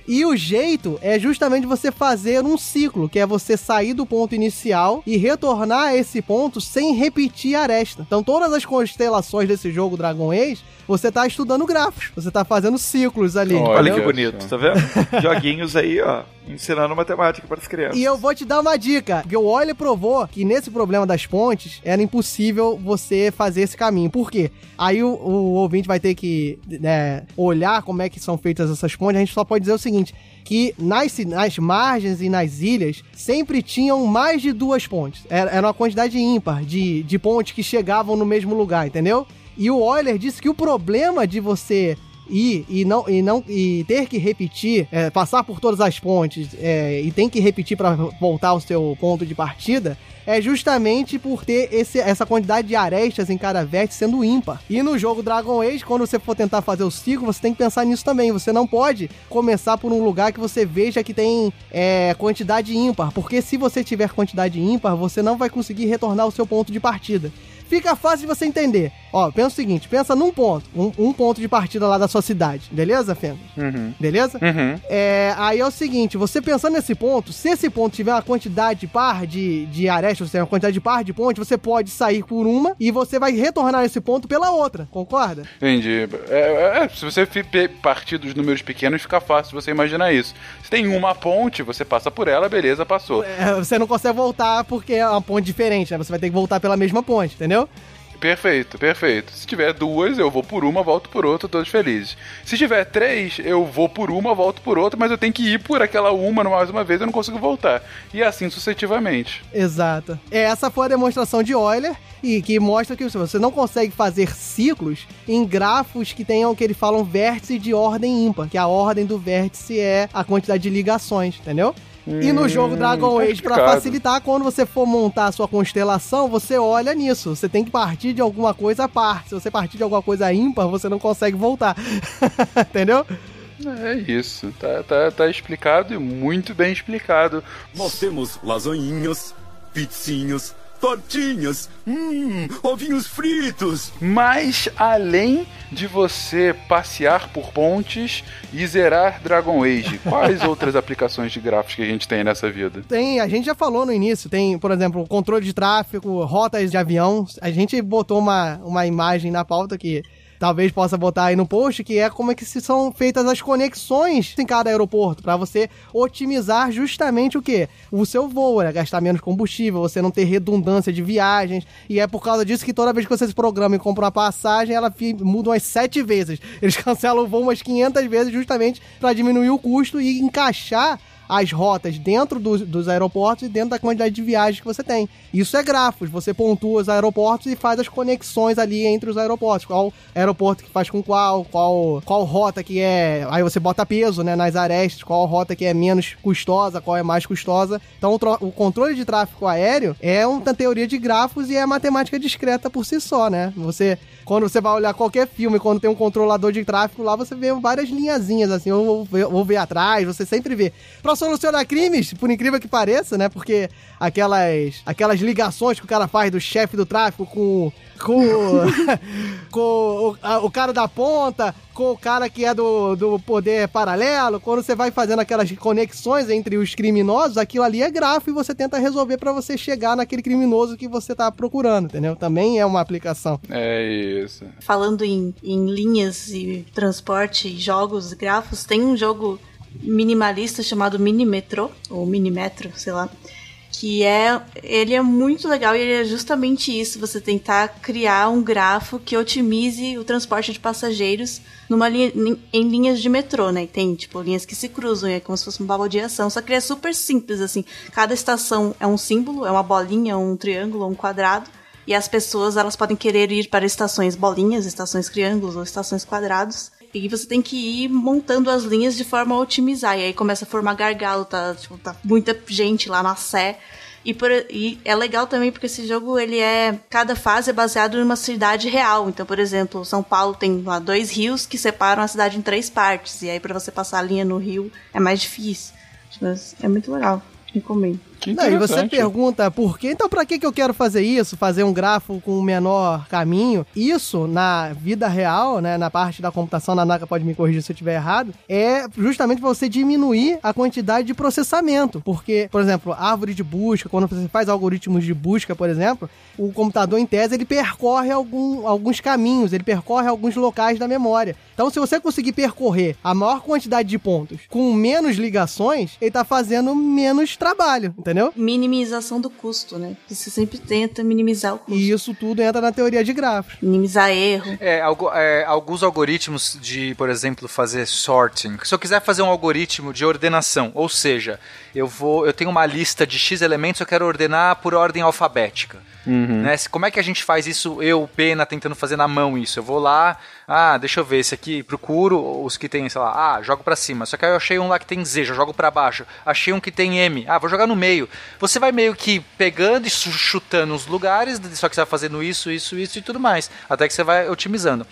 E o jeito é justamente você fazer um ciclo, que é você sair do ponto inicial e retornar a esse ponto sem repetir a aresta. Então, todas as constelações desse jogo Dragon Age, você tá estudando grafos, você tá fazendo ciclos ali. Olha que bonito, tá vendo? Joguinhos aí, ó, ensinando matemática para as crianças. E eu vou te dar uma dica, porque o Euler provou que nesse problema das pontes era impossível você fazer esse caminho. Por quê? Aí o, o ouvinte vai ter que né, olhar como é que são feitas essas pontes. A gente só pode dizer o seguinte, que nas, nas margens e nas ilhas sempre tinham mais de duas pontes. Era, era uma quantidade ímpar de, de pontes que chegavam no mesmo lugar, entendeu? E o Euler disse que o problema de você ir e não e não e ter que repetir, é, passar por todas as pontes é, e tem que repetir para voltar ao seu ponto de partida, é justamente por ter esse, essa quantidade de arestas em cada vértice sendo ímpar. E no jogo Dragon Age, quando você for tentar fazer o ciclo, você tem que pensar nisso também. Você não pode começar por um lugar que você veja que tem é, quantidade ímpar, porque se você tiver quantidade ímpar, você não vai conseguir retornar ao seu ponto de partida fica fácil de você entender. Ó, pensa o seguinte, pensa num ponto, um, um ponto de partida lá da sua cidade, beleza, Fenda? Uhum. Beleza? Uhum. É, aí é o seguinte, você pensando nesse ponto, se esse ponto tiver uma quantidade par de, de arestas, ou seja, uma quantidade par de pontes, você pode sair por uma e você vai retornar esse ponto pela outra, concorda? Entendi. É, é, se você partir dos números pequenos, fica fácil você imaginar isso. Se tem uma ponte, você passa por ela, beleza, passou. É, você não consegue voltar porque é uma ponte diferente, né? Você vai ter que voltar pela mesma ponte, entendeu? Perfeito, perfeito. Se tiver duas, eu vou por uma, volto por outra, todos felizes. Se tiver três, eu vou por uma, volto por outra, mas eu tenho que ir por aquela uma mais uma vez, eu não consigo voltar. E assim sucessivamente. Exato. Essa foi a demonstração de Euler e que mostra que você não consegue fazer ciclos em grafos que tenham o que eles falam vértice de ordem ímpar, que a ordem do vértice é a quantidade de ligações, entendeu? E no jogo Dragon tá Age, pra explicado. facilitar, quando você for montar a sua constelação, você olha nisso. Você tem que partir de alguma coisa à parte. Se você partir de alguma coisa ímpar, você não consegue voltar. Entendeu? É isso, tá, tá, tá explicado e muito bem explicado. Nós temos lasanhinhas, pizzinhas, tortinhas, hum, ovinhos fritos. Mas além de você passear por pontes e zerar Dragon Age, quais outras aplicações de gráficos que a gente tem nessa vida? Tem, a gente já falou no início, tem, por exemplo, controle de tráfego, rotas de avião. A gente botou uma, uma imagem na pauta que talvez possa botar aí no post, que é como é que se são feitas as conexões em cada aeroporto, para você otimizar justamente o que? O seu voo, né? gastar menos combustível, você não ter redundância de viagens, e é por causa disso que toda vez que você se programa e compra uma passagem, ela muda umas sete vezes. Eles cancelam o voo umas 500 vezes justamente para diminuir o custo e encaixar as rotas dentro dos, dos aeroportos e dentro da quantidade de viagens que você tem. Isso é grafos, você pontua os aeroportos e faz as conexões ali entre os aeroportos. Qual aeroporto que faz com qual, qual, qual rota que é. Aí você bota peso né, nas arestas, qual rota que é menos custosa, qual é mais custosa. Então o, o controle de tráfego aéreo é uma teoria de grafos e é matemática discreta por si só, né? Você. Quando você vai olhar qualquer filme, quando tem um controlador de tráfego lá, você vê várias linhazinhas assim, ou, ou, ou atrás, você sempre vê. Pra solucionar crimes, por incrível que pareça, né? Porque aquelas, aquelas ligações que o cara faz do chefe do tráfico com, com, com o, a- o cara da ponta, com o cara que é do, do poder paralelo, quando você vai fazendo aquelas conexões entre os criminosos, aquilo ali é grafo e você tenta resolver pra você chegar naquele criminoso que você tá procurando, entendeu? Também é uma aplicação. É isso. Falando em, em linhas e transporte, e jogos, grafos, tem um jogo minimalista chamado Minimetro, ou Minimetro, sei lá. Que é. Ele é muito legal e ele é justamente isso: você tentar criar um grafo que otimize o transporte de passageiros numa linha, em linhas de metrô, né? Tem, tipo, linhas que se cruzam, é como se fosse uma baldeação. Só que ele é super simples, assim. Cada estação é um símbolo, é uma bolinha, um triângulo, um quadrado. E as pessoas, elas podem querer ir para estações bolinhas, estações triângulos ou estações quadrados. E você tem que ir montando as linhas de forma a otimizar. E aí começa a formar gargalo, tá, tipo, tá muita gente lá na Sé. E, por- e é legal também porque esse jogo, ele é... Cada fase é baseado em uma cidade real. Então, por exemplo, São Paulo tem lá dois rios que separam a cidade em três partes. E aí para você passar a linha no rio é mais difícil. Mas é muito legal. Recomendo. Não, e você pergunta por quê? Então, pra que, que eu quero fazer isso? Fazer um grafo com o menor caminho? Isso, na vida real, né? Na parte da computação, na Naka pode me corrigir se eu estiver errado, é justamente pra você diminuir a quantidade de processamento. Porque, por exemplo, árvore de busca, quando você faz algoritmos de busca, por exemplo, o computador, em tese, ele percorre algum- alguns caminhos, ele percorre alguns locais da memória. Então, se você conseguir percorrer a maior quantidade de pontos com menos ligações, ele tá fazendo menos trabalho, entendeu? Minimização do custo, né? Você sempre tenta minimizar o custo. E isso tudo entra na teoria de grafos. Minimizar erro. É, algo- é, alguns algoritmos de, por exemplo, fazer sorting. Se eu quiser fazer um algoritmo de ordenação, ou seja, eu vou, eu tenho uma lista de X elementos, eu quero ordenar por ordem alfabética. Né? Se- Como é que a gente faz isso, eu, Pena, tentando fazer na mão isso? Eu vou lá, ah, deixa eu ver, esse aqui, procuro os que tem, sei lá, ah, jogo pra cima. Só que aí eu achei um lá que tem Z, já jogo pra baixo. Achei um que tem M, ah, vou jogar no meio. Você vai meio que pegando e chu- chutando os lugares, só que você vai fazendo isso, isso, isso e tudo mais. Até que você vai otimizando.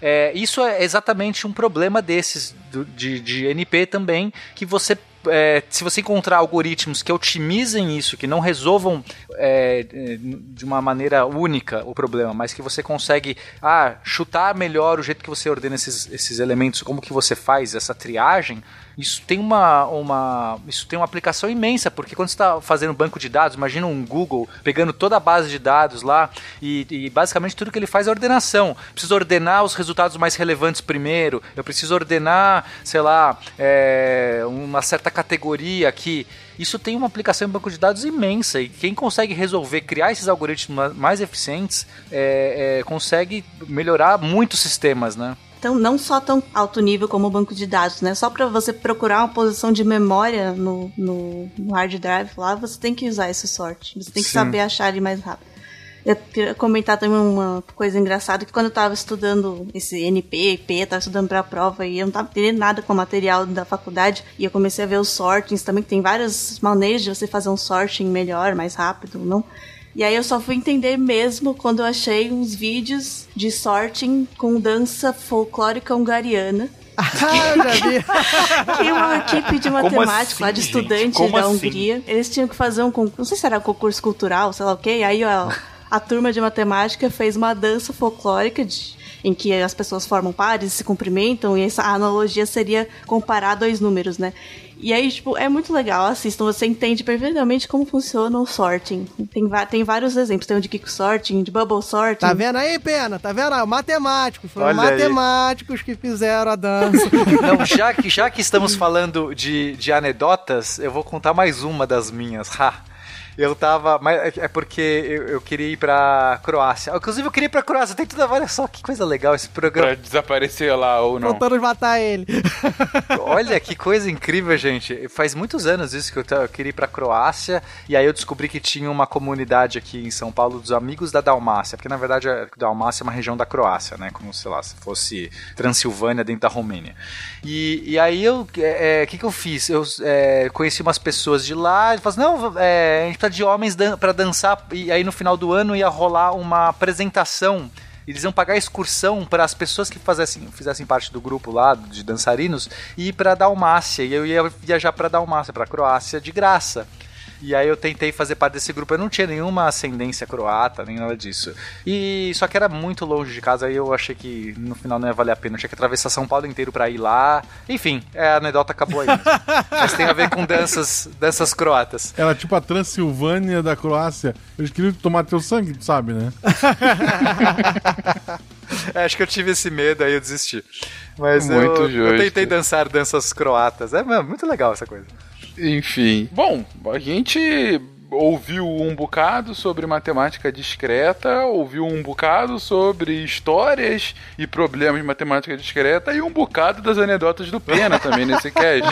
É, isso é exatamente um problema desses, do- de, de NP também, que você é, se você encontrar algoritmos que otimizem isso, que não resolvam é, de uma maneira única o problema, mas que você consegue ah, chutar melhor o jeito que você ordena esses, esses elementos, como que você faz essa triagem, isso tem uma, uma isso tem uma aplicação imensa, porque quando você está fazendo banco de dados, imagina um Google pegando toda a base de dados lá e, e basicamente tudo que ele faz é ordenação. Preciso ordenar os resultados mais relevantes primeiro, eu preciso ordenar, sei lá, é, uma certa categoria aqui. Isso tem uma aplicação em banco de dados imensa e quem consegue resolver, criar esses algoritmos ma- mais eficientes, é, é, consegue melhorar muitos sistemas, né? Então, não só tão alto nível como o banco de dados, né? Só para você procurar uma posição de memória no, no, no hard drive lá, você tem que usar esse sorte. Você tem que Sim. saber achar ele mais rápido. Eu queria comentar também uma coisa engraçada, que quando eu tava estudando esse NP, IP, tava estudando pra prova e eu não tava entendendo nada com o material da faculdade, e eu comecei a ver os sortings também, que tem várias maneiras de você fazer um sorting melhor, mais rápido, não? E aí eu só fui entender mesmo quando eu achei uns vídeos de sorting com dança folclórica hungariana. Ah, eu já vi. Tinha uma equipe de matemática assim, lá de gente? estudantes Como da assim? Hungria. Eles tinham que fazer um concurso, não sei se era concurso cultural, sei lá o quê. Aí ó, a turma de matemática fez uma dança folclórica de- em que as pessoas formam pares, se cumprimentam, e essa analogia seria comparar dois números, né? E aí, tipo, é muito legal, assistam, você entende perfeitamente como funciona o sorting. Tem, tem vários exemplos, tem o de Kiko Sorting, de Bubble Sorting. Tá vendo aí, Pena? Tá vendo? aí? Matemáticos. Foram Olha aí. matemáticos que fizeram a dança. Não, já que, já que estamos falando de, de anedotas, eu vou contar mais uma das minhas. Ha! Eu tava. Mas é porque eu, eu queria ir pra Croácia. Inclusive, eu queria ir pra Croácia. Tem tudo. Olha só que coisa legal esse Pra programa. desaparecer lá ou não. Tentando matar ele. Olha que coisa incrível, gente. Faz muitos anos isso que eu, eu queria ir pra Croácia. E aí eu descobri que tinha uma comunidade aqui em São Paulo dos Amigos da Dalmácia. Porque na verdade a Dalmácia é uma região da Croácia, né? Como, sei lá, se fosse Transilvânia dentro da Romênia. E, e aí eu. O é, que, que eu fiz? Eu é, conheci umas pessoas de lá. E falaram assim: não, é, a gente de homens dan pra dançar. E aí no final do ano ia rolar uma apresentação. Eles iam pagar excursão para as pessoas que fizessem, fizessem parte do grupo lá de dançarinos e ir para Dalmácia. E eu ia viajar para Dalmácia, para Croácia, de graça. E aí eu tentei fazer parte desse grupo. Eu não tinha nenhuma ascendência croata, nem nada disso. E só que era muito longe de casa, aí eu achei que no final não ia valer a pena. Eu tinha que atravessar São Paulo inteiro para ir lá. Enfim, é, a anedota acabou aí. Mas tem a ver com danças, danças croatas. Era tipo a Transilvânia da Croácia. Eles queriam tomar teu sangue, tu sabe, né? É, acho que eu tive esse medo, aí eu desisti. Mas Muito eu, eu tentei dançar danças croatas. É mano, muito legal essa coisa. Enfim. Bom, a gente ouviu um bocado sobre matemática discreta, ouviu um bocado sobre histórias e problemas de matemática discreta e um bocado das anedotas do Pena também nesse cast.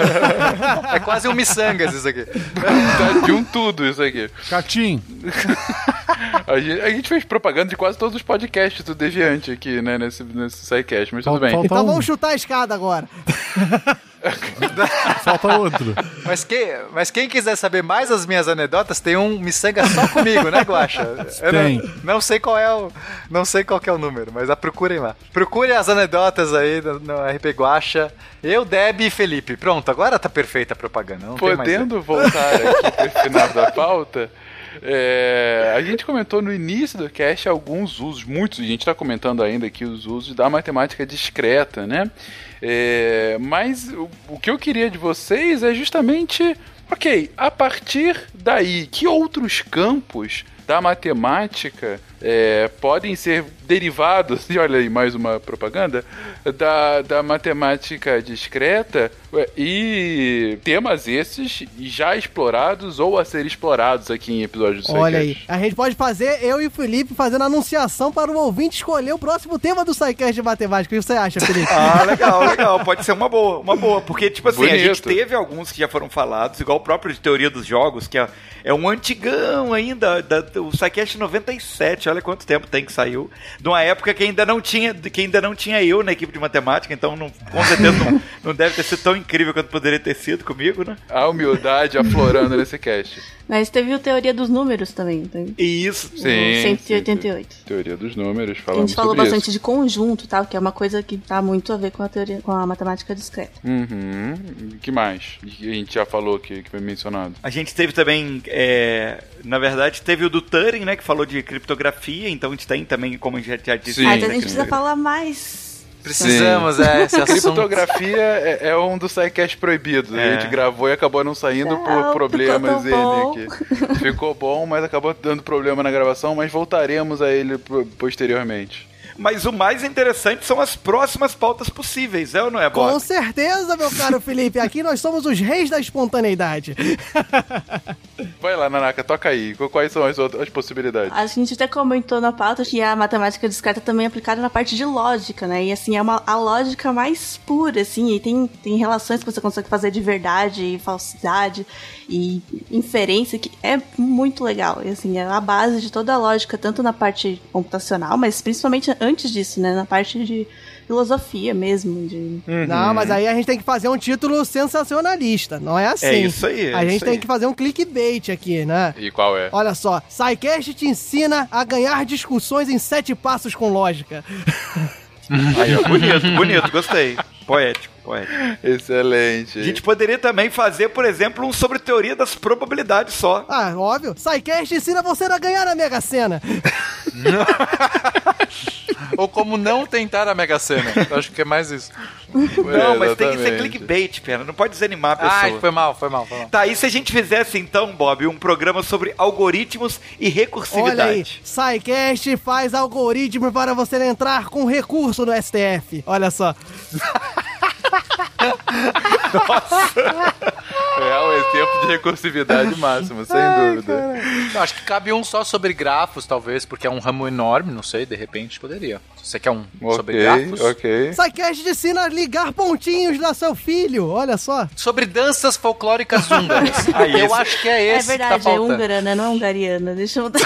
É quase um miçangas isso aqui. tá de um tudo isso aqui. Catim. A gente, a gente fez propaganda de quase todos os podcasts do Deviante aqui, né, nesse, nesse SciCast, mas tudo bem. Então vamos chutar a escada agora. Falta outro. Mas quem, mas quem quiser saber mais as minhas anedotas, tem um miçanga só comigo, né, Guaxa? Eu Tem. Não, não sei qual é o, não sei qual que é o número, mas a procurem lá. Procurem as anedotas aí no, no RP Guaxa. Eu, Deb e Felipe. Pronto, agora tá perfeita a propaganda. Não tem mais Podendo voltar aqui para o final da pauta, é, a gente comentou no início do cast alguns usos, muitos, a gente está comentando ainda aqui os usos da matemática discreta, né? É, mas o, o que eu queria de vocês é justamente, ok, a partir daí, que outros campos da matemática é, podem ser derivados, e olha aí mais uma propaganda, da, da matemática discreta e temas esses já explorados ou a ser explorados aqui em episódios do Olha aí. A gente pode fazer, eu e o Felipe, fazendo anunciação para o ouvinte escolher o próximo tema do SciCast de matemática. O que você acha, Felipe? Ah, legal, legal. Pode ser uma boa, uma boa. Porque, tipo assim, a Bonito. gente teve alguns que já foram falados, igual o próprio de teoria dos jogos, que é, é um antigão ainda, da, o SciCast 97, olha quanto tempo tem que saiu. De uma época que ainda não tinha, que ainda não tinha eu na equipe de matemática, então não, com certeza não, não deve ter sido tão incrível quanto poderia ter sido comigo, né? A humildade aflorando nesse cast. Mas teve o Teoria dos Números também. E isso. Sim, 188. Teoria dos números, A falamos gente falou bastante isso. de conjunto, tal, que é uma coisa que tá muito a ver com a teoria, com a matemática discreta. Uhum. que mais? Que a gente já falou aqui, que foi mencionado. A gente teve também, é, na verdade, teve o do Turing, né, que falou de criptografia, então a gente tem também, como a gente já disse... Sim. Ah, então a gente precisa falar mais. Precisamos, é, esse assunto. Criptografia é, é um dos SciCast proibidos. A É. gente gravou e acabou não saindo Não, por problemas ele aqui. Ficou bom, mas acabou dando problema na gravação, mas voltaremos a ele po- posteriormente. Mas o mais interessante são as próximas pautas possíveis, é ou não é, Com Bob? certeza, meu caro Felipe. Aqui nós somos os reis da espontaneidade. Vai lá, Nanaka, toca aí. Qu- Quais são as outras as possibilidades? A gente até comentou na pauta que a matemática discreta também é aplicada na parte de lógica, né? E assim, é uma, a lógica mais pura, assim, e tem, tem relações que você consegue fazer de verdade e falsidade e inferência, que é muito legal. E assim, é a base de toda a lógica, tanto na parte computacional, mas principalmente antes disso, né? Na parte de filosofia mesmo, de... Não, mas aí a gente tem que fazer um título sensacionalista. Não é assim. É isso aí, é a gente tem aí. que fazer um clickbait aqui, né? E qual é? Olha só, SciCast te ensina a ganhar discussões em sete passos com lógica. Aí, ó, bonito, bonito, gostei. Poético, poético. Excelente. A gente poderia também fazer, por exemplo, um sobre teoria das probabilidades só. Ah, óbvio. SciCast ensina você a ganhar na Mega Sena. Ou como não tentar a Mega Sena. Eu acho que é mais isso. Não, mas tem que ser clickbait, pena. Não pode desanimar a pessoa. Ah, foi mal, foi mal, foi mal. Tá, e se a gente fizesse então, Bob, um programa sobre algoritmos e Olha aí, recursividade? SciCast faz algoritmo para você entrar com recurso no STF. Olha só. É um exemplo de recursividade máximo, sem dúvida. Eu acho que cabe um só sobre grafos, talvez, porque é um ramo enorme, não sei, de repente poderia. Você quer um sobre Ok, grafos. ok. SciCast te ensina a ligar pontinhos da seu filho. Olha só. Sobre danças folclóricas húngaras. eu acho que é É esse que tá verdade, é faltando. húngara, né? Não é hungariana. Deixa eu.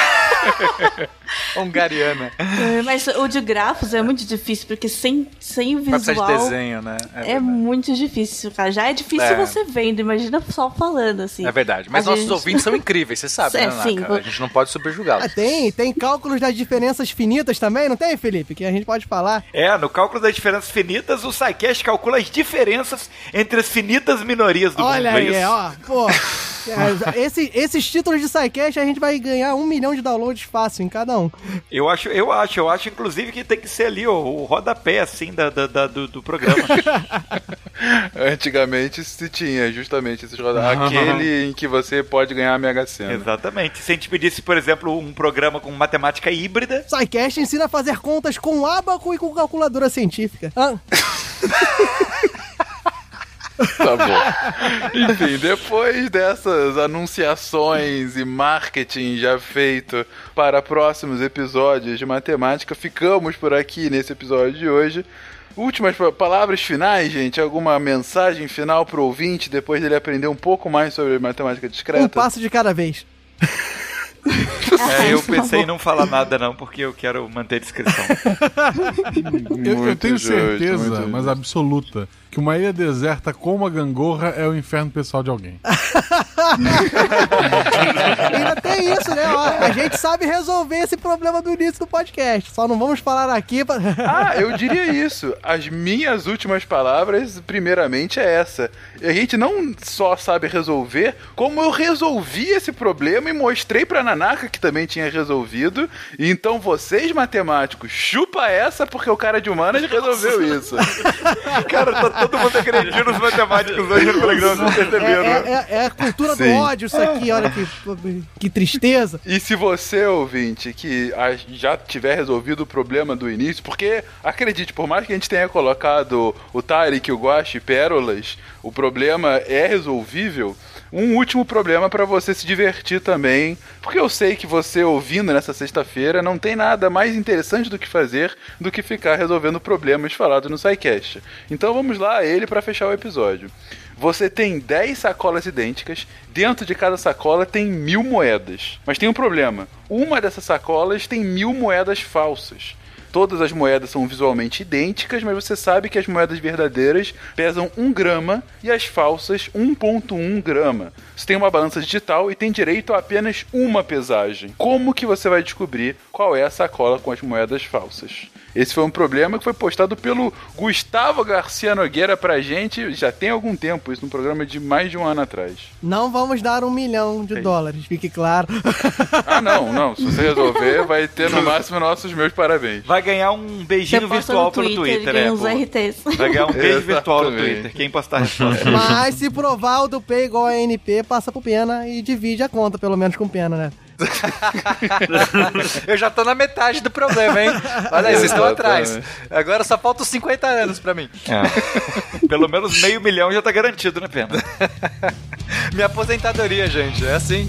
Hungariana. É, Mas o de grafos é muito difícil, porque sem, sem o Vai precisar visual. de desenho, né? É, É muito difícil, cara. Já é difícil É. você vendo, imagina só falando, assim. É verdade. Mas A nossos gente- ouvintes são incríveis, você sabe, É, né, sim. A gente não pode subjugá-los. Ah, tem, tem cálculos das diferenças finitas também, não tem, Felipe? Que a gente pode falar. É, no cálculo das diferenças finitas, o SciCast calcula as diferenças entre as finitas minorias do Olha mundo. é aí, isso? ó. Pô. é, esse- esses títulos de SciCast a gente vai ganhar um milhão de downloads fácil em cada um. Eu acho, eu acho, eu acho, inclusive, que tem que ser ali ó, o rodapé, assim, da, da- da- do, do programa. Antigamente se tinha justamente esses rodados. Aquele em que você pode ganhar a Mega Sena. Exatamente. Se a gente pedisse, por exemplo, um programa com matemática híbrida, SciCast ensina a fazer contas com ábaco e com calculadora científica. Ah, Tá bom. Enfim, depois dessas anunciações e marketing já feito para próximos episódios de matemática, ficamos por aqui nesse episódio de hoje. Últimas pa- palavras finais, gente? Alguma mensagem final pro ouvinte depois dele aprender um pouco mais sobre matemática um discreta? passo de cada vez. é, eu pensei em não falar nada não, porque eu quero manter discrição. Eu, eu Muito tenho justo, certeza, mas justo. absoluta, que uma ilha deserta como a gangorra é o inferno pessoal de alguém. Ainda tem isso, né? Ó, a gente sabe resolver esse problema do início do podcast. Só não vamos falar aqui pra... Ah, eu diria isso. As minhas últimas palavras, primeiramente, é essa. A gente não só sabe resolver, como eu resolvi esse problema e mostrei pra Nanaka que também tinha resolvido. Então vocês, matemáticos, chupa essa porque o cara de humanas resolveu isso. Cara, tá todo mundo acreditando nos matemáticos hoje no programa, vocês perceberam, É, né? é- é a cultura do Sim. ódio isso aqui, olha que, que tristeza. E se você, ouvinte, que já tiver resolvido o problema do início, porque, acredite, por mais que a gente tenha colocado o Tarek, o Guache, pérolas, o problema é resolvível. Um último problema para você se divertir também, porque eu sei que você ouvindo nessa sexta-feira não tem nada mais interessante do que fazer do que ficar resolvendo problemas falados no SciCast. Então vamos lá a ele para fechar o episódio. Você tem 10 sacolas idênticas, dentro de cada sacola tem mil moedas. Mas tem um problema: uma dessas sacolas tem mil moedas falsas. Todas as moedas são visualmente idênticas, mas você sabe que as moedas verdadeiras pesam 1 grama e as falsas 1,1 grama. Você tem uma balança digital e tem direito a apenas uma pesagem. Como que você vai descobrir qual é a sacola com as moedas falsas? Esse foi um problema que foi postado pelo Gustavo Garcia Nogueira pra gente já tem algum tempo, isso num programa de mais de um ano atrás. Não vamos dar um milhão de dólares, fique claro. Ah, não, não. Se você resolver, vai ter no máximo nossos meus parabéns. Vai ganhar um beijinho virtual no pelo Twitter, Twitter, ganha é. uns. RTs. Vai ganhar um beijo virtual no. Twitter. Quem postar a resposta. Mas se provar o do P igual a NP, passa pro Pena e divide a conta, pelo menos com Pena, né? Eu já tô na metade do problema, hein? Olha aí, vocês estão atrás. Agora só faltam os 50 anos pra mim. É. Pelo menos meio milhão já tá garantido, né, Pena? Minha aposentadoria, gente, é assim.